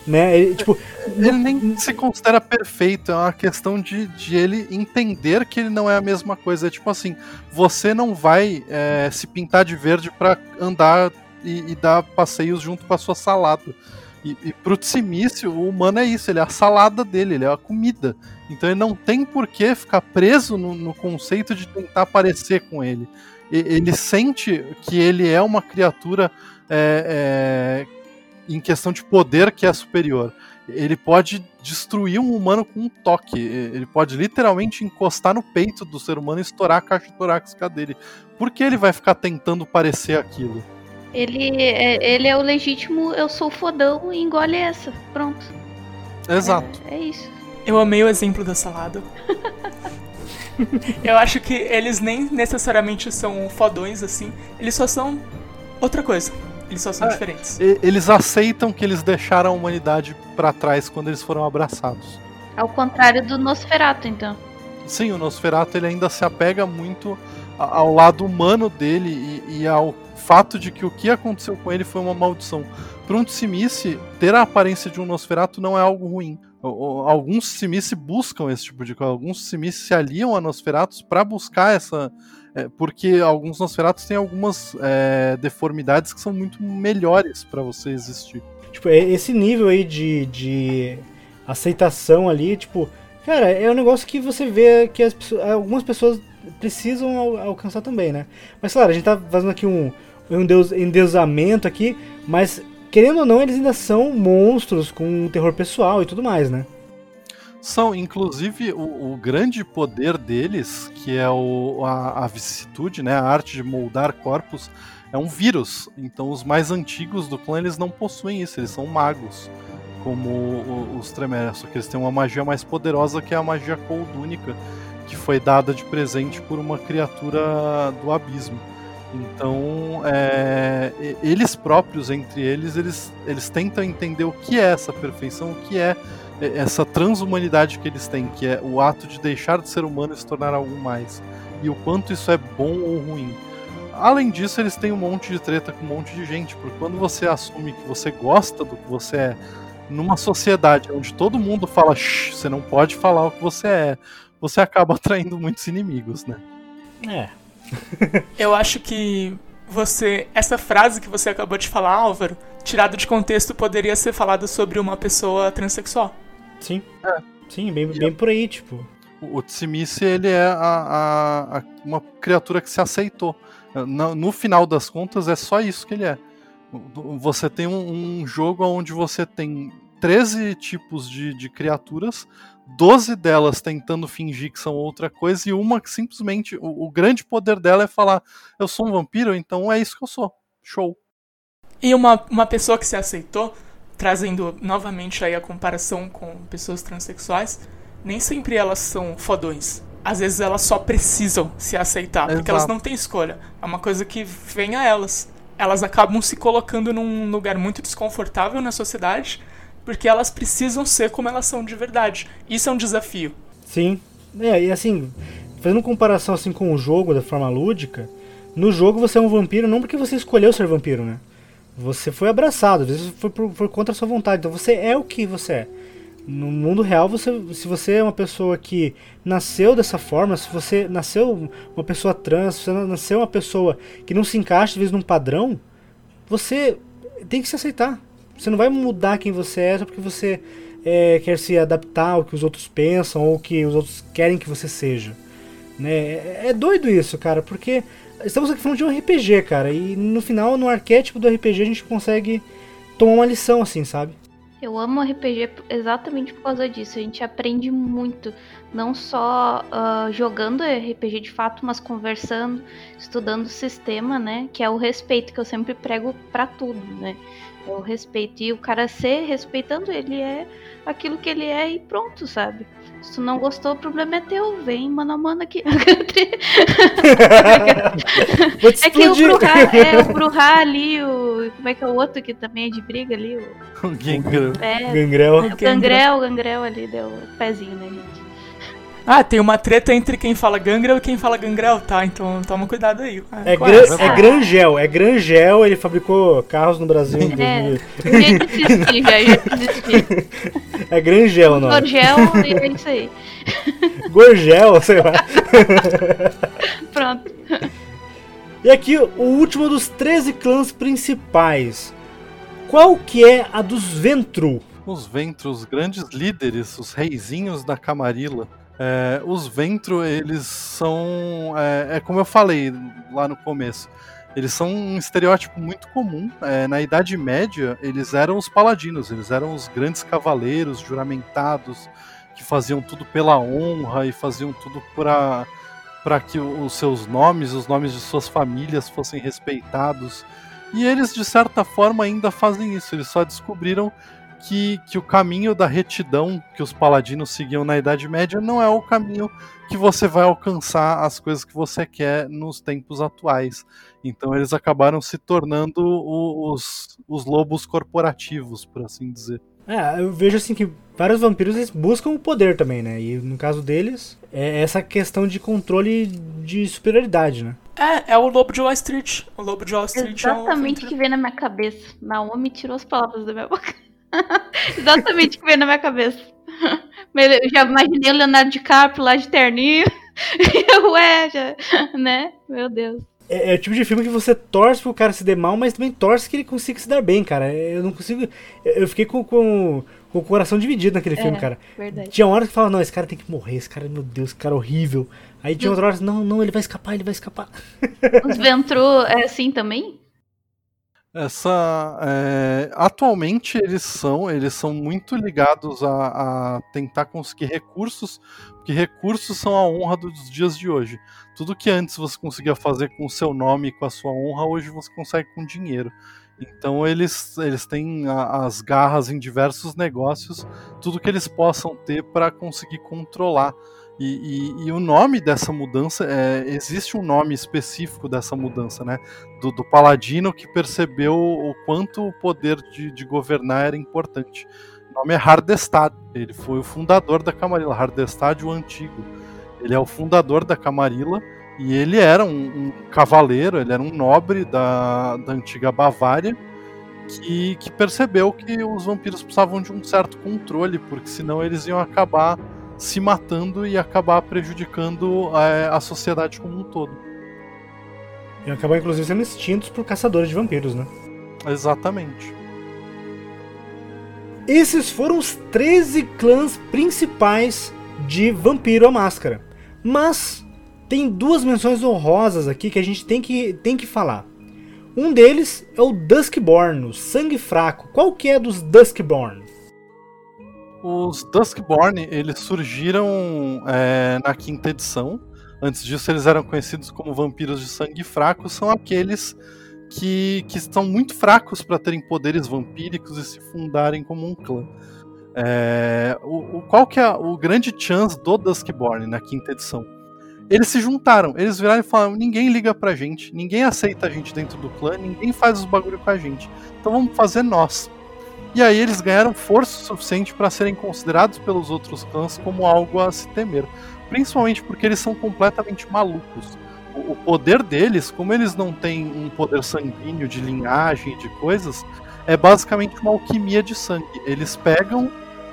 Né? Ele, tipo,
Ele nem se considera perfeito, é uma questão de, de ele entender que ele não é a mesma coisa. É tipo assim, você não vai é, se pintar de verde pra andar e, e dar passeios junto com a sua salada. E, e pro Tsimício, o humano é isso, ele é a salada dele, ele é a comida. Então ele não tem por que ficar preso no, no conceito de tentar parecer com ele. E- ele sente que ele é uma criatura é, é, em questão de poder que é superior. Ele pode destruir um humano com um toque. Ele pode literalmente encostar no peito do ser humano e estourar a caixa torácica dele. Por que ele vai ficar tentando parecer aquilo?
Ele é, ele é o legítimo, eu sou fodão e engole essa. Pronto.
Exato.
É, é isso.
Eu amei o exemplo da salada. eu acho que eles nem necessariamente são fodões assim, eles só são outra coisa. Eles só são
É,
diferentes.
E- Eles aceitam que eles deixaram a humanidade pra trás quando eles foram abraçados.
Ao contrário do Nosferatu, então.
Sim, o Nosferatu ele ainda se apega muito ao lado humano dele e, e ao fato de que o que aconteceu com ele foi uma maldição. Para um Tsimice, ter a aparência de um Nosferatu não é algo ruim. Alguns Tsimice buscam esse tipo de coisa. Alguns Tsimice se aliam a Nosferatus para buscar essa. É, porque alguns Nosferatus têm algumas é, deformidades que são muito melhores para você existir.
Tipo, é- esse nível aí de, de aceitação ali, tipo, cara, é um negócio que você vê que as algumas pessoas precisam al- alcançar também, né? Mas claro, a gente tá fazendo aqui um, um deus, endeusamento aqui, mas querendo ou não, eles ainda são monstros com terror pessoal e tudo mais, né?
São, inclusive, o, o grande poder deles, que é o, a, a vicissitude, né, a arte de moldar corpos, é um vírus. Então, os mais antigos do clã, eles não possuem isso, eles são magos, como o- os Tremere, só que eles têm uma magia mais poderosa, que é a magia Coldúnica, que foi dada de presente por uma criatura do abismo. Então, é, eles próprios, entre eles, eles, eles tentam entender o que é essa perfeição, o que é- essa transhumanidade que eles têm, que é o ato de deixar de ser humano e se tornar algo mais. E o quanto isso é bom ou ruim. Além disso, eles têm um monte de treta com um monte de gente, porque quando você assume que você gosta do que você é, numa sociedade onde todo mundo fala, Shh, você não pode falar o que você é, você acaba atraindo muitos inimigos, né?
É.
Eu acho que você. Essa frase que você acabou de falar, Álvaro, tirado de contexto, poderia ser falada sobre uma pessoa transexual.
Sim. Sim, bem, bem por aí, tipo.
O Tsimice, ele é a- a- a- uma criatura que se aceitou. No, no final das contas, é só isso que ele é. Você tem um, um jogo onde você tem 13 tipos de, de criaturas, 12 delas tentando fingir que são outra coisa, e uma que simplesmente. O, o grande poder dela é falar: Eu sou um vampiro, então é isso que eu sou. Show.
E uma, uma pessoa que se aceitou, trazendo novamente aí a comparação com pessoas transexuais, nem sempre elas são fodões. Às vezes elas só precisam se aceitar, porque
Exato.
elas não têm escolha. É uma coisa que vem a elas. Elas acabam se colocando num lugar muito desconfortável na sociedade, porque elas precisam ser como elas são de verdade. Isso é um desafio.
Sim. É, e assim, fazendo comparação assim com o jogo da forma lúdica, no jogo você é um vampiro não porque você escolheu ser vampiro, né? Você foi abraçado, às vezes foi por, por contra a sua vontade. Então você é o que você é. No mundo real, você, se você é uma pessoa que nasceu dessa forma, se você nasceu uma pessoa trans, se você nasceu uma pessoa que não se encaixa, às vezes, num padrão, você tem que se aceitar. Você não vai mudar quem você é só porque você é, quer se adaptar ao que os outros pensam ou que os outros querem que você seja. Né? É, é doido isso, cara, porque estamos aqui falando de um RPG, cara, e no final, no arquétipo do RPG, a gente consegue tomar uma lição, assim, sabe?
Eu amo RPG exatamente por causa disso. A gente aprende muito, não só ah, jogando RPG de fato, mas conversando, estudando o sistema, né? Que é o respeito que eu sempre prego pra tudo, né? É o respeito. E o cara ser respeitando, ele é aquilo que ele é e pronto, sabe? Se tu não gostou, o problema é teu. Vem, mano a mano aqui. É que o. Bruhá, é, o Bruhá ali, o. Como é que é o outro que também é de briga ali? O,
O Gangrel.
é,
Gangrel.
o Gangrel, o Gangrel ali deu o pezinho, né, gente?
Ah, tem uma treta entre quem fala gangrel e quem fala gangrel, tá? Então toma cuidado aí.
É,
Qual
gran, é Grangel, é Grangel, ele fabricou carros no Brasil em
É.
2000.
Eu já desisti, já, já desisti.
É Grangel o nome.
Gorgel e é isso aí.
Gorgel, sei lá.
Pronto.
E aqui o último dos 13 clãs principais. Qual que é a dos Ventru?
Os Ventro, os grandes líderes, os reizinhos da Camarilla. É, os Ventro, eles são. É, é como eu falei lá no começo. Eles são um estereótipo muito comum. É, na Idade Média, eles eram os paladinos, eles eram os grandes cavaleiros juramentados, que faziam tudo pela honra e faziam tudo para para que os seus nomes, os nomes de suas famílias fossem respeitados. E eles, de certa forma, ainda fazem isso. Eles só descobriram que, que o caminho da retidão que os paladinos seguiam na Idade Média não é o caminho que você vai alcançar as coisas que você quer nos tempos atuais. Então eles acabaram se tornando o, os, os lobos corporativos, por assim dizer.
É, eu vejo assim que vários vampiros eles buscam o poder também, né? E no caso deles, é essa questão de controle de superioridade, né?
É, é o Lobo de Wall Street. O Lobo de Wall Street
Exatamente o
é um...
que veio na minha cabeça. Naomi tirou as palavras da minha boca. Exatamente o que veio na minha cabeça. Eu já imaginei o Leonardo DiCaprio lá de terninho. Ué, já, né? Meu Deus.
É, é, o tipo de filme que você torce pro cara se der mal, mas também torce que ele consiga se dar bem, cara. Eu não consigo. Eu fiquei com, com, com o coração dividido naquele filme,
É,
cara.
verdade.
Tinha horas que fala, não, esse cara tem que morrer, esse cara, meu Deus, esse cara é horrível. Aí tinha outras horas, não, não, ele vai escapar, ele vai escapar.
Os Ventru é assim também?
Essa é, atualmente eles são eles são muito ligados a, a tentar conseguir recursos, porque recursos são a honra dos dias de hoje. Tudo que antes você conseguia fazer com o seu nome com a sua honra, hoje você consegue com dinheiro. Então eles, eles têm a- as garras em diversos negócios, tudo que eles possam ter para conseguir controlar. E, e- e o nome dessa mudança, é, existe um nome específico dessa mudança, né? Do, do paladino que percebeu o quanto o poder de, de governar era importante. O nome é Hardestad, ele foi o fundador da Camarilla, Hardestad o Antigo. Ele é o fundador da Camarilla e ele era um, um cavaleiro, ele era um nobre da, da antiga Bavária que, que percebeu que os vampiros precisavam de um certo controle, porque senão eles iam acabar se matando e acabar prejudicando é, a sociedade como um todo.
E acabar, inclusive, sendo extintos por caçadores de vampiros, né?
Exatamente.
Esses foram os 13 clãs principais de Vampiro a Máscara. Mas tem duas menções honrosas aqui que a gente tem que, tem que falar. Um deles é o Duskborn, o Sangue Fraco. Qual que é dos Duskborn?
Os Duskborn, eles surgiram é, na quinta edição. Antes disso, eles eram conhecidos como vampiros de sangue fraco. São aqueles que, que estão muito fracos para terem poderes vampíricos e se fundarem como um clã. É, o, o- qual que é o grande chance do Duskborn na quinta edição? Eles se juntaram, eles viraram e falaram: ninguém liga pra gente, ninguém aceita a gente dentro do clã, ninguém faz os bagulho com a gente. Então vamos fazer nós. E aí eles ganharam força suficiente para serem considerados pelos outros clãs como algo a se temer. Principalmente porque eles são completamente malucos. O, o poder deles, como eles não têm um poder sanguíneo de linhagem de coisas, é basicamente uma alquimia de sangue. Eles pegam,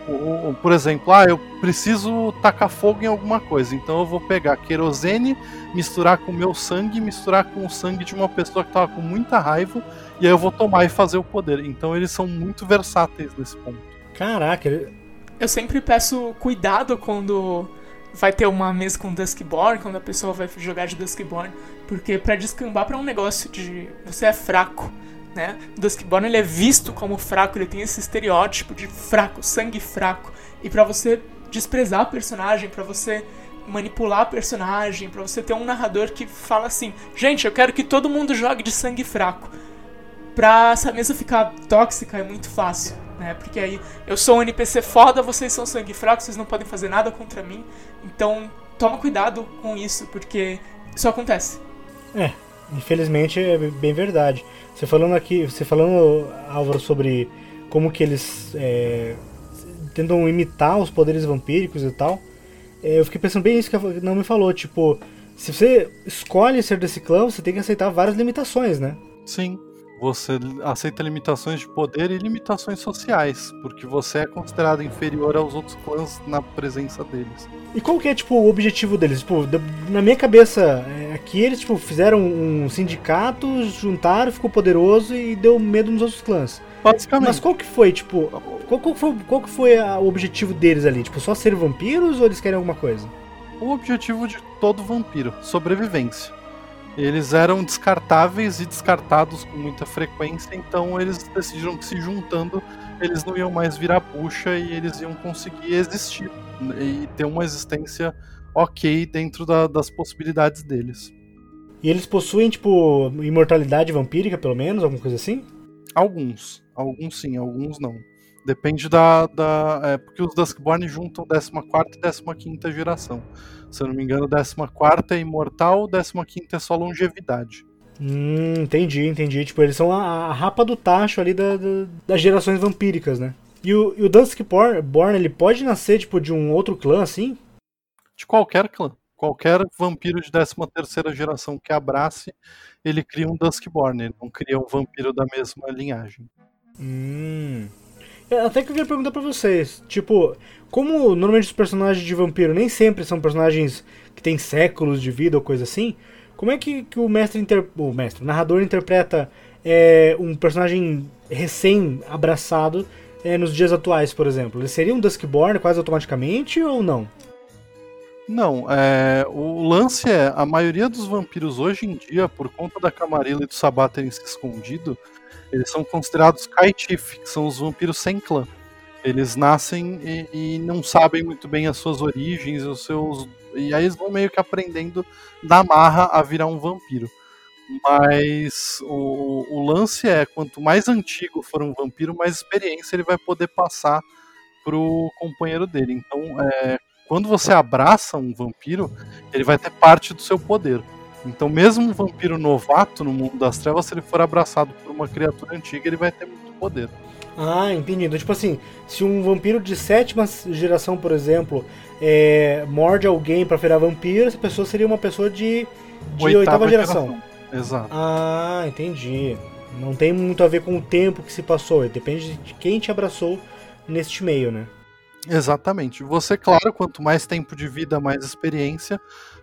o- o- por exemplo, ah, eu preciso tacar fogo em alguma coisa, então eu vou pegar querosene, misturar com o meu sangue, misturar com o sangue de uma pessoa que estava com muita raiva, e aí eu vou tomar e fazer o poder. Então eles são muito versáteis nesse ponto.
Caraca,
Eu sempre peço cuidado quando vai ter uma mesa com Duskborn, quando a pessoa vai jogar de Duskborn, porque pra descambar pra um negócio de você é fraco, né? Duskborn ele é visto como fraco, ele tem esse estereótipo de fraco, sangue fraco, e pra você desprezar a personagem, pra você manipular a personagem, pra você ter um narrador que fala assim: "Gente, eu quero que todo mundo jogue de sangue fraco" pra essa mesa ficar tóxica é muito fácil, né? Porque aí eu sou um NPC foda, vocês são sangue fraco, vocês não podem fazer nada contra mim. Então toma cuidado com isso, porque isso acontece.
É, infelizmente é bem verdade. Você falando aqui, você falando, Álvaro, sobre como que eles é, tentam imitar os poderes vampíricos e tal, é, eu fiquei pensando bem isso que não me falou, tipo, se você escolhe ser desse clã, você tem que aceitar várias limitações, né?
Sim, você aceita limitações de poder e limitações sociais, porque você é considerado inferior aos outros clãs na presença deles.
E qual que é, tipo, o objetivo deles? Tipo, na minha cabeça, é, aqui eles, tipo, fizeram um sindicato, juntaram, ficou poderoso e deu medo nos outros clãs.
Basicamente,
Mas qual que foi, tipo, qual, qual foi, qual que foi a- o objetivo deles ali? Tipo, só ser vampiros ou eles querem alguma coisa?
o objetivo de todo vampiro, sobrevivência. Eles eram descartáveis e descartados com muita frequência, então eles decidiram que se juntando eles não iam mais virar bucha e eles iam conseguir existir e ter uma existência ok dentro da- das possibilidades deles.
E eles possuem, tipo, imortalidade vampírica, pelo menos, alguma coisa assim?
Alguns, alguns sim, alguns não. Depende da. da é, porque os Duskborn juntam 14 e 15 geração. Se eu não me engano, 14 é imortal, 15 é só longevidade.
Hum, entendi, entendi. Tipo, eles são a, a rapa do tacho ali da, da, das gerações vampíricas, né? E o, e o Duskborn, ele pode nascer, tipo, de um outro clã, assim?
De qualquer clã. Qualquer vampiro de 13 terceira geração que abrace, ele cria um Duskborn. Ele não cria um vampiro da mesma linhagem.
Hum... É, até que eu queria perguntar pra vocês, tipo, como normalmente os personagens de vampiro nem sempre são personagens que têm séculos de vida ou coisa assim, como é que, que o mestre, inter... o mestre, o narrador interpreta é, um personagem recém-abraçado é, nos dias atuais, por exemplo? Ele seria um Duskborn quase automaticamente ou não?
Não, é, o lance é, a maioria dos vampiros hoje em dia, por conta da Camarilla e do Sabá terem se escondido, eles são considerados Kaitif, que são os vampiros sem clã. Eles nascem e, e, não sabem muito bem as suas origens, os seus. E aí eles vão meio que aprendendo da marra a virar um vampiro. Mas o, o lance é, quanto mais antigo for um vampiro, mais experiência ele vai poder passar pro companheiro dele. Então, é, quando você abraça um vampiro, ele vai ter parte do seu poder. Então, mesmo um vampiro novato no mundo das trevas, se ele for abraçado por uma criatura antiga, ele vai ter muito poder.
Ah, entendi. Então, tipo assim, se um vampiro de sétima geração, por exemplo, é, morde alguém para virar vampiro, essa pessoa seria uma pessoa de, de oitava, oitava geração. geração.
Exato.
Ah, entendi. Não tem muito a ver com o tempo que se passou, depende de quem te abraçou neste meio, né?
Exatamente. Você, claro, quanto mais tempo de vida, mais experiência,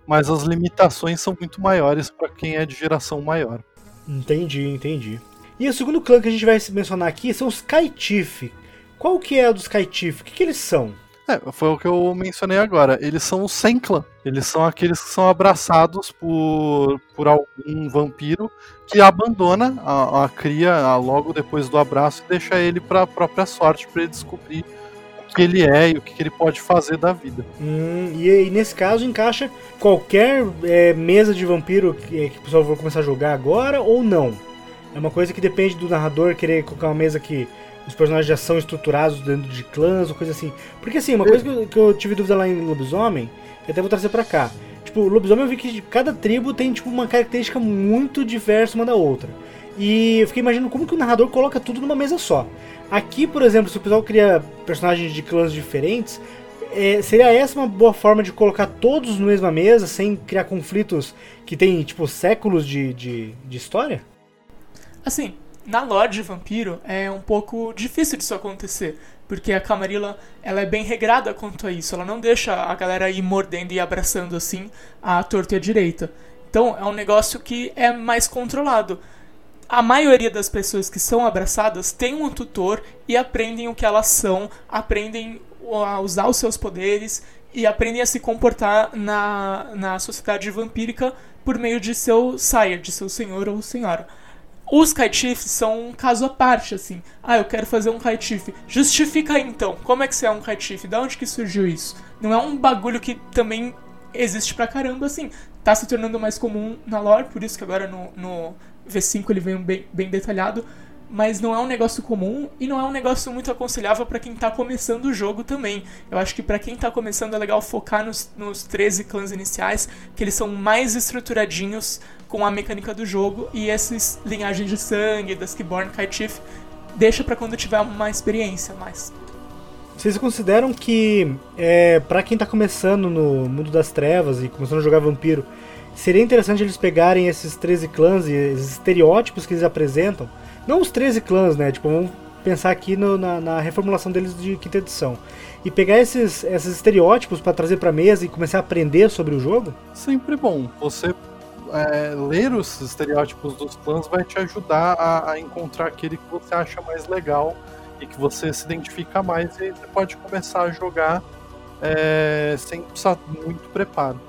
mas as limitações são muito maiores para quem é de geração maior.
Entendi, entendi. E o segundo clã que a gente vai mencionar aqui são os Kaitif. Qual que é a dos Kaitif? O que, que eles são?
É, foi o que eu mencionei agora. Eles são os sem clã. Eles são aqueles que são abraçados por, por algum vampiro que abandona a, a cria a, logo depois do abraço e deixa ele para a própria sorte para ele descobrir que ele é e o que ele pode fazer da vida.
Hum, e, e, nesse caso encaixa qualquer é, mesa de vampiro que, que o pessoal vai começar a jogar agora ou não? É uma coisa que depende do narrador querer colocar uma mesa que os personagens já são estruturados dentro de clãs ou coisa assim. Porque assim, uma coisa que eu, que eu tive dúvida lá em Lobisomem, e até vou trazer pra cá. Tipo, Lobisomem eu vi que cada tribo tem tipo uma característica muito diversa uma da outra. E eu fiquei imaginando como que o narrador coloca tudo numa mesa só. Aqui, por exemplo, se o pessoal cria personagens de clãs diferentes, é, seria essa uma boa forma de colocar todos na mesma mesa, sem criar conflitos que tem, tipo, séculos de, de, de história?
Assim, na lore de vampiro é um pouco difícil disso acontecer, porque a Camarilla ela é bem regrada quanto a isso, ela não deixa a galera ir mordendo e abraçando assim a torta e a direita. Então é um negócio que é mais controlado a maioria das pessoas que são abraçadas tem um tutor e aprendem o que elas são, aprendem a usar os seus poderes e aprendem a se comportar na, na sociedade vampírica por meio de seu sire, de seu senhor ou senhora. Os Kaitifs são um caso à parte, assim. Ah, eu quero fazer um Kaitif. Justifica então. Como é que você é um Kaitif? Da onde que surgiu isso? Não é um bagulho que também existe pra caramba, assim. Tá se tornando mais comum na lore, por isso que agora no, no V5 ele vem bem, bem detalhado, mas não é um negócio comum e não é um negócio muito aconselhável para quem está começando o jogo também. Eu acho que para quem está começando é legal focar nos, nos 13 clãs iniciais, que eles são mais estruturadinhos com a mecânica do jogo e esses linhagens de sangue, Duskborn, Kaitif, deixa para quando tiver uma experiência mais.
Vocês consideram que é, para quem está começando no mundo das trevas e começando a jogar vampiro, seria interessante eles pegarem esses 13 clãs e esses estereótipos que eles apresentam. Não os 13 clãs, né? Tipo, vamos pensar aqui no, na, na, reformulação deles de quinta edição. E pegar esses, esses estereótipos para trazer para mesa e começar a aprender sobre o jogo?
Sempre bom. Você é, ler os estereótipos dos clãs vai te ajudar a, a, encontrar aquele que você acha mais legal e que você se identifica mais. E você pode começar a jogar é, sem precisar muito preparo.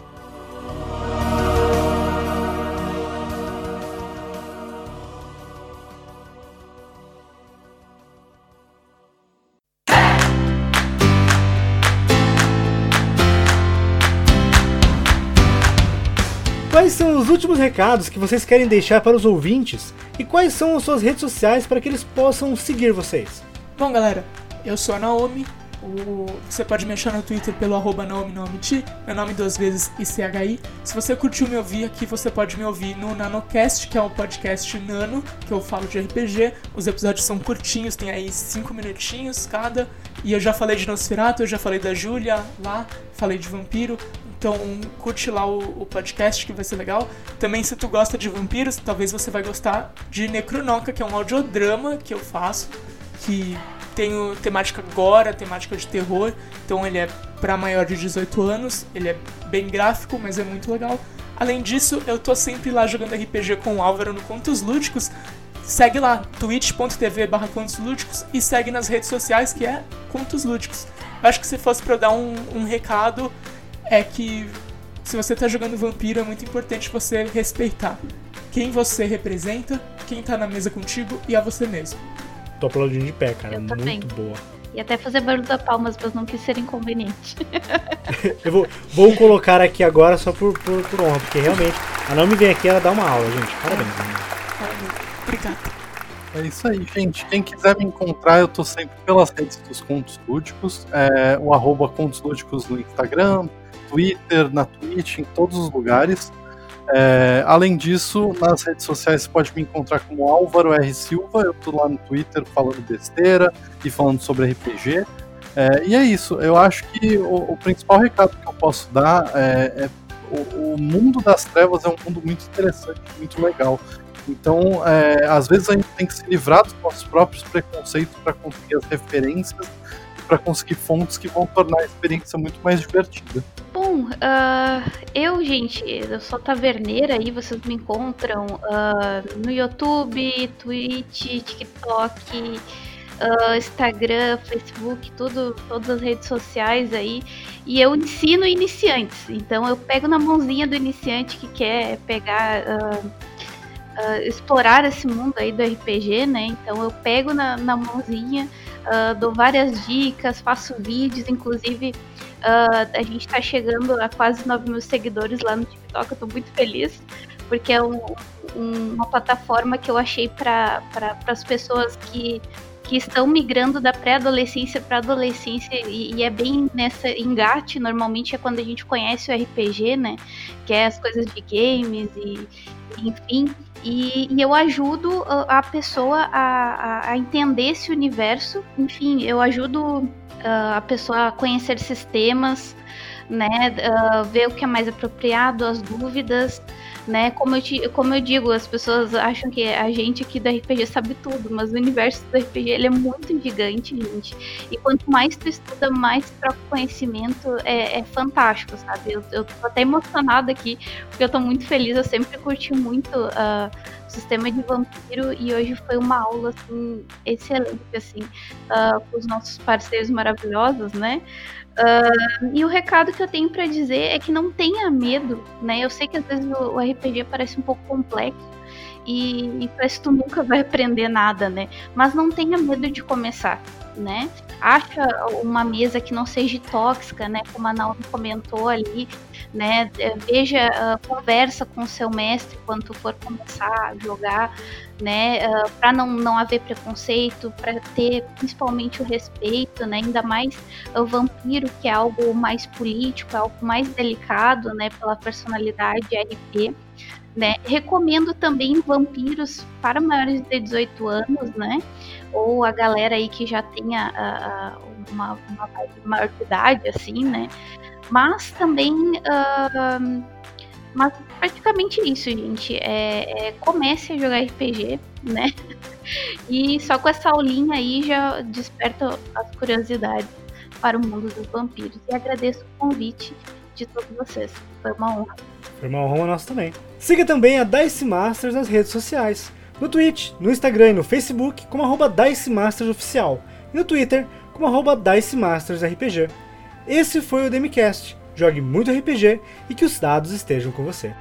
Os últimos recados que vocês querem deixar para os ouvintes? E quais são as suas redes sociais para que eles possam seguir vocês?
Bom, galera, eu sou a Naomi. O, você pode me achar no Twitter pelo arroba meu nome duas vezes ICHI. Se você curtiu me ouvir aqui, você pode me ouvir no NanoCast, que é o podcast Nano, que eu falo de RPG. Os episódios são curtinhos, tem aí cinco minutinhos cada. E eu já falei de Nosferatu, eu já falei da Júlia lá, falei de Vampiro. Então curte lá o, o, podcast que vai ser legal. Também se tu gosta de vampiros, talvez você vai gostar de Necronoca, que é um audiodrama que eu faço, que tem temática agora, temática de terror, então ele é para maior de 18 anos, ele é bem gráfico, mas é muito legal. Além disso, eu tô sempre lá jogando RPG com o Álvaro no Contos Lúdicos. Segue lá, twitch.tv barra Contos Lúdicos e segue nas redes sociais que é Contos Lúdicos. Eu acho que se fosse pra eu dar um, um recado, é que se você tá jogando vampiro, é muito importante você respeitar quem você representa, quem tá na mesa contigo e a você mesmo.
Tô aplaudindo de pé, cara. Muito boa.
E até fazer barulho da palmas, mas não quis ser inconveniente.
eu vou, vou colocar aqui agora só por, por, por honra, porque realmente a não me vem aqui, ela dá uma aula, gente. Parabéns.
Obrigado.
É isso aí, gente. Quem quiser me encontrar, eu tô sempre pelas redes dos Contos Lúdicos. É, o arroba Contos Lúdicos no Instagram, Twitter, na Twitch, em todos os lugares. É, além disso, nas redes sociais você pode me encontrar como Álvaro R. Silva. Eu tô lá no Twitter falando besteira e falando sobre RPG. É, e é isso. Eu acho que o, o, principal recado que eu posso dar é, é o, o, mundo das trevas é um mundo muito interessante, muito legal. Então, é, às vezes a gente tem que se livrar dos nossos próprios preconceitos para conseguir as referências para conseguir fontes que vão tornar a experiência muito mais divertida.
Bom, uh, eu, gente, eu sou taverneira aí, vocês me encontram uh, no YouTube, Twitch, TikTok, uh, Instagram, Facebook, tudo, todas as redes sociais aí. E eu ensino iniciantes. Então eu pego na mãozinha do iniciante que quer pegar. explorar esse mundo aí do RPG, né? Então eu pego na, na mãozinha, uh, dou várias dicas, faço vídeos, inclusive uh, a gente está chegando a quase 9 mil seguidores lá no TikTok, eu tô muito feliz, porque é um, um, uma plataforma que eu achei para as pessoas que, que estão migrando da pré-adolescência para adolescência e, e, é bem nessa engate, normalmente é quando a gente conhece o RPG, né, que é as coisas de games e, enfim, e, e, eu ajudo a, pessoa a, a, entender esse universo. Enfim, eu ajudo uh, a pessoa a conhecer sistemas, né? Uh, ver o que é mais apropriado, as dúvidas né? Como eu, te, como eu digo, as pessoas acham que a gente aqui do RPG sabe tudo, mas o universo do RPG ele é muito gigante, gente. E quanto mais tu estuda, mais tu troca conhecimento, é, é fantástico, sabe? Eu, eu tô até emocionada aqui, porque eu tô muito feliz, eu sempre curti muito uh, o sistema de vampiro e hoje foi uma aula, assim, excelente, assim, uh, com os nossos parceiros maravilhosos, né? Uh, e o recado que eu tenho para dizer é que não tenha medo, né? Eu sei que às vezes o, RPG parece um pouco complexo e, e parece que tu nunca vai aprender nada, né? Mas não tenha medo de começar, né? Acha uma mesa que não seja tóxica, né? Como a Naomi comentou ali, né? É, veja, uh, conversa com o seu mestre quando for começar a jogar, né? Uh, ah, para não, não haver preconceito, para ter principalmente o respeito, né? Ainda mais o vampiro, que é algo mais político, é algo mais delicado, né? Pela personalidade RP. Né? Recomendo também vampiros para maiores de 18 anos, né? Ou a galera aí que já tenha uh, uma, uma maior idade, assim, né? Mas também. Uh, mas praticamente isso, gente. É, é, comece a jogar RPG, né? E só com essa aulinha aí já desperta as curiosidades para o mundo dos vampiros. E agradeço o convite de todos vocês. Foi uma honra.
Foi uma honra nossa também. Siga também a Dice Masters nas redes sociais. No Twitch, no Instagram e no Facebook como arroba Dice Masters Oficial. E no Twitter como arroba Dice Masters RPG. Esse foi o Demicast. Jogue muito RPG e que os dados estejam com você.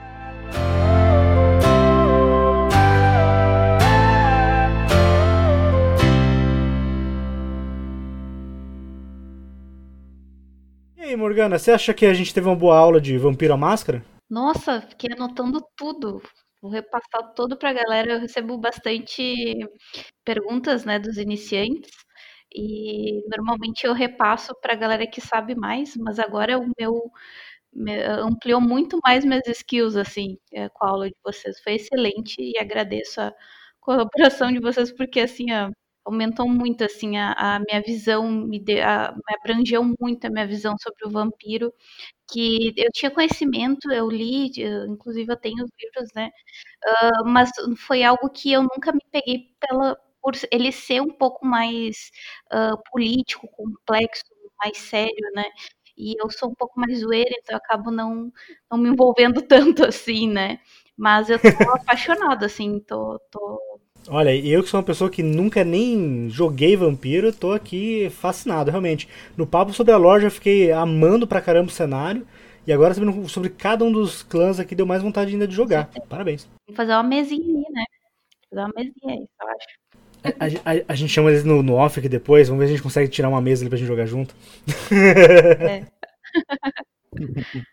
E aí, Morgana, você acha que a gente teve uma boa aula de Vampiro à Máscara?
Nossa, fiquei anotando tudo. Vou repassar todo para a galera. Eu recebo bastante perguntas, né, dos iniciantes. E normalmente eu repasso pra galera que sabe mais, mas agora o meu ampliou muito mais minhas skills, assim, é, com a aula de vocês. Foi excelente e agradeço a colaboração de vocês, porque, assim, aumentou muito, assim, a, a minha visão, me, de, a, me abrangeu muito a minha visão sobre o vampiro, que eu tinha conhecimento, eu li, inclusive eu tenho os livros, né, uh, mas foi algo que eu nunca me peguei pela, por ele ser um pouco mais uh, político, complexo, mais sério, né, e eu sou um pouco mais zoeira, então eu acabo não, não me envolvendo tanto assim, né? Mas eu tô apaixonada, assim, tô, tô.
Olha, eu que sou uma pessoa que nunca nem joguei vampiro, tô aqui fascinado, realmente. No papo sobre a loja eu fiquei amando pra caramba o cenário. E agora sabendo sobre cada um dos clãs aqui, deu mais vontade ainda de jogar. Parabéns.
Vou fazer uma mesinha aí, né? Fazer uma mesinha aí, eu acho.
A, a, a, gente chama eles no, no off aqui depois, vamos ver se a gente consegue tirar uma mesa ali pra gente jogar junto. É.